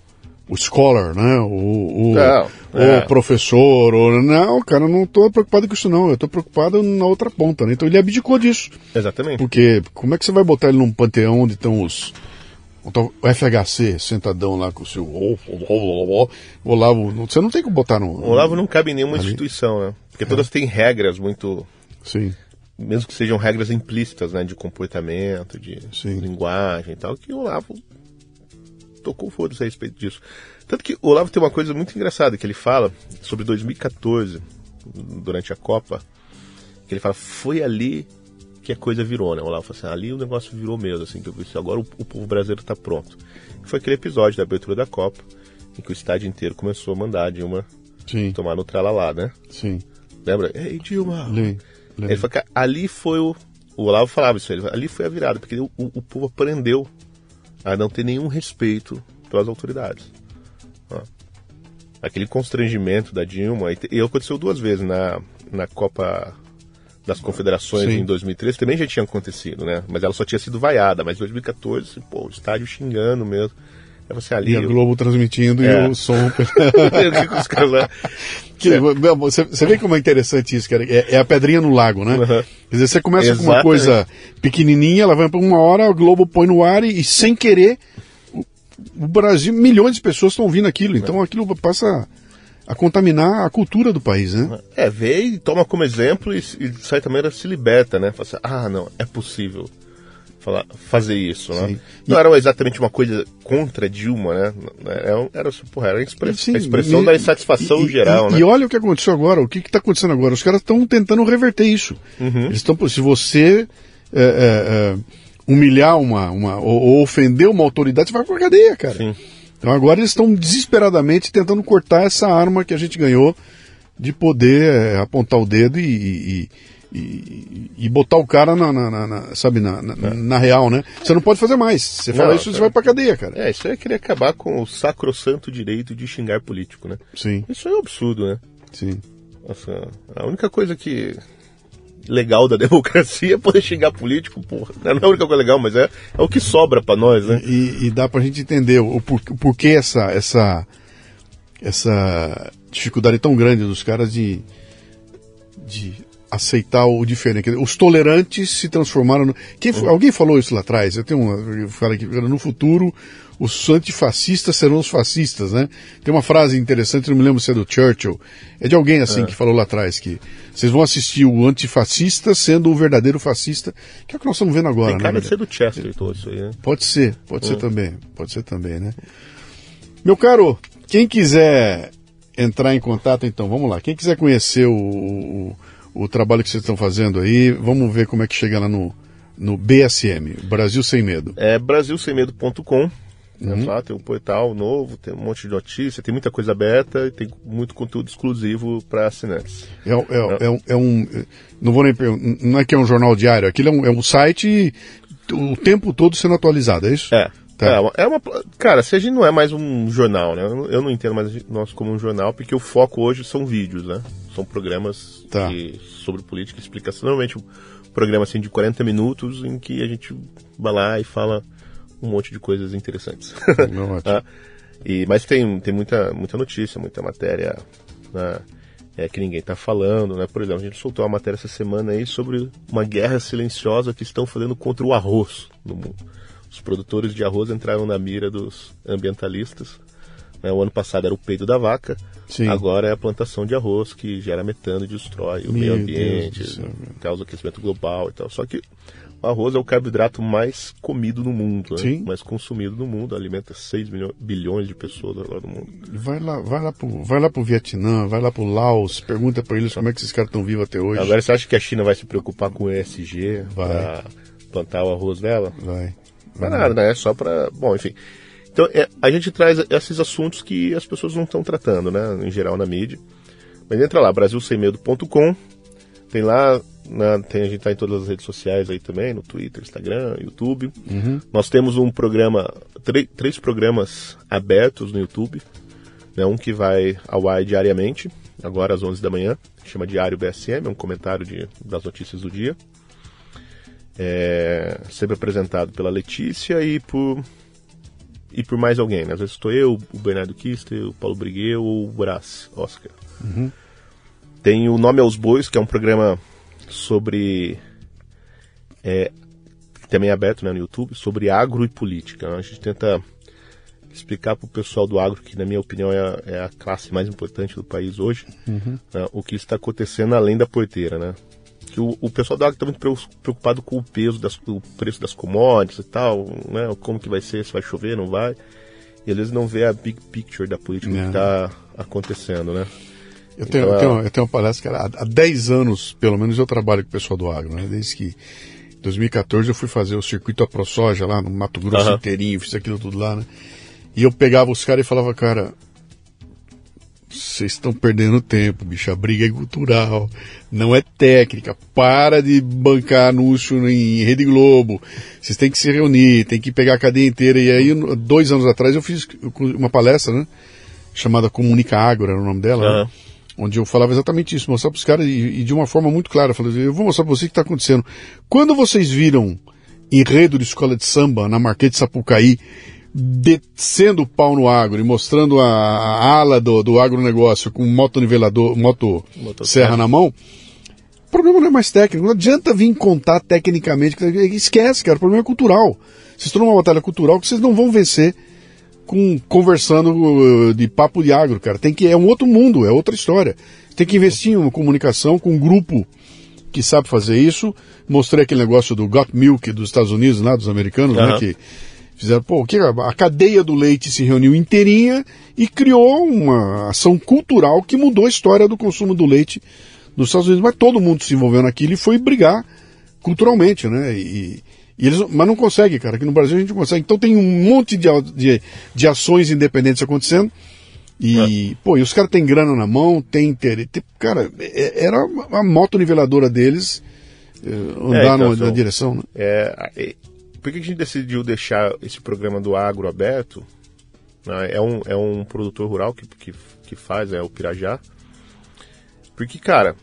[SPEAKER 1] o scholar, né? O, o,
[SPEAKER 2] Não,
[SPEAKER 1] o
[SPEAKER 2] é.
[SPEAKER 1] professor, ou, não, cara, não estou preocupado com isso não, eu estou preocupado na outra ponta, né? Então ele abdicou disso.
[SPEAKER 2] Exatamente.
[SPEAKER 1] Porque como é que você vai botar ele num panteão onde estão os. O FHC sentadão lá com o seu. Olavo. Você não tem que botar no.
[SPEAKER 2] O Olavo não cabe em nenhuma instituição, né? Porque todas têm regras muito.
[SPEAKER 1] Sim,
[SPEAKER 2] Mesmo que sejam regras implícitas, né? De comportamento, de
[SPEAKER 1] Sim.
[SPEAKER 2] linguagem e tal, que o Olavo tocou foda-se a respeito disso. Tanto que o Olavo tem uma coisa muito engraçada que ele fala sobre 2014, durante a Copa, que ele fala, foi ali que a coisa virou, né? O Olavo fala assim, ali o negócio virou mesmo, assim, que eu disse, agora o, o povo brasileiro está pronto. Foi aquele episódio da abertura da Copa, em que o estádio inteiro começou a mandar a Dilma
[SPEAKER 1] sim,
[SPEAKER 2] tomar no tralalá, né?
[SPEAKER 1] sim.
[SPEAKER 2] Lembra? Ei, Dilma!
[SPEAKER 1] Lê, lê.
[SPEAKER 2] Ele falou que ali foi o. O Olavo falava isso, ele ali foi a virada, porque o, o povo aprendeu a não ter nenhum respeito pelas autoridades. Aquele constrangimento da Dilma, e, e aconteceu duas vezes na, na Copa das Confederações
[SPEAKER 1] Sim.
[SPEAKER 2] em 2013, também já tinha acontecido, né? Mas ela só tinha sido vaiada, mas em 2014, pô, o estádio xingando mesmo. Aí você ali.
[SPEAKER 1] E a Globo transmitindo
[SPEAKER 2] É.
[SPEAKER 1] e o som.
[SPEAKER 2] que
[SPEAKER 1] meu, Você, você vê como é interessante isso, cara. É, é a pedrinha no lago, né?
[SPEAKER 2] Uhum.
[SPEAKER 1] Quer dizer, você começa com uma
[SPEAKER 2] Exatamente.
[SPEAKER 1] coisa pequenininha, ela vai para uma hora, a Globo põe no ar e, e sem querer, o, o Brasil, milhões de pessoas estão ouvindo aquilo. Então aquilo passa a, a contaminar a cultura do país, né?
[SPEAKER 2] É, vê e toma como exemplo e, e de certa maneira se liberta, né? Fala assim, ah, não, é possível falar, fazer isso, né?
[SPEAKER 1] Sim.
[SPEAKER 2] Não era exatamente uma coisa contra Dilma, né? Era, era, porra, era a, expre-
[SPEAKER 1] Sim,
[SPEAKER 2] a expressão
[SPEAKER 1] e-
[SPEAKER 2] da insatisfação
[SPEAKER 1] e-
[SPEAKER 2] geral,
[SPEAKER 1] e,
[SPEAKER 2] né?
[SPEAKER 1] E olha o que aconteceu agora, o que está acontecendo agora? Os caras estão tentando reverter isso.
[SPEAKER 2] Uhum.
[SPEAKER 1] Eles estão, se você é, é, é, humilhar uma, uma ou, ou ofender uma autoridade, você vai pra cadeia, cara.
[SPEAKER 2] Sim.
[SPEAKER 1] Então agora eles estão desesperadamente tentando cortar essa arma que a gente ganhou de poder é, apontar o dedo e, e, botar o cara na, na- na- sabe, na, na, na real, né? Você não pode fazer mais. Você fala
[SPEAKER 2] Não,
[SPEAKER 1] isso, você
[SPEAKER 2] é.
[SPEAKER 1] vai pra cadeia, cara.
[SPEAKER 2] É, isso aí é querer acabar com o sacrossanto direito de xingar político, né?
[SPEAKER 1] Sim,
[SPEAKER 2] Isso é um absurdo, né?
[SPEAKER 1] sim.
[SPEAKER 2] Nossa, a única coisa que legal da democracia é poder xingar político, porra. Não é a única coisa legal, mas é, é o que sobra pra nós, né?
[SPEAKER 1] E, e dá pra gente entender o, por, porquê essa, essa, essa dificuldade tão grande dos caras de, de aceitar o diferente. Os tolerantes se transformaram. No, quem,
[SPEAKER 2] Uhum.
[SPEAKER 1] Alguém falou isso lá atrás. Eu tenho uma. Eu aqui, no futuro, os antifascistas serão os fascistas, né? Tem uma frase interessante, não me lembro se é do Churchill. É de alguém assim que falou lá atrás que vocês vão assistir o antifascista sendo o verdadeiro fascista, que é o que nós estamos vendo agora,
[SPEAKER 2] Tem
[SPEAKER 1] né?
[SPEAKER 2] cara ser do Chesterton isso aí, né?
[SPEAKER 1] Pode ser, pode ser também, pode ser também, né? Meu caro, quem quiser entrar em contato, então, vamos lá. Quem quiser conhecer o, o, o trabalho que vocês estão fazendo aí, vamos ver como é que chega lá no, no BSM, Brasil Sem Medo.
[SPEAKER 2] É brasilsemmedo.com.
[SPEAKER 1] Uhum.
[SPEAKER 2] né, lá tem um portal novo, tem um monte de notícia, tem muita coisa aberta e tem muito conteúdo exclusivo para assinantes.
[SPEAKER 1] É, é, é, um- é um. Não vou nem. Não é que é um jornal diário, aquilo é um, é um site o tempo todo sendo atualizado, é isso?
[SPEAKER 2] É.
[SPEAKER 1] Tá.
[SPEAKER 2] É, uma, é uma- Cara, se a gente não é mais um jornal, né? Eu não- entendo mais nós como um jornal, porque o foco hoje são vídeos, né? São programas
[SPEAKER 1] Tá.
[SPEAKER 2] que- sobre política e explicação. Normalmente um programa assim de 40 minutos em que a gente vai lá e fala um monte de coisas interessantes.
[SPEAKER 1] Não, ótimo.
[SPEAKER 2] Ah, e, mas tem, tem muita, muita notícia, muita matéria. né? é, que ninguém está falando, né? Por exemplo, a gente soltou uma matéria essa semana aí sobre uma guerra silenciosa que estão fazendo contra o arroz no mundo. Os produtores de arroz entraram na mira dos ambientalistas. Né? O ano passado era o peido da vaca,
[SPEAKER 1] Sim.
[SPEAKER 2] agora é a plantação de arroz que gera metano e destrói o
[SPEAKER 1] Meu
[SPEAKER 2] meio ambiente,
[SPEAKER 1] céu,
[SPEAKER 2] causa aquecimento global e tal. Só que o arroz é o carboidrato mais comido no mundo, né? Mais consumido no mundo, alimenta 6 milho- bilhões de pessoas ao redor do mundo.
[SPEAKER 1] Vai lá, vai lá pro, vai lá pro Vietnã, vai lá pro Laos, pergunta pra eles como é que esses caras estão vivos até hoje.
[SPEAKER 2] Agora você acha que a China vai se preocupar com o ESG
[SPEAKER 1] Vai.
[SPEAKER 2] para plantar o arroz dela?
[SPEAKER 1] Vai.
[SPEAKER 2] Não é nada, né? É só para. Bom, enfim. Então, é, a gente traz esses assuntos que as pessoas não estão tratando, né? Em geral na mídia. Mas entra lá, brasilsemmedo.com. Tem lá, na- tem, a gente tá em todas as redes sociais aí também, no Twitter, Instagram, YouTube. Nós temos um programa, três programas abertos no YouTube. Né? Um que vai ao ar diariamente, agora às 11 da manhã, chama Diário BSM, é um comentário de, das notícias do dia. É, sempre apresentado pela Letícia e por e por mais alguém, né? Às vezes estou eu, o Bernardo Kister, o Paulo Briguet ou o Brás Oscar. Tem o Nome aos Bois, que é um programa sobre. É, também é aberto né, no YouTube, sobre agro e política. né? A gente tenta explicar para o pessoal do agro, que na minha opinião é a, é a classe mais importante do país hoje, né, o que está acontecendo além da porteira, né? Que o, o pessoal do agro está muito preocupado com o peso, das, o preço das commodities e tal, né? Como que vai ser, se vai chover, não vai. E às vezes não vê a big picture da política
[SPEAKER 1] Não.
[SPEAKER 2] que está acontecendo, né?
[SPEAKER 1] Eu tenho,
[SPEAKER 2] Então,
[SPEAKER 1] eu, tenho,
[SPEAKER 2] é-
[SPEAKER 1] eu tenho uma palestra, cara, há há 10 anos, pelo menos, eu trabalho com o pessoal do agro, né? Desde que em 2014 eu fui fazer o circuito AproSoja lá no Mato Grosso
[SPEAKER 2] Aham.
[SPEAKER 1] inteirinho, fiz aquilo tudo lá, né? E eu pegava os caras e falava, cara, vocês estão perdendo tempo, bicho, a briga é cultural, não é técnica, para de bancar anúncio em Rede Globo, vocês têm que se reunir, tem que pegar a cadeia inteira. E aí, dois anos atrás, eu fiz uma palestra, né? Chamada Comunica Agro, era o nome dela, né?
[SPEAKER 2] Aham.
[SPEAKER 1] onde eu falava exatamente isso, mostrar para os caras e, e de uma forma muito clara. Eu falei, eu vou mostrar para vocês o que está acontecendo. Quando vocês viram enredo de escola de samba na Marquês de Sapucaí, descendo o pau no agro e mostrando a, a ala do, do agronegócio com moto
[SPEAKER 2] Motosserra.
[SPEAKER 1] serra na mão, o problema não é mais técnico. Não adianta vir contar tecnicamente. Esquece, cara. O problema é cultural. Vocês estão numa batalha cultural que vocês não vão vencer com conversando uh, de papo de agro, cara. Tem que é um outro mundo, é outra história. Tem que investir em uma comunicação com um grupo que sabe fazer isso. Mostrei aquele negócio do Got Milk dos Estados Unidos, lá dos americanos, né,
[SPEAKER 2] Aham.
[SPEAKER 1] que fizeram, pô, o que a cadeia do leite se reuniu inteirinha e criou uma ação cultural que mudou a história do consumo do leite nos Estados Unidos. Mas todo mundo se envolveu naquilo e foi brigar culturalmente, né? E, e eles, mas não consegue, cara. Aqui no Brasil a gente não consegue. Então tem um monte de, de, de ações independentes acontecendo. E, pô, e os caras têm grana na mão, tem interesse. tem- Cara, é- era a moto niveladora deles eh, andar
[SPEAKER 2] então,
[SPEAKER 1] numa,
[SPEAKER 2] são-
[SPEAKER 1] na direção, né?
[SPEAKER 2] É, é, por que a gente decidiu deixar esse programa do agro aberto? né? É, um, é um produtor rural que, que, que faz, é o Pirajá. Porque, cara,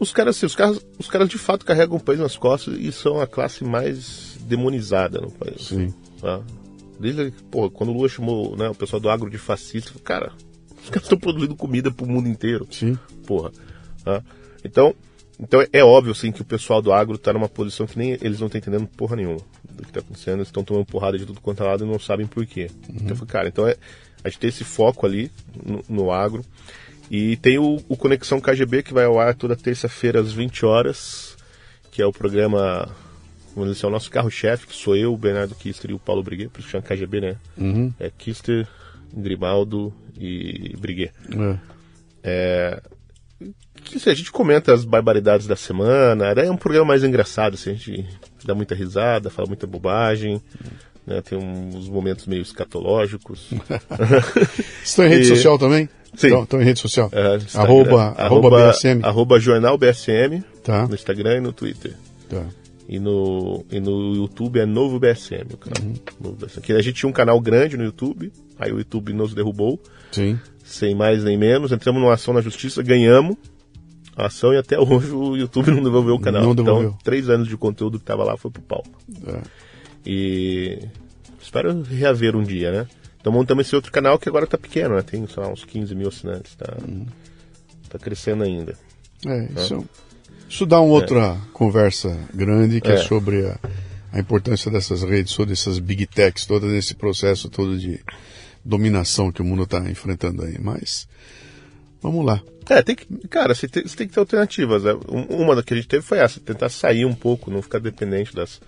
[SPEAKER 2] os caras, assim, os caras, os caras de fato carregam o país nas costas e são a classe mais demonizada no país.
[SPEAKER 1] Sim.
[SPEAKER 2] Tá? Desde, pô, quando o Lula chamou né, o pessoal do agro de fascista, cara, os caras estão produzindo comida pro mundo inteiro
[SPEAKER 1] Sim.
[SPEAKER 2] porra. tá? Então, então é óbvio assim que o pessoal do agro tá numa posição que nem eles não estão entendendo porra nenhuma do que tá acontecendo, eles estão tomando porrada de tudo quanto é lado e não sabem por quê. Então, eu falei, cara, então é, a gente tem esse foco ali no, no agro e tem o, o Conexão KGB que vai ao ar toda terça-feira às 20 horas, que é o programa vamos dizer assim, é o nosso carro-chefe, que sou eu, o Bernardo Kister e o Paulo Briguet, por isso chama KGB, né? É Kister, Grimaldo e Briguet
[SPEAKER 1] É.
[SPEAKER 2] que assim, a gente comenta as barbaridades da semana, daí é um programa mais engraçado, assim, a gente dá muita risada, fala muita bobagem, né, tem uns momentos meio escatológicos.
[SPEAKER 1] Vocês estão em rede
[SPEAKER 2] E-
[SPEAKER 1] social também?
[SPEAKER 2] Sim.
[SPEAKER 1] Estão, estão em rede social.
[SPEAKER 2] É, Instagram,
[SPEAKER 1] arroba, arroba, BSM.
[SPEAKER 2] arroba jornal BSM
[SPEAKER 1] Tá.
[SPEAKER 2] no Instagram e no Twitter.
[SPEAKER 1] Tá.
[SPEAKER 2] E no, e no YouTube é Novo BSM, o canal.
[SPEAKER 1] Uhum.
[SPEAKER 2] Novo BSM. Que a gente tinha um canal grande no YouTube, aí o YouTube nos derrubou,
[SPEAKER 1] Sim.
[SPEAKER 2] sem mais nem menos. Entramos numa ação na justiça, ganhamos a ação e até hoje o YouTube não devolveu o canal.
[SPEAKER 1] Não devolveu.
[SPEAKER 2] Então, três anos de conteúdo que estava lá foi pro pau.
[SPEAKER 1] É.
[SPEAKER 2] E espero reaver um dia, né? Então montamos esse outro canal que agora tá pequeno, né? Tem, sei lá, uns 15 mil assinantes. Tá, Tá crescendo ainda.
[SPEAKER 1] É, isso, isso dá uma outra conversa grande que é,
[SPEAKER 2] É.
[SPEAKER 1] sobre a, a importância dessas redes, sobre essas big techs, todo esse processo todo de dominação que o mundo está enfrentando aí. Mas vamos lá.
[SPEAKER 2] É, tem que, cara, você tem, você tem que ter alternativas. né? Um- Uma que a gente teve foi essa, tentar sair um pouco, não ficar dependente das,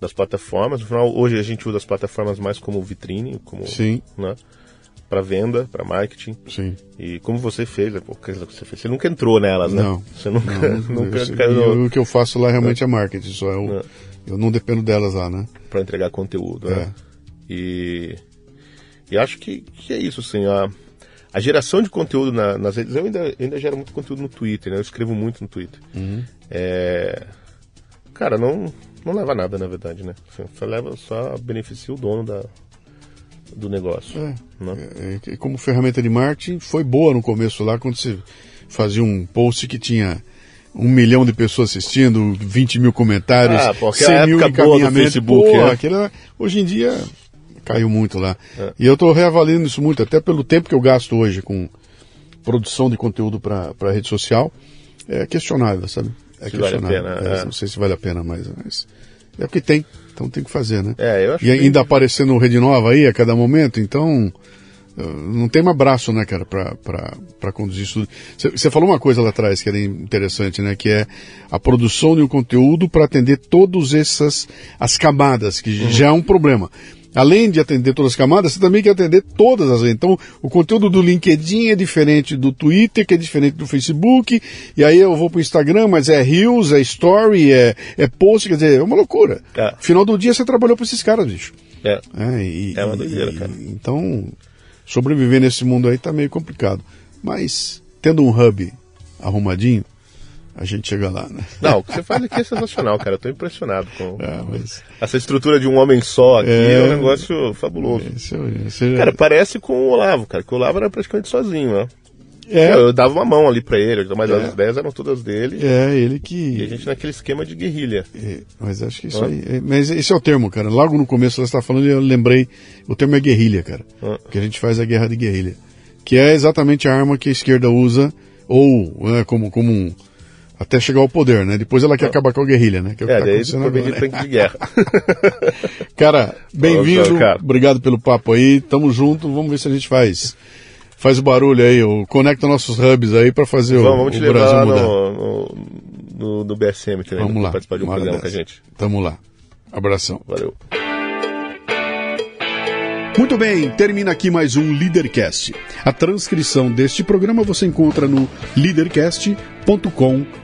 [SPEAKER 2] das plataformas. No final, hoje a gente usa as plataformas mais como vitrine, como,
[SPEAKER 1] Sim,
[SPEAKER 2] né, para venda, para marketing.
[SPEAKER 1] sim.
[SPEAKER 2] E como você fez, né, pô, coisa que você fez, você nunca entrou nelas, né?
[SPEAKER 1] Não.
[SPEAKER 2] Você nunca, nunca
[SPEAKER 1] Eu- eu- o que eu faço lá realmente é marketing, só eu,
[SPEAKER 2] É.
[SPEAKER 1] eu não dependo delas lá, né?
[SPEAKER 2] para entregar conteúdo,
[SPEAKER 1] É.
[SPEAKER 2] né? E, e acho que, que é isso, assim, a, a geração de conteúdo na- nas redes, eu ainda, ainda gero muito conteúdo no Twitter, né? Eu escrevo muito no Twitter.
[SPEAKER 1] Uhum.
[SPEAKER 2] É, cara, não, não leva a nada, na verdade, né? Assim, Só leva, só beneficia o dono da, do negócio.
[SPEAKER 1] É.
[SPEAKER 2] Né?
[SPEAKER 1] É, é, como ferramenta de marketing, foi boa no começo lá, quando você fazia um post que tinha um milhão de pessoas assistindo, 20 mil comentários,
[SPEAKER 2] Ah, porque
[SPEAKER 1] 100
[SPEAKER 2] a
[SPEAKER 1] mil
[SPEAKER 2] época boa do
[SPEAKER 1] encaminhamentos.
[SPEAKER 2] Facebook,
[SPEAKER 1] Pô,
[SPEAKER 2] né?
[SPEAKER 1] aquilo era- hoje em dia caiu muito lá.
[SPEAKER 2] É.
[SPEAKER 1] E eu estou reavaliando isso muito, até pelo tempo que eu gasto hoje com produção de conteúdo para rede social. É questionável, sabe? É
[SPEAKER 2] Se vale a
[SPEAKER 1] questionável.
[SPEAKER 2] pena,
[SPEAKER 1] É,
[SPEAKER 2] é.
[SPEAKER 1] Não sei se vale a pena, mas, mas é porque tem. Então tem que fazer, né?
[SPEAKER 2] É, eu acho
[SPEAKER 1] E ainda aparecendo rede nova aí a cada momento, então uh, não tem mais braço, né, cara, pra conduzir isso. Você falou uma coisa lá atrás que era interessante, né, que é a produção de um conteúdo para atender todas essas as camadas, que
[SPEAKER 2] Uhum.
[SPEAKER 1] já é um problema. Além de atender todas as camadas, você também quer atender todas as. Então, o conteúdo do LinkedIn é diferente do Twitter, que é diferente do Facebook, e aí eu vou pro Instagram, mas é Reels, é Story, é, é Post, quer dizer, é uma loucura.
[SPEAKER 2] É.
[SPEAKER 1] Final do dia você trabalhou para esses caras, bicho.
[SPEAKER 2] É.
[SPEAKER 1] É, e-
[SPEAKER 2] É uma doideira, cara.
[SPEAKER 1] Então, sobreviver nesse mundo aí tá meio complicado. Mas, tendo um hub arrumadinho, a gente chega lá, né?
[SPEAKER 2] Não, o que você faz aqui é sensacional, cara. Eu tô impressionado com
[SPEAKER 1] É, mas.
[SPEAKER 2] essa estrutura de um homem só aqui. É,
[SPEAKER 1] É.
[SPEAKER 2] um negócio fabuloso.
[SPEAKER 1] É- esse é-
[SPEAKER 2] Cara, parece com o Olavo, cara, que o Olavo era praticamente sozinho, né?
[SPEAKER 1] é,
[SPEAKER 2] Eu, eu dava uma mão ali pra ele, mas
[SPEAKER 1] É.
[SPEAKER 2] as ideias eram todas dele.
[SPEAKER 1] é ele
[SPEAKER 2] E a
[SPEAKER 1] que.
[SPEAKER 2] gente naquele esquema de guerrilha.
[SPEAKER 1] é, mas acho que isso aí. é- mas esse é o termo, cara. Logo no começo você estava falando e eu lembrei. O termo é guerrilha, cara. O que a gente faz é guerra de guerrilha. Que é exatamente a arma que a esquerda usa, ou né, como, como um. Até chegar ao poder, né? Depois ela quer acabar com a guerrilha, né? Que é o
[SPEAKER 2] É,
[SPEAKER 1] tá
[SPEAKER 2] daí depois
[SPEAKER 1] agora, né?
[SPEAKER 2] tanque de guerra.
[SPEAKER 1] Cara, bem-vindo. Obrigado pelo papo aí. Tamo junto. Vamos ver se a gente faz faz o barulho aí, ou conecta nossos hubs aí pra fazer o,
[SPEAKER 2] vamos, vamos te
[SPEAKER 1] o
[SPEAKER 2] levar
[SPEAKER 1] Brasil
[SPEAKER 2] lá
[SPEAKER 1] mudar.
[SPEAKER 2] no, no, no, BSM também,
[SPEAKER 1] Vamos
[SPEAKER 2] pra
[SPEAKER 1] lá.
[SPEAKER 2] participar de um programa
[SPEAKER 1] dessa.
[SPEAKER 2] com a gente.
[SPEAKER 1] Tamo lá. Abração.
[SPEAKER 2] Valeu.
[SPEAKER 1] Muito bem, termina aqui mais um Leadercast. A transcrição deste programa você encontra no leadercast.com.br.